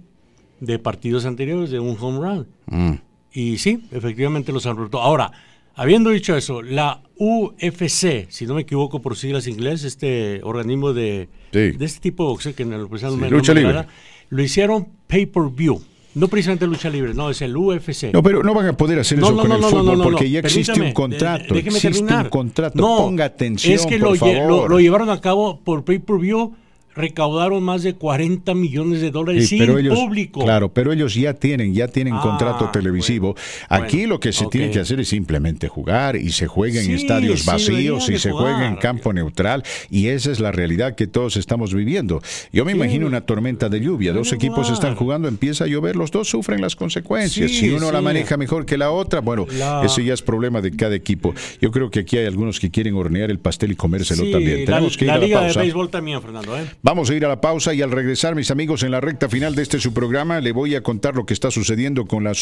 [SPEAKER 2] de partidos anteriores de un home run.
[SPEAKER 3] Mm.
[SPEAKER 2] Y sí, efectivamente los han reportado. Ahora, habiendo dicho eso, la UFC, si no me equivoco por siglas inglés, este organismo de,
[SPEAKER 3] Sí.
[SPEAKER 2] de este tipo de boxeo que en el
[SPEAKER 3] Sí,
[SPEAKER 2] me-
[SPEAKER 3] lucha libre.
[SPEAKER 2] agrada, lo hicieron pay-per-view. No precisamente lucha libre, no, es el UFC.
[SPEAKER 3] No, pero no van a poder hacer
[SPEAKER 2] No,
[SPEAKER 3] eso
[SPEAKER 2] no,
[SPEAKER 3] con
[SPEAKER 2] no,
[SPEAKER 3] el
[SPEAKER 2] no,
[SPEAKER 3] fútbol
[SPEAKER 2] no, no,
[SPEAKER 3] porque ya existe
[SPEAKER 2] Permítame,
[SPEAKER 3] un contrato.
[SPEAKER 2] déjeme
[SPEAKER 3] existe
[SPEAKER 2] terminar.
[SPEAKER 3] un contrato.
[SPEAKER 2] No,
[SPEAKER 3] Ponga atención,
[SPEAKER 2] es que
[SPEAKER 3] por
[SPEAKER 2] lo, lle- lo-
[SPEAKER 3] favor.
[SPEAKER 2] lo llevaron a cabo por pay-per-view, recaudaron más de 40 millones de dólares
[SPEAKER 3] Sí,
[SPEAKER 2] sin
[SPEAKER 3] pero ellos,
[SPEAKER 2] público.
[SPEAKER 3] Claro, pero ellos ya tienen, ya tienen
[SPEAKER 2] Ah,
[SPEAKER 3] contrato televisivo. Aquí
[SPEAKER 2] bueno,
[SPEAKER 3] lo que se tiene que hacer es simplemente jugar y se juega en estadios
[SPEAKER 2] sí,
[SPEAKER 3] vacíos y se juega en campo neutral y esa es la realidad que todos estamos viviendo. Yo me imagino una tormenta de lluvia, dos equipos están jugando, empieza a llover, los dos sufren las consecuencias. Si uno la maneja mejor que la otra, bueno,
[SPEAKER 2] La-
[SPEAKER 3] ese ya es problema de cada equipo. Yo creo que aquí hay algunos que quieren hornear el pastel y comérselo también.
[SPEAKER 2] la,
[SPEAKER 3] Tenemos que ir
[SPEAKER 2] la
[SPEAKER 3] a la pausa.
[SPEAKER 2] de Béisbol también, Fernando. ¿eh?
[SPEAKER 3] Vamos a ir a la pausa y al regresar, mis amigos, en la recta final de este su programa, le voy a contar lo que está sucediendo con la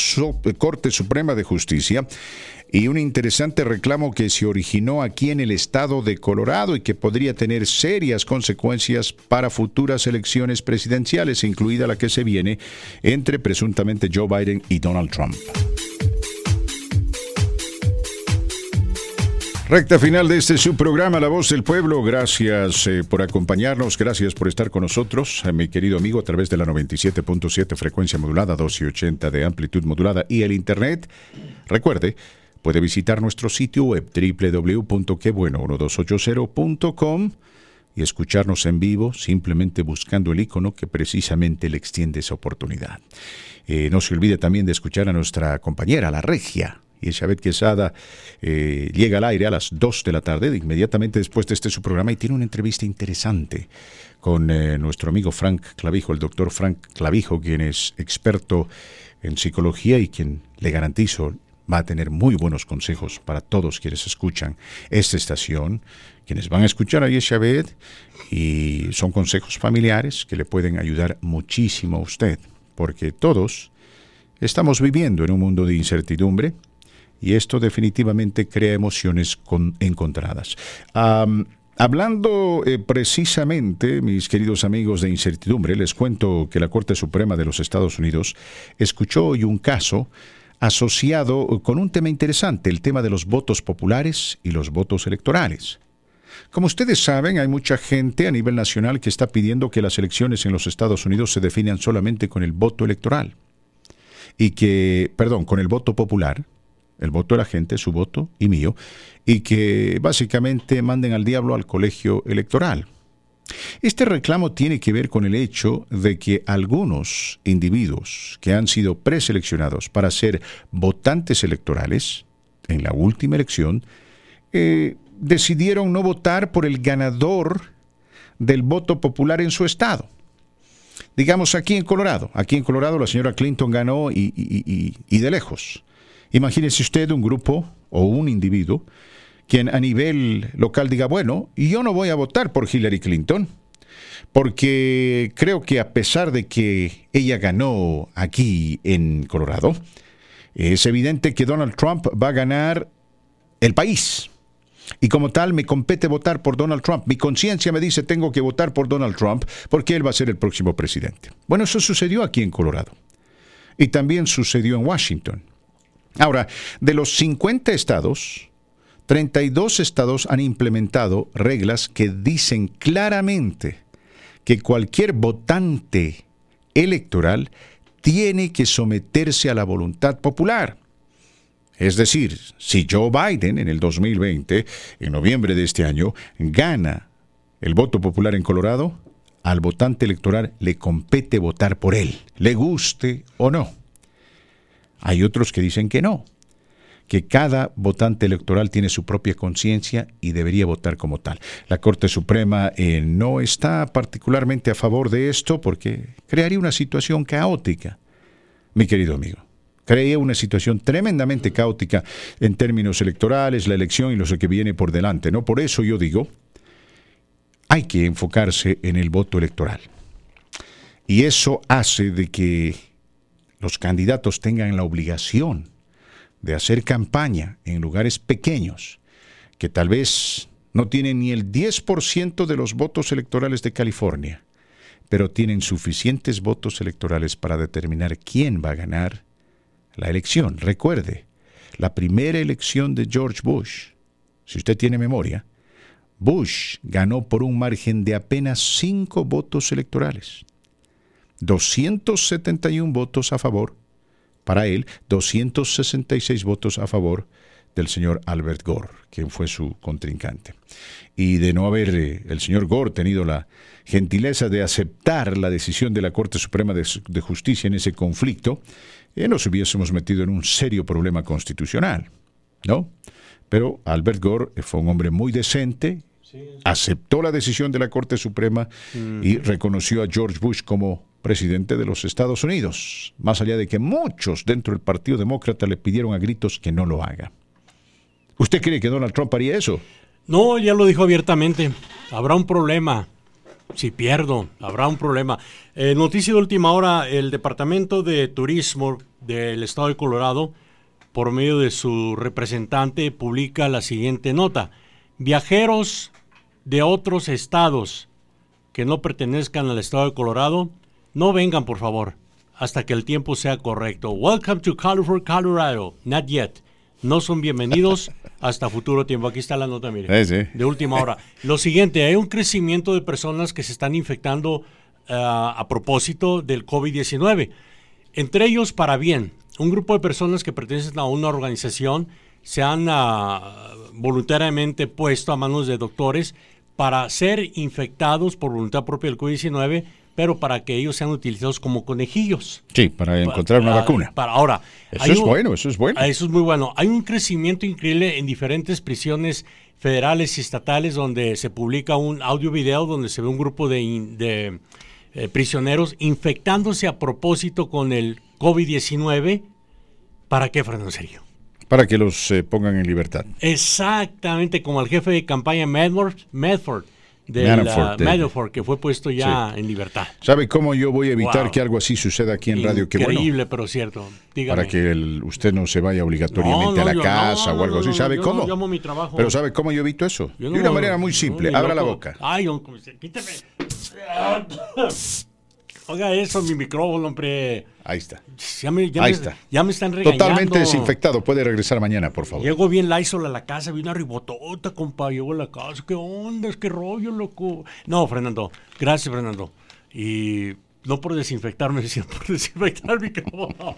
[SPEAKER 3] Corte Suprema de Justicia y un interesante reclamo que se originó aquí en el estado de Colorado y que podría tener serias consecuencias para futuras elecciones presidenciales, incluida la que se viene entre presuntamente Joe Biden y Donald Trump. Recta final de este su programa La Voz del Pueblo. Gracias eh, por acompañarnos, gracias por estar con nosotros, eh, mi querido amigo, a través de la 97.7 frecuencia modulada, 280 de amplitud modulada y el internet. Recuerde, puede visitar nuestro sitio web www.quebueno1280.com y escucharnos en vivo simplemente buscando el icono que precisamente le extiende esa oportunidad. Eh, no se olvide también de escuchar a nuestra compañera, la regia. Y Elizabeth Quesada eh, llega al aire a las 2 de la tarde, inmediatamente después de este su programa, y tiene una entrevista interesante con eh, nuestro amigo Frank Clavijo, el doctor Frank Clavijo, quien es experto en psicología y quien le garantizo va a tener muy buenos consejos para todos quienes escuchan esta estación, quienes van a escuchar a Yeshabed, y son consejos familiares que le pueden ayudar muchísimo a usted, porque todos estamos viviendo en un mundo de incertidumbre y esto definitivamente crea emociones con- encontradas. Hablando eh, precisamente, mis queridos amigos de incertidumbre, les cuento que la Corte Suprema de los Estados Unidos escuchó hoy un caso asociado con un tema interesante, el tema de los votos populares y los votos electorales. Como ustedes saben, hay mucha gente a nivel nacional que está pidiendo que las elecciones en los Estados Unidos se definan solamente con el voto electoral y que, perdón, con el voto popular, el voto de la gente, su voto y mío, y que básicamente manden al diablo al colegio electoral. Este reclamo tiene que ver con el hecho de que algunos individuos que han sido preseleccionados para ser votantes electorales en la última elección eh, decidieron no votar por el ganador del voto popular en su estado. Digamos aquí en Colorado. Aquí en Colorado la señora Clinton ganó y, de lejos. Imagínese usted un grupo o un individuo quien a nivel local diga, bueno, yo no voy a votar por Hillary Clinton, porque creo que a pesar de que ella ganó aquí en Colorado, es evidente que Donald Trump va a ganar el país. Y como tal, me compete votar por Donald Trump. Mi conciencia me dice tengo que votar por Donald Trump porque él va a ser el próximo presidente. Bueno, eso sucedió aquí en Colorado. Y también sucedió en Washington. Ahora, de los 50 estados, 32 estados han implementado reglas que dicen claramente que cualquier votante electoral tiene que someterse a la voluntad popular. Es decir, si Joe Biden en el 2020, en noviembre de este año, gana el voto popular en Colorado, al votante electoral le compete votar por él, le guste o no. Hay otros que dicen que no, que cada votante electoral tiene su propia conciencia y debería votar como tal. La Corte Suprema eh, no está particularmente a favor de esto porque crearía una situación caótica, mi querido amigo. Crearía una situación tremendamente caótica en términos electorales, la elección y lo que viene por delante. ¿no? Por eso yo digo, hay que enfocarse en el voto electoral. Y eso hace de que los candidatos tengan la obligación de hacer campaña en lugares pequeños, que tal vez no tienen ni el 10% de los votos electorales de California, pero tienen suficientes votos electorales para determinar quién va a ganar la elección. Recuerde, la primera elección de George Bush, si usted tiene memoria, Bush ganó por un margen de apenas 5 votos electorales. 271 votos a favor para él, 266 votos a favor del señor Albert Gore, quien fue su contrincante. Y de no haber eh, el señor Gore tenido la gentileza de aceptar la decisión de la Corte Suprema de, Justicia en ese conflicto, eh, nos hubiésemos metido en un serio problema constitucional, ¿no? Pero Albert Gore eh, fue un hombre muy decente, aceptó la decisión de la Corte Suprema y reconoció a George Bush como presidente de los Estados Unidos, más allá de que muchos dentro del Partido Demócrata le pidieron a gritos que no lo haga. ¿Usted cree que Donald Trump haría eso?
[SPEAKER 2] No, ya lo dijo abiertamente. Habrá un problema. Si pierdo, habrá un problema. Eh, noticia de última hora, el Departamento de Turismo del Estado de Colorado, por medio de su representante, publica la siguiente nota. Viajeros de otros estados que no pertenezcan al Estado de Colorado no vengan, por favor, hasta que el tiempo sea correcto. Welcome to California, Colorado. Not yet. No son bienvenidos hasta futuro tiempo. Aquí está la nota, mire. De última hora. Lo siguiente, hay un crecimiento de personas que se están infectando eh, a propósito del COVID-19. Entre ellos, para bien, un grupo de personas que pertenecen a una organización se han ah, voluntariamente puesto a manos de doctores para ser infectados por voluntad propia del COVID-19 pero para que ellos sean utilizados como conejillos.
[SPEAKER 3] Sí, para encontrar una vacuna.
[SPEAKER 2] Para ahora.
[SPEAKER 3] Eso es bueno, eso es bueno.
[SPEAKER 2] Eso es muy bueno. Hay un crecimiento increíble en diferentes prisiones federales y estatales donde se publica un audio-video donde se ve un grupo de, eh, prisioneros infectándose a propósito con el COVID-19. ¿Para qué, Fernando Sergio?
[SPEAKER 3] Para que los eh, pongan en libertad.
[SPEAKER 2] Exactamente, como el jefe de campaña Medford, Medford de Manafort, que fue puesto ya en libertad.
[SPEAKER 3] ¿Sabe cómo yo voy a evitar que algo así suceda aquí en Radio?
[SPEAKER 2] Increíble, pero cierto.
[SPEAKER 3] Para que usted no se vaya obligatoriamente a la casa o algo así. ¿Sabe cómo?
[SPEAKER 2] Yo mi trabajo.
[SPEAKER 3] Pero ¿sabe cómo yo evito eso? de una manera muy simple. Abra la boca.
[SPEAKER 2] Ay, quíteme. Oiga eso, mi micrófono, hombre.
[SPEAKER 3] Ahí está.
[SPEAKER 2] Ya me,
[SPEAKER 3] Ahí está.
[SPEAKER 2] Ya me están regañando.
[SPEAKER 3] Totalmente desinfectado. Puede regresar mañana, por favor.
[SPEAKER 2] Llego bien Lysol a la casa, vi una ribotota, compa. Llego a la casa. ¿Qué onda? Que rollo, loco. No, Fernando. Gracias, Fernando. Y no por desinfectarme, sino por desinfectar el micrófono.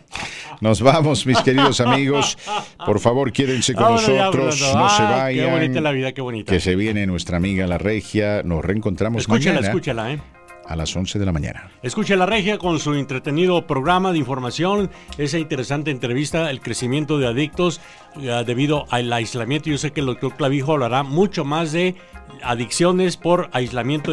[SPEAKER 3] Nos vamos, mis queridos amigos. Por favor, quédense con nosotros. no se vayan.
[SPEAKER 2] Qué bonita la vida, qué bonita.
[SPEAKER 3] Que se viene nuestra amiga La Regia. Nos reencontramos
[SPEAKER 2] escúchala,
[SPEAKER 3] mañana.
[SPEAKER 2] Escúchala, ¿eh?
[SPEAKER 3] A las 11 de la mañana.
[SPEAKER 2] Escuche la regia con su entretenido programa de información, esa interesante entrevista, el crecimiento de adictos eh, debido al aislamiento. Yo sé que el doctor Clavijo hablará mucho más de adicciones por aislamiento